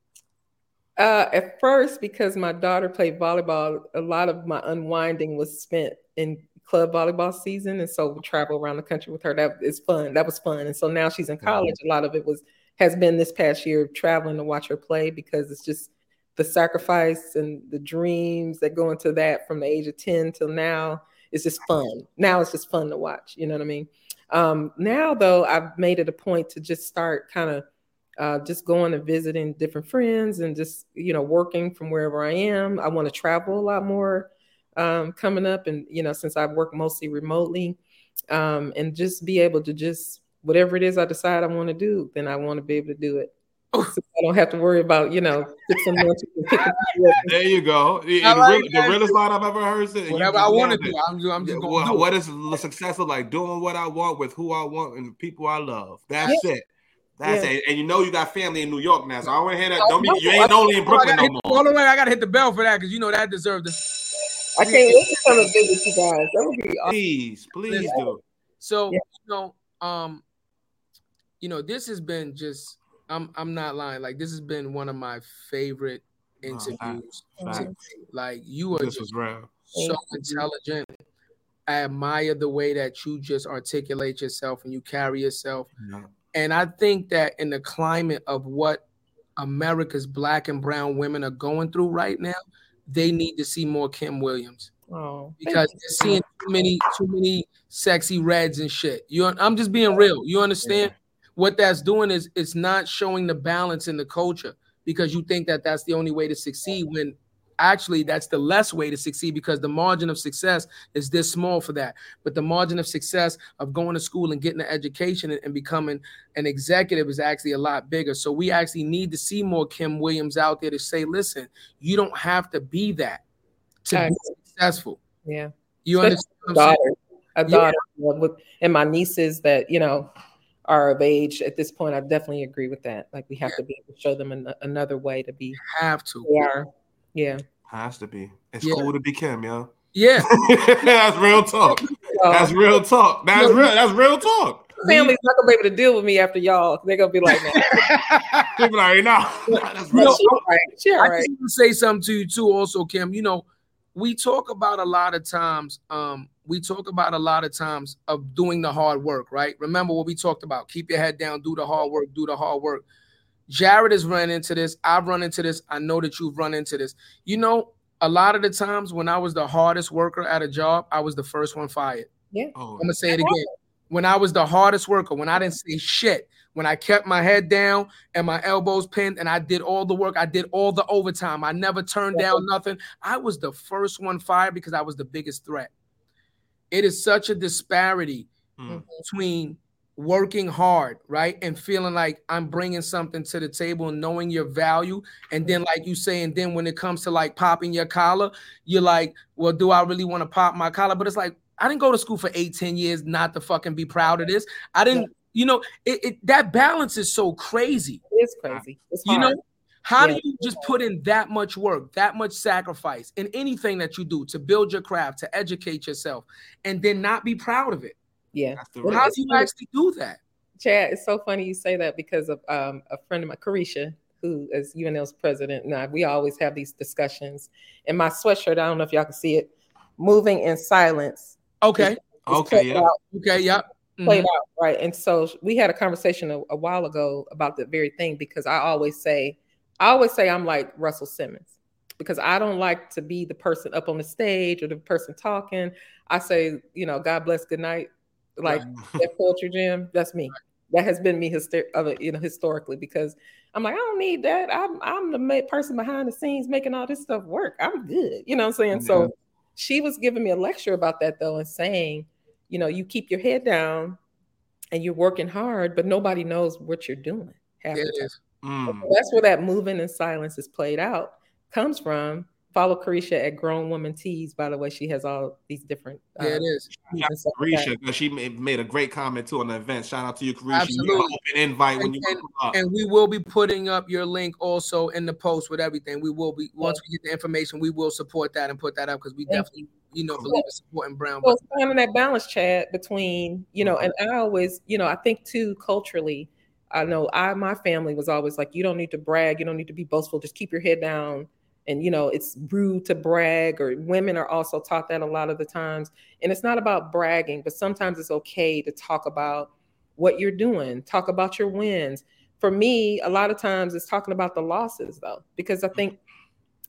Uh, at first, because my daughter played volleyball, a lot of my unwinding was spent in club volleyball season, and so travel around the country with her. That is fun. That was fun. And so now she's in college. A lot of it was has been this past year traveling to watch her play because it's just the sacrifice and the dreams that go into that from the age of 10 till now is just fun. Now it's just fun to watch. You know what I mean? Um, now though, I've made it a point to just start kind of uh, just going and visiting different friends and just you know working from wherever I am. I want to travel a lot more um, coming up, and you know since I work mostly remotely, um, and just be able to just whatever it is I decide I want to do, then I want to be able to do it. So I don't have to worry about you know fixing lunch and picking people up. There you go. The, I like real- the realest line I've ever heard. Said, Whatever I want to do, it. I'm just, I'm just going what, to do what it. is the success of like doing what I want with who I want and the people I love? That's it. That's Yeah. it. And you know you got family in New York now, so I don't want to hear that. Don't be, you ain't only in I Brooklyn gotta no hit, more. hold on, wait, I gotta hit the bell for that because you know that deserves it. I can't wait to come and visit you guys. That would be awesome. Please, please do. So Yeah. you know, um, you know, this has been just I'm I'm not lying. Like this has been one of my favorite interviews. to. Like you are This just so intelligent. I admire the way that you just articulate yourself and you carry yourself. Yeah. And I think that in the climate of what America's black and brown women are going through right now, they need to see more Kim Williams Oh, because they're seeing too many too many sexy reds and shit. You I'm just being real. You understand? What that's doing is it's not showing the balance in the culture because you think that that's the only way to succeed when actually that's the less way to succeed because the margin of success is this small for that. But the margin of success of going to school and getting an education and, and becoming an executive is actually a lot bigger. So we actually need to see more kim williams out there to say listen you don't have to be that to I be successful. Yeah. you Especially understand what I'm daughter, a Yeah. daughter with, and my nieces that you know are of age at this point. I definitely agree with that. Like we have to be able to show them an, another way to be. have to They are. Yeah. Has to be. It's Yeah. cool to be Kim, yo. yeah that's real talk. That's real talk. That's real. That's real talk. family's not gonna be able to deal with me after y'all. They're gonna be like, nah, People are like, nah, that's You real. know, she all right. She all I right. just say something to you too, also, Kim. You know, we talk about a lot of times, um, we talk about a lot of times of doing the hard work, right? Remember what we talked about. Keep your head down, do the hard work, do the hard work. Jarrett has run into this. I've run into this. I know that you've run into this. You know, a lot of the times when I was the hardest worker at a job, I was the first one fired. Oh, I'm gonna say it again. When I was the hardest worker, when I didn't say shit, when I kept my head down and my elbows pinned and I did all the work, I did all the overtime. I never turned down nothing. I was the first one fired because I was the biggest threat. It is such a disparity Mm. between working hard, right, and feeling like I'm bringing something to the table and knowing your value, and then like you say, and then when it comes to like popping your collar, you're like, well, do I really want to pop my collar? But it's like I didn't go to school for eight, 10 years not to fucking be proud of this. I didn't, you know, it, it that balance is so crazy. It's crazy. It's You know, how Yeah. do you just put in that much work, that much sacrifice in anything that you do to build your craft, to educate yourself, and then not be proud of it? yeah. Well. How do you actually do that? Chad, it's so funny you say that because of um, a friend of mine, Careshia, who is UNL's president. And I, we always have these discussions. And my sweatshirt, I don't know if y'all can see it, moving in silence. Okay. is Okay, yeah. out, Okay. Yep. Mhm. played out, right? And so we had a conversation a, a while ago about the very thing because I always say, I always say I'm like Russell Simmons because I don't like to be the person up on the stage or the person talking. I say, you know, God bless, good night. Like that poetry jam, that's me. That has been me hyster- you know, historically because I'm like, I don't need that. I'm I'm the ma- person behind the scenes making all this stuff work. I'm good. You know what I'm saying? Yeah. So she was giving me a lecture about that though and saying, you know, you keep your head down and you're working hard, but nobody knows what you're doing. half There the time. Is. Mm. So that's where that moving in silence is played out comes from. Follow Careshia at Grown Woman Tees. By the way, she has all these different. There it uh, is. tees Shout out to like that. She made, made a great comment too on the event. Shout out to you, Careshia. You Absolutely. an open invite when you And- come up. And we will be putting up your link also in the post with everything. We will be once we get the information, we will support that and put that up because we Thank definitely, you know, believe in supporting brown. So it's finding that balance, Chad, between you know, and I always, you know, I think too culturally. I know I my family was always like, you don't need to brag, you don't need to be boastful, just keep your head down. And you know, it's rude to brag, or women are also taught that a lot of the times. And it's not about bragging, but sometimes it's okay to talk about what you're doing, talk about your wins. For me, a lot of times it's talking about the losses though, because I think,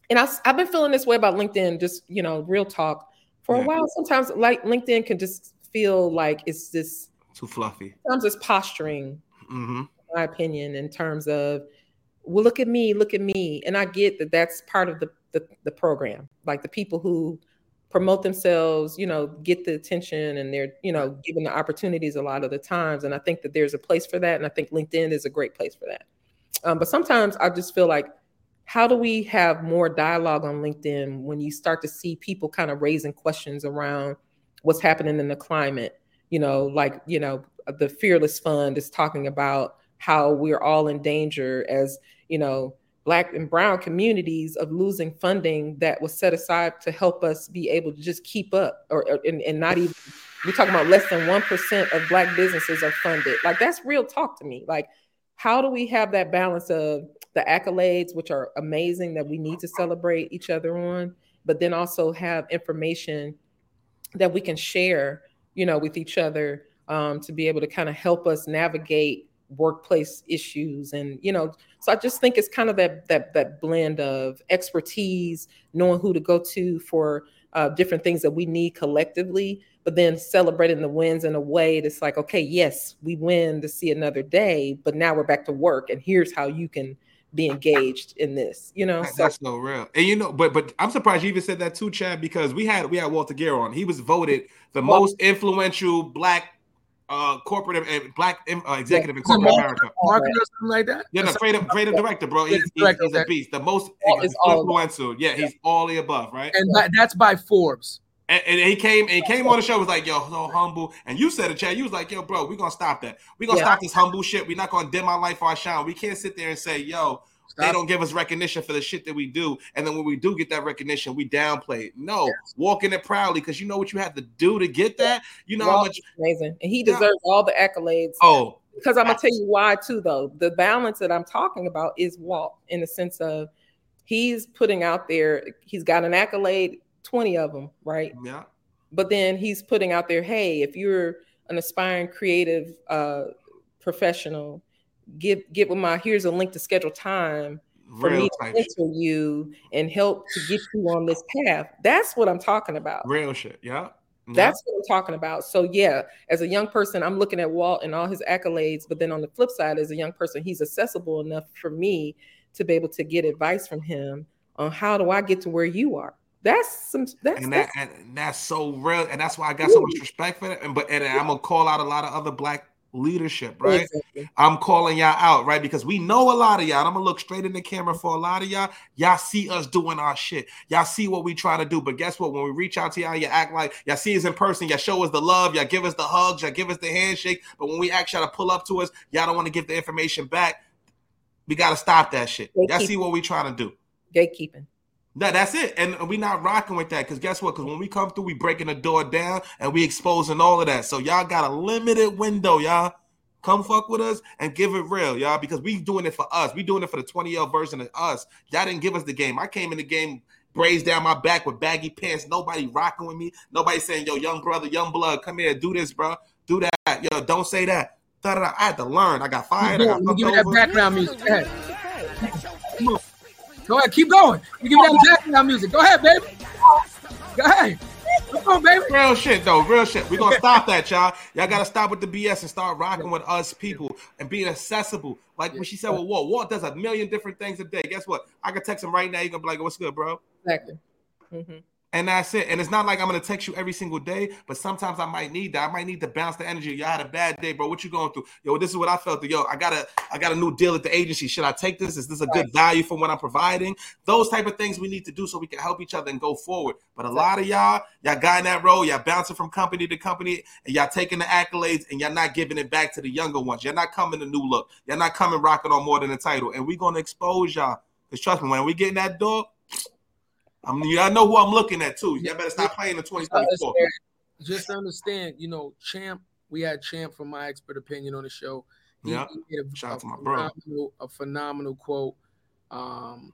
and I, have been feeling this way about LinkedIn, just you know, real talk for Yeah. a while. Sometimes like LinkedIn can just feel like it's this Too fluffy. sometimes it's posturing. Hmm my opinion, in terms of, well, look at me, look at me, and I get that that's part of the the, the program. Like the people who promote themselves, you know, get the attention and they're, you know, given the opportunities a lot of the times. And I think that there's a place for that. And I think LinkedIn is a great place for that. Um, but sometimes I just feel like, how do we have more dialogue on LinkedIn when you start to see people kind of raising questions around what's happening in the climate? You know, like, you know, the Fearless Fund is talking about how we're all in danger as, you know, black and brown communities of losing funding that was set aside to help us be able to just keep up or, or and, and not even we're talking about less than 1% of black businesses are funded. Like that's real talk to me. Like how do we have that balance of the accolades which are amazing that we need to celebrate each other on but then also have information that we can share you know with each other um, to be able to kind of help us navigate workplace issues and you know so i just think it's kind of that that that blend of expertise knowing who to go to for uh, different things that we need collectively but then celebrating the wins in a way that's like okay yes we win to see another day but now we're back to work and here's how you can be engaged in this you know so, that's so real. And you know but but i'm surprised you even said that too chad because we had we had walter Geer on. He was voted the well, most influential black uh corporate and black uh, executive yeah. in corporate America. Marketing or something like that? Yeah, the creative creative director, bro. He's, he's, he's a beast. The most influential. Yeah, he's all the above, right? And that's by Forbes. And, and, he came and he came on the show was like, yo, so humble. And you said it, Chad. You was like, yo, bro, we're gonna stop that. We're gonna yeah. stop this humble shit. We're not gonna dim our life for our shine. We can't sit there and say, yo, they don't give us recognition for the shit that we do. And then when we do get that recognition, we downplay it. No, yes. walking it proudly because you know what you have to do to get that. You know how much amazing. And he deserves yeah. all the accolades. Oh, because I'm gonna tell you why too, though. The balance that I'm talking about is Walt in the sense of he's putting out there, he's got an accolade, 20 of them, right? Yeah. But then he's putting out there, hey, if you're an aspiring creative uh professional get get with my here's a link to schedule time for Real me to mentor you and help to get you on this path. That's what I'm talking about. Real shit. Yeah. Yeah. That's what I'm talking about. So yeah, as a young person, I'm looking at Walt and all his accolades, but then on the flip side, as a young person, he's accessible enough for me to be able to get advice from him on how do I get to where you are. That's some that's and, that, that's, and that's so real, and that's why I got so much respect for it. And but and I'm gonna call out a lot of other black leadership, right? Exactly. I'm calling y'all out, right? Because we know a lot of y'all. I'm gonna look straight in the camera for a lot of y'all. Y'all see us doing our shit. Y'all see what we try to do. But guess what? When we reach out to y'all, you act like y'all see us in person. Y'all show us the love. Y'all give us the hugs. Y'all give us the handshake. But when we ask y'all to pull up to us, y'all don't want to give the information back. We gotta stop that shit. Y'all see what we trying to do. Gatekeeping. No, that's it. And we not rocking with that because guess what? Because when we come through, we breaking the door down and we exposing all of that. So y'all got a limited window, y'all. Come fuck with us and give it real, y'all, because we doing it for us. We doing it for the 20 year version of us. Y'all didn't give us the game. I came in the game braids down my back with baggy pants. Nobody rocking with me. Nobody saying, yo, young brother, young blood, come here, do this, bro. Do that. Yo, don't say that. Da-da-da. I had to learn. I got fired. I got give me that background music. Go ahead. Go ahead. Keep going. You give me that background music. Go ahead, baby. Go ahead. Come on, baby. Real shit, though. Real shit. We're gonna stop that, y'all. Y'all gotta stop with the BS and start rocking with us people and being accessible. Like when she said, well, Walt, Walt does a million different things a day. Guess what? I can text him right now. You're gonna be like, what's good, bro? Exactly. Mm-hmm and that's it. And it's not like I'm gonna text you every single day, but sometimes I might need that. I might need to bounce the energy. Y'all had a bad day, bro. What you going through? Yo, this is what I felt. Yo, I got a I got a new deal at the agency. Should I take this? Is this a good value for what I'm providing? Those type of things we need to do so we can help each other and go forward. But a lot of y'all, y'all got in that role, y'all bouncing from company to company, and y'all taking the accolades and y'all not giving it back to the younger ones. Y'all not coming to new look. Y'all not coming rocking on more than a title. And we're gonna expose y'all. Cause trust me, when we get in that door, I mean, I know who I'm looking at too. You better stop playing the 2024. Just understand, you know, Champ. We had Champ from my expert opinion on the show. He, yeah. He a, Shout out to my bro. A phenomenal quote. Um,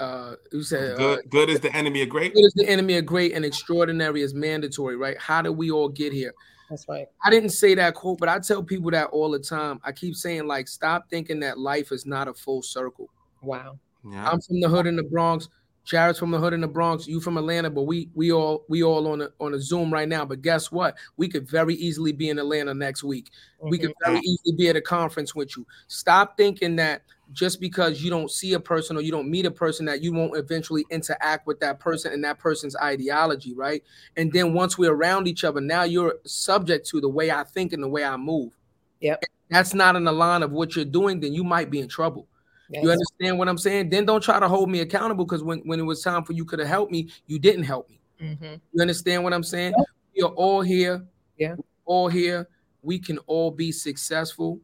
uh, you said good, uh, good is the enemy of great. Good is the enemy of great, and extraordinary is mandatory, right? How did we all get here? That's right. I didn't say that quote, but I tell people that all the time. I keep saying, like, stop thinking that life is not a full circle. Wow. Yeah. I'm from the hood in the Bronx Jarrett's from the hood in the Bronx, you from Atlanta, but we we all we all on a on a Zoom right now. But guess what? We could very easily be in Atlanta next week. We could mm-hmm. very easily be at a conference with you. Stop thinking that just because you don't see a person or you don't meet a person that you won't eventually interact with that person and that person's ideology, right? And then once we're around each other, now you're subject to the way I think and the way I move. Yep. That's not in the line of what you're doing, then you might be in trouble. You understand what I'm saying? Then don't try to hold me accountable because when, when it was time for you could have helped me, you didn't help me. Mhm. You understand what I'm saying? We are all here. Yeah. All here. We can all be successful.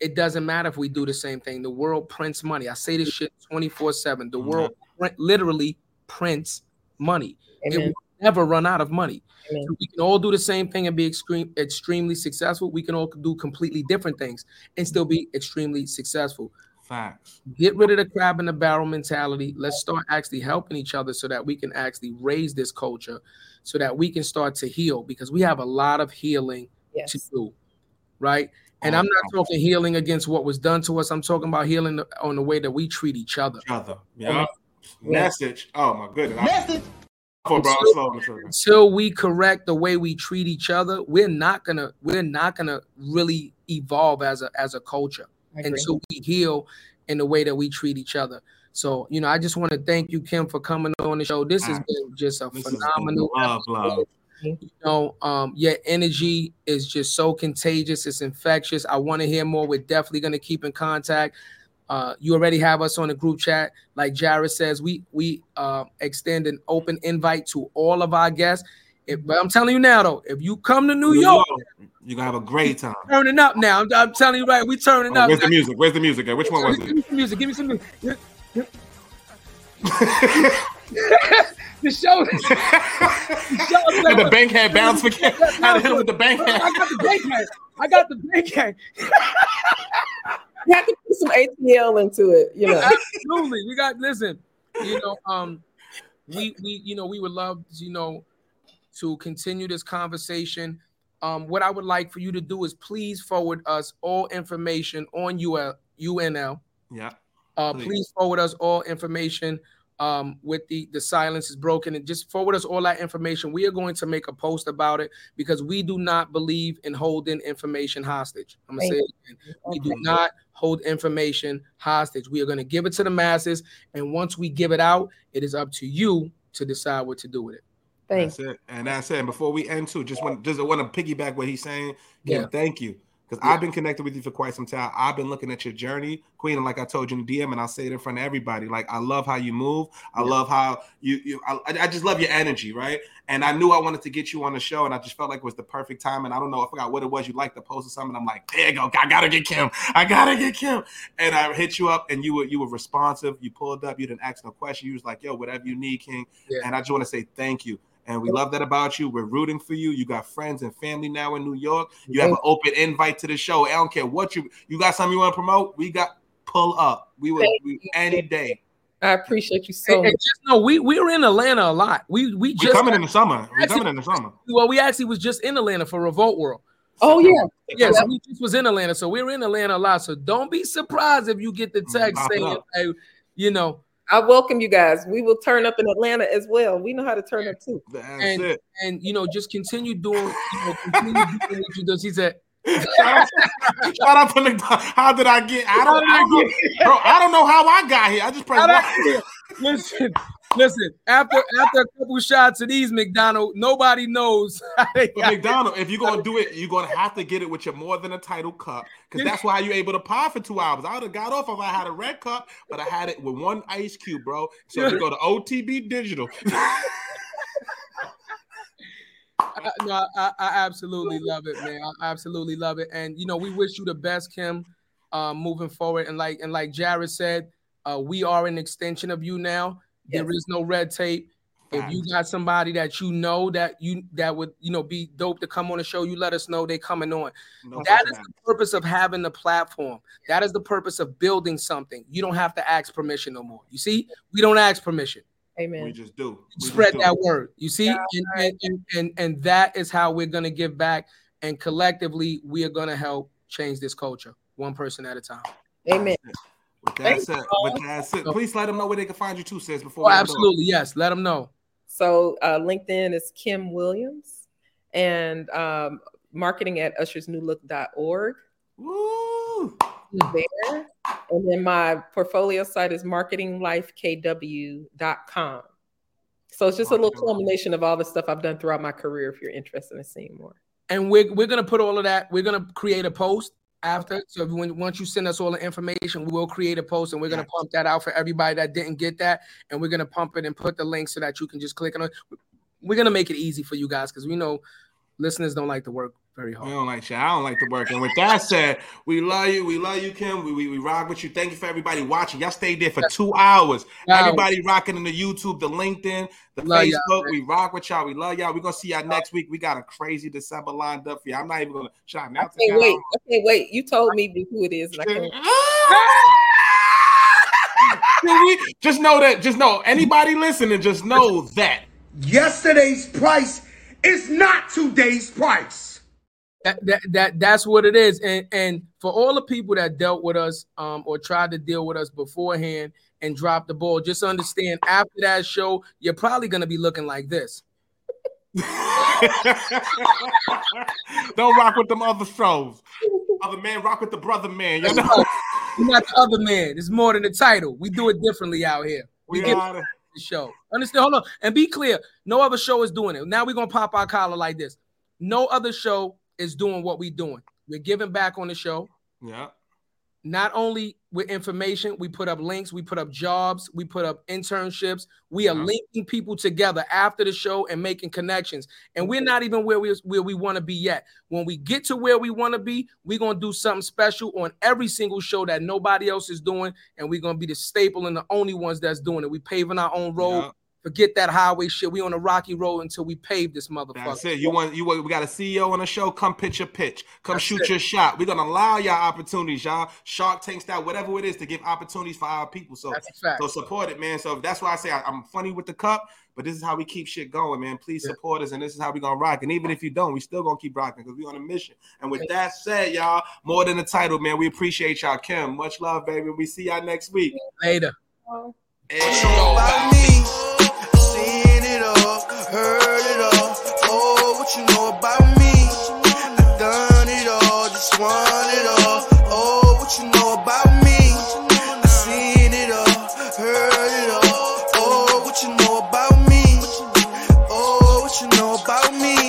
It doesn't matter if we do the same thing. The world prints money. I say this shit 24-7. The world print, literally prints money. It will never run out of money. So we can all do the same thing and be extreme, extremely successful. We can all do completely different things and still be extremely successful Facts. get rid of the crab in the barrel mentality. Let's start actually helping each other so that we can actually raise this culture so that we can start to heal because we have a lot of healing Yes. to do. Right. And I'm not talking healing against what was done to us. I'm talking about healing on the way that we treat each other. Each other. Yeah. Message. Oh my goodness. Message. Until- slow on the trigger. Until we correct the way we treat each other, we're not gonna we're not gonna really evolve as a as a culture. I so we heal in the way that we treat each other. So, you know, I just want to thank you, Kim, for coming on the show. This has been just a This phenomenal love, love. You know, um, your energy is just so contagious, it's infectious. I want to hear more. We're definitely gonna keep in contact. Uh, you already have us on the group chat. Like Jarrett says, we we uh, extend an open invite to all of our guests. If, but I'm telling you now, though, if you come to New New York, You're gonna have a great time. turning up now. I'm, I'm telling you right, we turning Oh, up. where's the music? Where's the music? at? Which one was Give it? me some music. Give me some music. the show. the bank had bounce for Kim. Had to hit him with the bank I got the bank hand. I got the bank hand. You have to put some ATL into it, you know. Absolutely. We got listen. You know, um, we we you know we would love you know to continue this conversation. Um, what I would like for you to do is please forward us all information on UL, UNL. Yeah. Uh, Please. please. forward us all information um, with the the silence is broken and just forward us all that information. We are going to make a post about it because we do not believe in holding information hostage. I'm gonna Thank say it again. We do not hold information hostage. We are going to give it to the masses, and once we give it out, it is up to you to decide what to do with it. Thanks. That's it. And that's it. And before we end too, just want just want to piggyback what he's saying. Kim, Yeah. thank you. Because Yeah. I've been connected with you for quite some time. I've been looking at your journey, Queen, and like I told you in the DM, and I'll say it in front of everybody. Like I love how you move. I love how you you. I, I just love your energy, right? And I knew I wanted to get you on the show, and I just felt like it was the perfect time. And I don't know, I forgot what it was you liked the post or something. I'm like, there you go, I gotta get Kim. I gotta get Kim. And I hit you up, and you were you were responsive. You pulled up. You didn't ask no question. You was like, yo, whatever you need, King. Yeah. And I just want to say thank you. And we love that about you. We're rooting for you. You got friends and family now in New York. You have an open invite to the show. I don't care what you you got something you want to promote. We got pull up. We will we, any day. I appreciate you so and much. just know we we were in Atlanta a lot. We we We just coming in the summer. We coming in the summer. well we actually was just in Atlanta for Revolt World. Oh yeah. Yeah, so we just was in Atlanta, so we were in Atlanta a lot. So don't be surprised if you get the text mm, Pop saying, hey, you know, I welcome you guys. We will turn up in Atlanta as well. We know how to turn up too. That's and it. and you know, just continue doing, you know, continue doing what you do. He said, Shout out, shout out to McDonald. How did I get? I don't, I don't know, bro. I don't know how I got here. I just pressed. How'd I one. get here? listen, listen. After after a couple shots of these McDonald, nobody knows. McDonald, if you're gonna do it, you're gonna have to get it with your more than a title cup, because that's why you're able to pod for two hours. I would have got off if I had a red cup, but I had it with one ice cube, bro. So if you go to OTB Digital, I, no, I, I absolutely love it, man. I absolutely love it, and you know, we wish you the best, Kim, uh, moving forward. And like and like Jarrett said, uh, we are an extension of you now. There Yes. is no red tape. If you got somebody that you know that you that would you know be dope to come on the show, you let us know they coming on. no That fucking the purpose of having the platform. That is the purpose of building something. You don't have to ask permission no more. You see, we don't ask permission. Amen. We just do. We just Spread do. that word. You see, Yeah, and, and, and and and that is how we're gonna give back. And collectively, we are gonna help change this culture, one person at a time. Amen. With that said, with that said, please let them know where they can find you too, sis. Before Oh, we go. absolutely. Yes. Let them know. So uh, LinkedIn is Kim Williams and um, marketing at ushersnewlook.org Woo! there. And then my portfolio site is marketinglifekw.com. So it's just a little culmination of all the stuff I've done throughout my career if you're interested in seeing more. And we're, we're going to put all of that. We're going to create a post after. So when, once you send us all the information, we will create a post and we're going to pump that out for everybody that didn't get that. And we're going to pump it and put the link so that you can just click on it. We're going to make it easy for you guys because we know listeners don't like to work very We hard. don't like shit. I don't like to work. And with that said, we love you. We love you, Kim. We, we, we rock with you. Thank you for everybody watching. Y'all stayed there for two hours. Wow. Everybody rocking in the YouTube, the LinkedIn, the Love Facebook. we rock with y'all. We love y'all. We're gonna see y'all next week. We got a crazy December lined up for you. I'm not even gonna shout out. I now. can't wait. I can't wait. You told me who it is. And I can't. just know that. Just know anybody listening. Just know that. Yesterday's price is not today's price. That, that that that's what it is. And and for all the people that dealt with us um or tried to deal with us beforehand and dropped the ball, just understand after that show, you're probably gonna be looking like this. Don't rock with them other shows. Other man, rock with the brother man. You know? You're not the other man. It's more than the title. We do it differently out here. We, We the- the show. Understand? Hold on. And be clear. No other show is doing it. Now we're gonna pop our collar like this. No other show is doing what we're doing. We're giving back on the show. yeah. Not only with information, we put up links, we put up jobs, we put up internships. We are Yeah. linking people together after the show and making connections. And we're not even where we where we want to be yet. When we get to where we want to be, we're gonna do something special on every single show that nobody else is doing, and we're gonna be the staple and the only ones that's doing it. We're paving our own road. Yeah. Forget that highway shit. We on a rocky road until we pave this motherfucker. That's it. You want you want we got a CEO on the show. Come pitch your pitch. Come That's shoot it. your shot. We're gonna allow y'all opportunities, y'all. Shark Tank style, whatever it is, to give opportunities for our people. So That's a fact. so support it, man. So that's why I say I, am funny with the cup, but this is how we keep shit going, man. Please Yeah. support us, and this is how we gonna rock. And even if you don't, we still gonna keep rocking because we on a mission. And with that said, y'all, more than the title, man. We appreciate y'all, Kim. Much love, baby. We see y'all next week. Later. Hey. know about me heard it all. Oh, what you know about me? I done it all, just want it all.